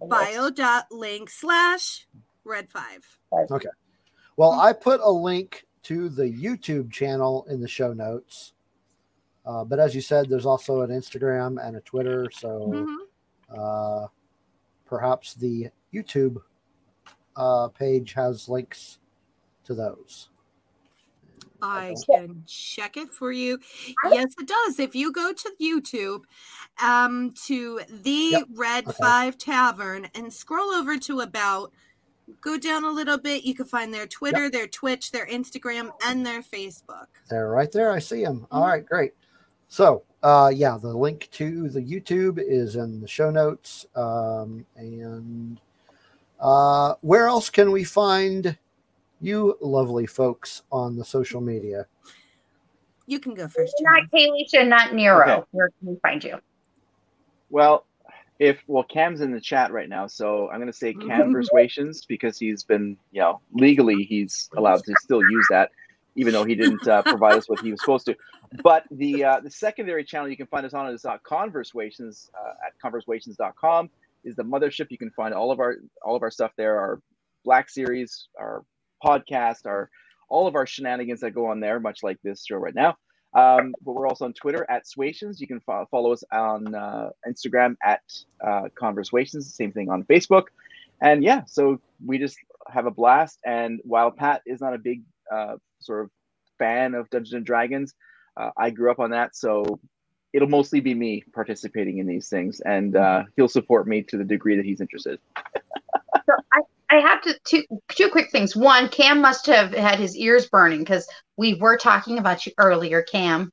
bio.link slash red five. Okay. Well, I put a link to the YouTube channel in the show notes. Uh, but as you said, there's also an Instagram and a Twitter. So Mhm. uh, perhaps the YouTube uh, page has links to those. I can check it for you. Yes, it does. If you go to YouTube, um, to the Yep. Red Okay. Five Tavern and scroll over to about, go down a little bit. You can find their Twitter, their Twitch, their Instagram, and their Facebook. They're right there. I see them. All right, great. So, uh, yeah, the link to the YouTube is in the show notes. Um, and uh, where else can we find you lovely folks on the social media? You can go first. Not Kaylisha, not Nero. Okay. Where can we find you? Well, if well, Cam's in the chat right now, so I'm gonna say Cam Persuasions because he's been, you know, legally he's allowed to still use that, even though he didn't uh, provide us what he was supposed to. But the uh, the secondary channel you can find us on is uh, Conversations uh, at conversations.com is the mothership. You can find all of our all of our stuff there, our Black Series, our podcast, our all of our shenanigans that go on there, much like this show right now. Um, but we're also on Twitter at Swations. You can fo- follow us on uh, Instagram at uh, Conversations. Same thing on Facebook. And yeah, so we just have a blast. And while Pat is not a big uh, sort of fan of Dungeons and Dragons, uh, I grew up on that, so it'll mostly be me participating in these things, and uh, he'll support me to the degree that he's interested. I, have to two two quick things. One, Cam must have had his ears burning because we were talking about you earlier, Cam.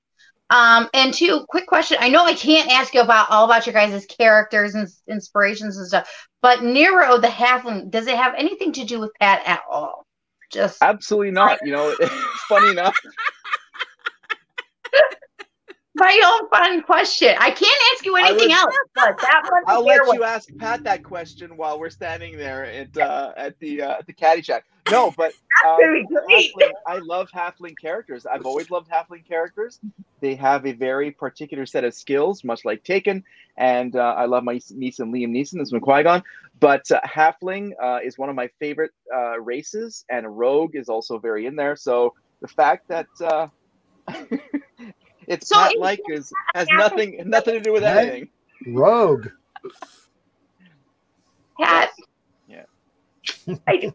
Um, and two, quick question. I know I can't ask you about all about your guys' characters and inspirations and stuff, but Nero the Halfling, does it have anything to do with Pat at all? Just Absolutely not. You know, funny enough, my own fun question. I can't ask you anything would- else, but that one I'll let was- you ask Pat that question while we're standing there at uh, at the uh, at the caddy shack. No, but um, gonna be great. halfling, I love halfling characters. I've always loved halfling characters. They have a very particular set of skills, much like Taken, and uh, I love my niece and Liam Neeson as Qui Gon. But uh, halfling uh, is one of my favorite uh, races, and rogue is also very in there. So the fact that uh, it's So Pat is like is has halfling- nothing nothing to do with Right? anything. Rogue. Pat. Yeah. I do.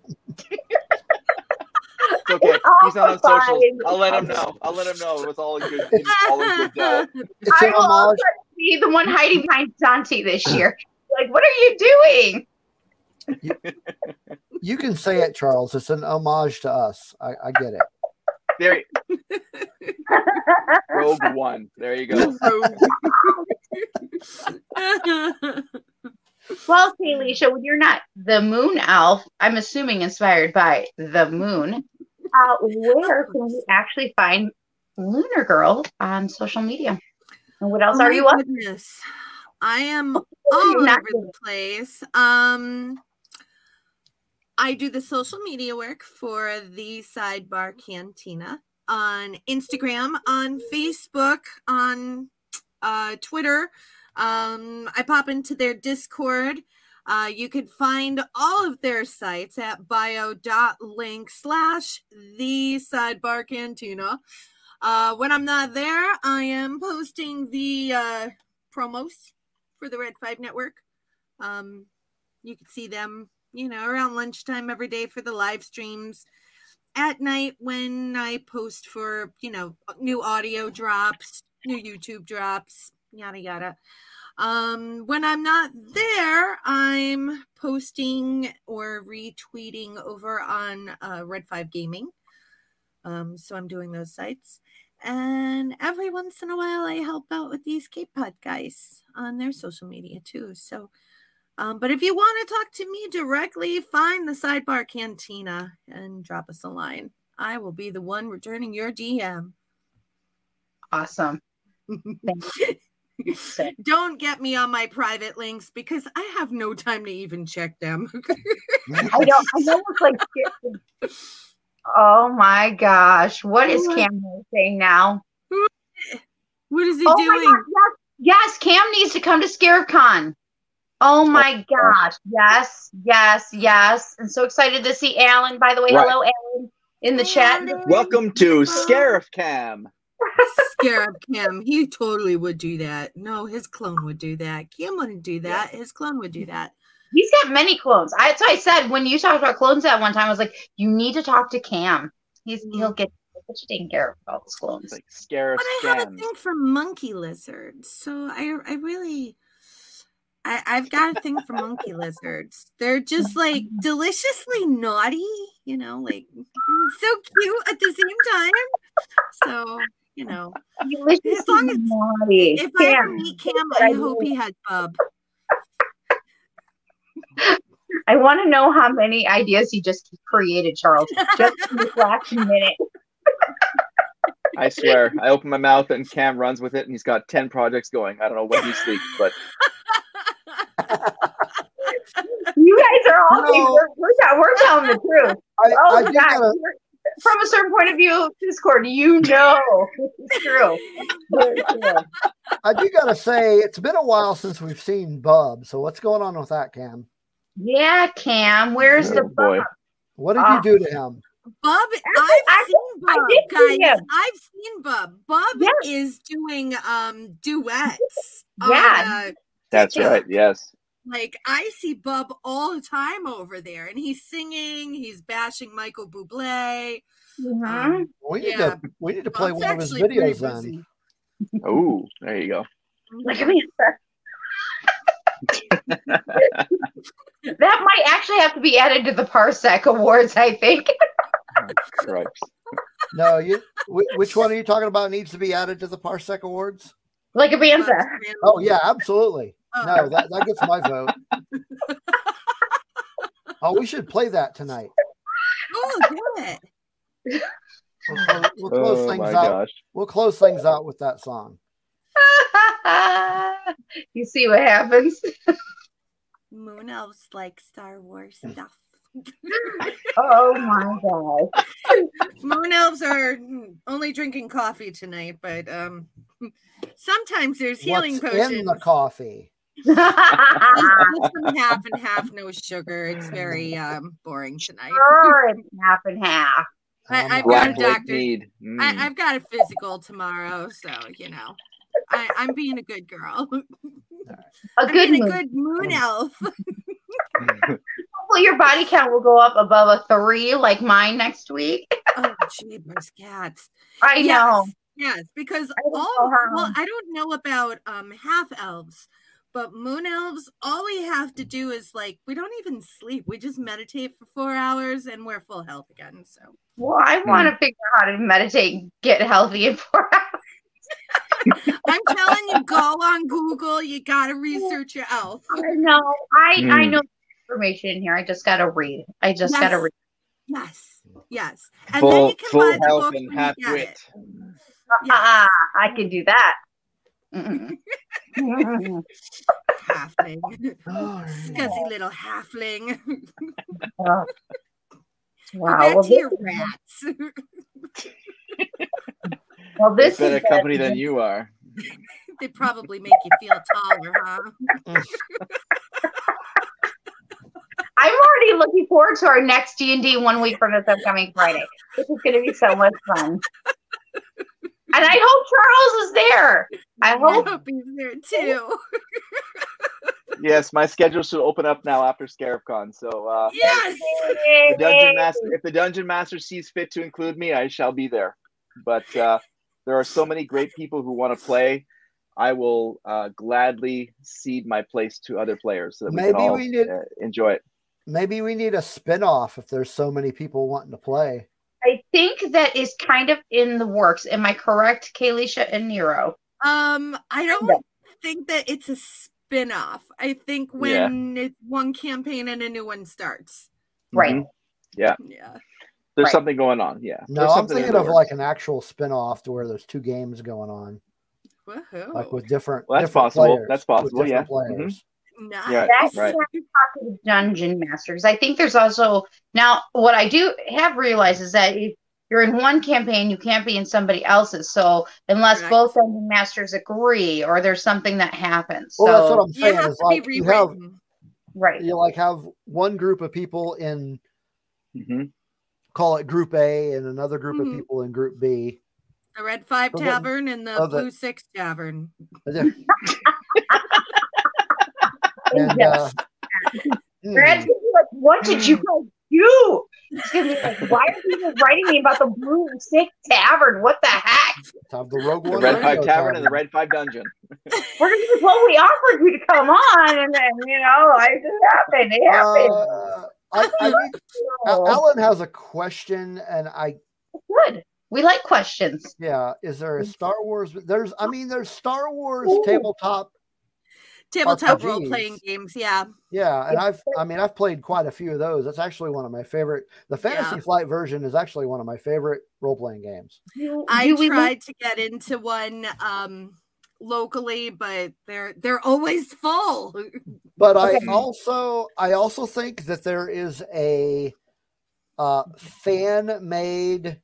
It's okay. He's not on socials. fine. I'll let him know. I'll let him know. It was all in good. It all in good. It's I will also be the one hiding behind Dante this year. Like, what are you doing? You can say it, Charles. It's an homage to us. I, I get it. There, you Rogue One. There you go. Well, see, Alicia, when you're not the moon elf, I'm assuming inspired by the moon. Uh, where can we actually find Lunar Girl on social media? And what else Oh are my you up? goodness. I am you're all not over the place. Um, I do the social media work for the Sidebar Cantina on Instagram, on Facebook, on uh, Twitter. Um, I pop into their Discord. Uh, you can find all of their sites at bio.link slash the sidebar cantina. Uh, when I'm not there, I am posting the uh, promos for the Red Five Network. Um, you can see them, you know, around lunchtime every day for the live streams. At night when I post for, you know, new audio drops, new YouTube drops, yada yada. Um, when I'm not there, I'm posting or retweeting over on uh, Red Five Gaming. Um, so I'm doing those sites. And every once in a while, I help out with these K-Pod guys on their social media too. So, um, but if you want to talk to me directly, find the Sidebar Cantina and drop us a line. I will be the one returning your DM. Awesome. Don't get me on my private links because I have no time to even check them. I don't. I know it's like. Oh my gosh! What is What? Cam saying now? what is he Oh my doing? God, yes, yes, Cam needs to come to ScarifCon. Oh my uh, gosh! Yes, yes, yes! I'm so excited to see Alan. By the way, Right. hello, Alan, in the chat. Welcome to Scarif Cam. Scarab Cam, he totally would do that. No, his clone would do that. Cam wouldn't do that. His clone would do that. He's got many clones. I, that's why I said when you talked about clones that one time, I was like, you need to talk to Cam. He's mm. he'll get he'll get you taken care of all those clones. Like Scarif But I have a thing for monkey lizards, so I I really I, I've got a thing for monkey lizards. They're just like deliciously naughty, you know, like so cute at the same time. So, you know, Delicious as long as naughty. if I ever meet Cam, I I hope he had bub. I want to know how many ideas he just created, Charles, just in this last minute. I swear. I open my mouth and Cam runs with it, and he's got ten projects going. I don't know when he sleeps, but You guys are all No. we're, we're, not- we're telling the truth. I, Oh, I God. gotta, From a certain point of view, Discord, you know it's true. Very true. I do gotta say, it's been a while since we've seen Bub. So what's going on with that, Cam? Yeah, Cam, where's the oh boy. What did Ah. you do to him? Bub, Actually- I've actually, seen I Bub, did see guys. him. I've seen Bub. Bub Yes. is doing um duets. Yeah. on, uh, That's TikTok. right. Yes. Like I see Bub all the time over there, and he's singing. He's bashing Michael Bublé. Mhm. Um, We need Yeah. to we need to play Bub's one of his videos then. Oh, there you go. Look at me. that might actually have to be added to the Parsec Awards, I think. Right. No, you. Which one are you talking about? Needs to be added to the Parsec Awards? Like a Bub's Banza. Oh yeah, absolutely. Oh. No, that, that gets my vote. Oh, we should play that tonight. Oh, good. We'll close, we'll close Oh things my out. gosh. We'll close things out with that song. you see what happens? Moon elves like Star Wars stuff. Oh my god. Moon elves are only drinking coffee tonight, but um, sometimes there's healing What's potions. in the coffee? Just just some half and half, no sugar. It's very um boring tonight. sure, it's half and half. I, I've got a doctor. Mead. Mm. I, I've got a physical tomorrow, so you know, I, I'm being a good girl. A I'm good being a good moon elf. Hopefully your body count will go up above a three like mine next week. oh, jeepers, cats. I know. Yes, yes, because I don't all know well, I don't know about um half elves, but moon elves, all we have to do is like we don't even sleep. We just meditate for four hours and we're full health again. So Well, I want to figure out how to meditate get healthy in four hours. I'm telling you, go on Google. You gotta research your elf. I know. I I Hmm. know information in here. I just gotta read. I just gotta read. Yes, yes. And then full you can full buy the health book and when you half get wit. it. Ah, I can do that. Halfling. Alright. Scuzzy little halfling. Oh. Wow. back Well, to this, your rats. well, They're this better is company than you are. they probably make you feel taller, huh? I'm already looking forward to our next D and D one week from this upcoming Friday. This is going to be so much fun. And I hope Charles is there. I I hope. hope he's there too. Yes, my schedule should open up now after ScarifCon. So uh, Yes. the dungeon master, if the dungeon master sees fit to include me, I shall be there. But uh, there are so many great people who want to play. I will uh, gladly cede my place to other players so that we Maybe can all we need- uh, enjoy it. Maybe we need a spin-off if there's so many people wanting to play. I think that is kind of in the works. Am I correct, Kalisha and Nero? Um, I don't Yeah. think that it's a spin-off. I think when it's one campaign and a new one starts. Right. Mhm. Yeah, Yeah. there's Right. something going on. Yeah. No, I'm thinking of like an actual spin-off to where there's two games going on, Woohoo. like with different. Well, that's different possible. Players, That's with possible, yeah. different Mhm. Players. Nice. Yeah, That's right. what talking to Dungeon Master because I think there's also now what I do have realized is that if you're in one campaign, you can't be in somebody else's. So unless Correct. both dungeon masters agree or there's something that happens. Well, that's so, what I'm You have Is to be like you have rewritten. right. you like have one group of people in Mhm. call it Group A and another group Mhm. of people in Group B. The Red Five So the- Tavern and the so the- Blue Six Tavern. and Yeah. uh, Brad, be like, what did you guys do? He's gonna be like, why are people writing me about the Blue Six Tavern? What the heck? let's the Rogue The One Red Five Tavern and the Red Five Dungeon. We're gonna be like, well, we offered you to come on, and then you know, I it happened. It happened. Uh, I, I need, Alan has a question, and I Good. We like questions. yeah, is there a Star Wars? There's, I mean, there's Star Wars tabletop. Tabletop RPGs. role playing games. Yeah. Yeah, and I've, I mean, I've played quite a few of those. That's actually one of my favorite. The Fantasy Yeah. Flight version is actually one of my favorite role playing games. I do we tried to get into one um locally, but they're they're always full. But I also, I also think that there is a uh, fan made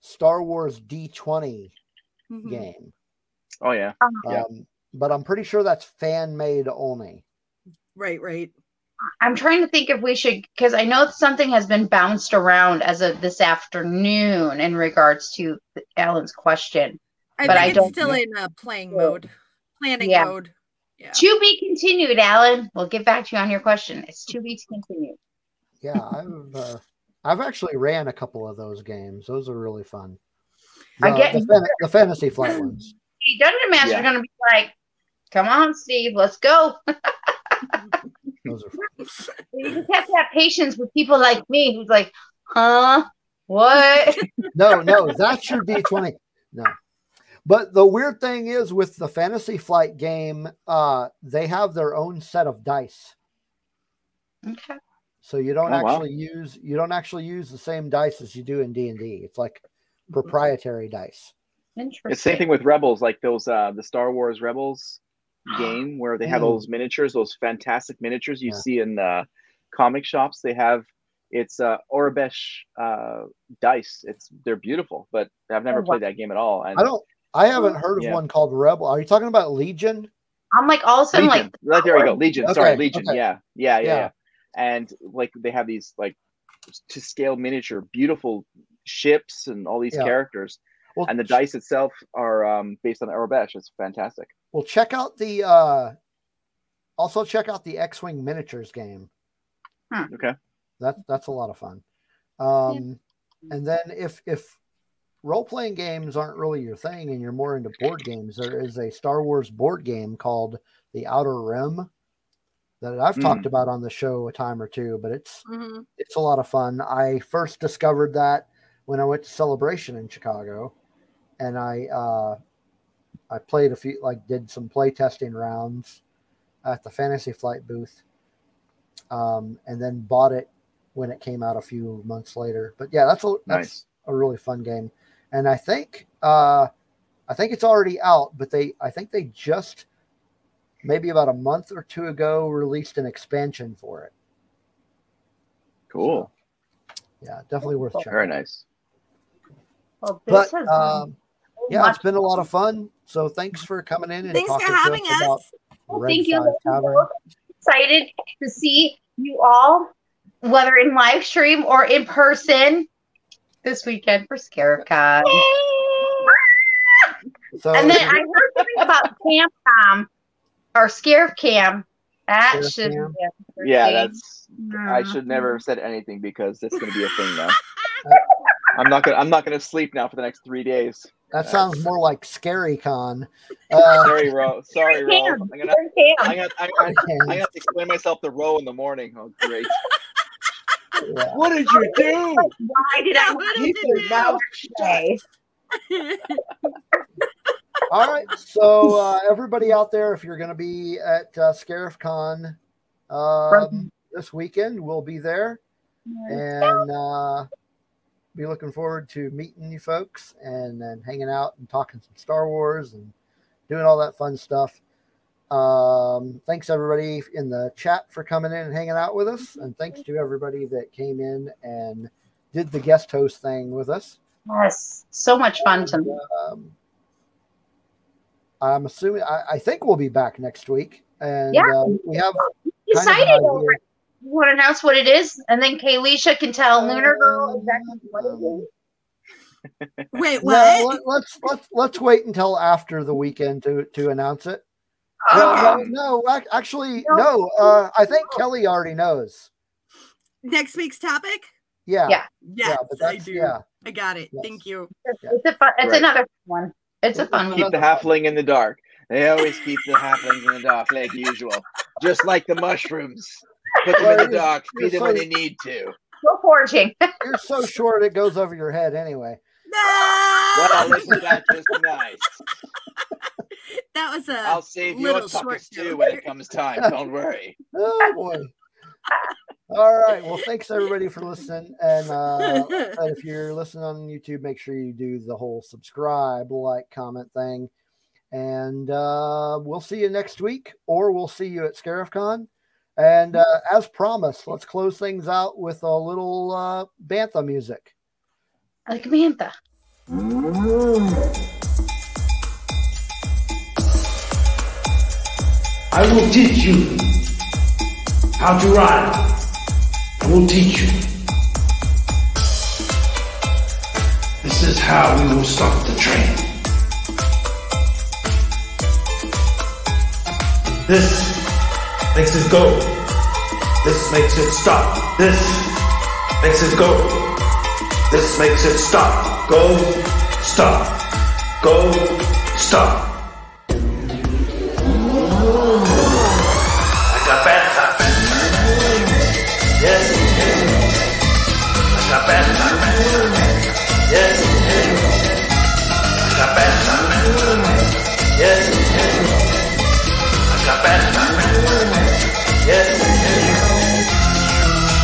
Star Wars D20 Mhm. game. Oh yeah. Yeah. But I'm pretty sure that's fan made only. Right, right. I'm trying to think if we should because I know something has been bounced around as of this afternoon in regards to Alan's question. I But think I it's don't still know. in uh, playing mode, planning Yeah. mode. Yeah. To be continued, Alan. We'll get back to you on your question. It's to be continued. Yeah, I've uh, I've actually ran a couple of those games. Those are really fun. I get- the, fan- the fantasy flight ones. The Dungeon Master Yeah. gonna be like, "Come on, Steve, let's go." Those are. You just have to have patience with people like me who's like, "Huh? What?" No, no, that's your D twenty. No. But the weird thing is with the fantasy flight game, uh, they have their own set of dice. okay. So you don't Oh, wow. actually use you don't actually use the same dice as you do in D and D. It's like proprietary dice. Interesting. It's same thing with Rebels, like those uh the Star Wars Rebels game where they have all those miniatures, those fantastic miniatures you Yeah. see in uh, comic shops. They have it's uh Aurebesh uh dice. It's they're beautiful, but I've never Oh, wow. played that game at all. And I don't I haven't heard of Yeah. one called Rebel. Are you talking about Legion? I'm like all of a sudden Legion. like, Right, there we go. Legion. Okay, Sorry, Legion. okay. Yeah. yeah, yeah, Yeah. yeah, And like they have these like to scale miniature, beautiful ships and all these Yeah. characters. Well, And the dice itself are um, based on Aurebesh. It's fantastic. Well, check out the uh also check out the X-wing miniatures game. Okay. That's that's a lot of fun. Um and then if if role-playing games aren't really your thing and you're more into board games, there is a Star Wars board game called The Outer Rim that I've Hmm. talked about on the show a time or two, but it's Mhm. it's a lot of fun. I first discovered that when I went to Celebration in Chicago, and I uh, I played a few, like did some play testing rounds at the Fantasy Flight booth, um, and then bought it when it came out a few months later. But yeah, that's a that's Nice. a really fun game, and I think uh, I think it's already out, but they I think they just maybe about a month or two ago released an expansion for it. Cool. Yeah, definitely worth checking. Very nice. well, this But has been um, so yeah, much it's been a lot of fun. So thanks for coming in and Thanks for talking having to us about us. Well, Red thank you. Five Tavern. excited to see you all, whether in live stream or in person, this weekend for ScareCon. So And then I heard something about CamCom or Scare Cam. That Scare should Cam? be Yeah, interesting. that's. I mm. should never have said anything because it's going to be a thing now. I'm not gonna. I'm not gonna sleep now for the next three days. That sounds more like Scary Con. Uh, Sorry, Ro. Sorry, Ro. I'm gonna. I got. I, I, I have to explain myself to Ro in the morning. Oh, great. yeah. What did you do? Why did I What keep did you your do? mouth shut? All right. So uh, everybody out there, if you're going to be at uh, Scarif Con um, this weekend, we'll be there and uh, be looking forward to meeting you folks and then hanging out and talking some Star Wars and doing all that fun stuff. Um, thanks everybody in the chat for coming in and hanging out with us, and thanks to everybody that came in and did the guest host thing with us. Yes, so much fun to me. Um, I'm assuming I, I think we'll be back next week, and Yeah. uh, we have Decided kind of an over it. You want to announce what it is, and then Kaylisha can tell Lunar Girl exactly what it is. Wait, Well, what? let, let's let's let's wait until after the weekend to to announce it. Oh. No, no, no, actually, no. Uh, I think Kelly already knows. Next week's topic? Yeah, Yeah. Yes, but I do. yeah. I got it. Yes. Thank you. It's a fun. It's Right. another one. It's a fun Keep one. the halfling in the dark. They always keep the halflings in the dark, like usual. Just like the mushrooms. Put them in the dark. you're Feed them when so- they need to. Go foraging. You're so short it goes over your head anyway. Well, No! isn't that just nice? that was a I'll save your little short tuckers too when it comes time. Don't worry. Oh boy. All right. Well, thanks everybody for listening. And uh, like I said, if you're listening on YouTube, make sure you do the whole subscribe, like, comment thing. And uh, we'll see you next week, or we'll see you at ScarifCon. And uh, as promised, let's close things out with a little uh, Bantha music. Like Mantha. I will teach you how to ride. I will teach you. This is how we will stop the train. This makes it go. This makes it stop. This makes it go. This makes it stop. Go, stop. Go, stop.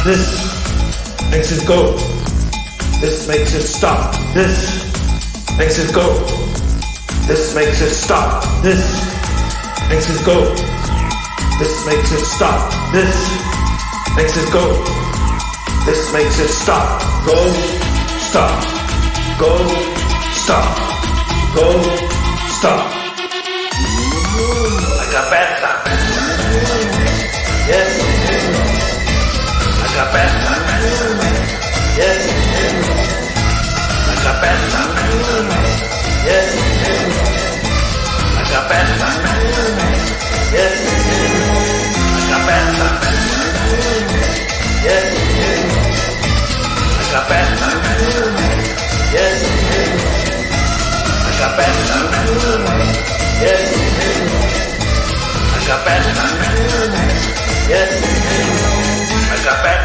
This makes it go. This makes it stop. This makes it go. This makes it stop. This makes it go. This makes it stop. This makes it go. This makes it stop. Go, stop. Go, stop. Go, stop. I got bad cappella. Yes. A cappella. Yes. A cappella. Yes. A cappella. Yes. A cappella. Yes. A cappella.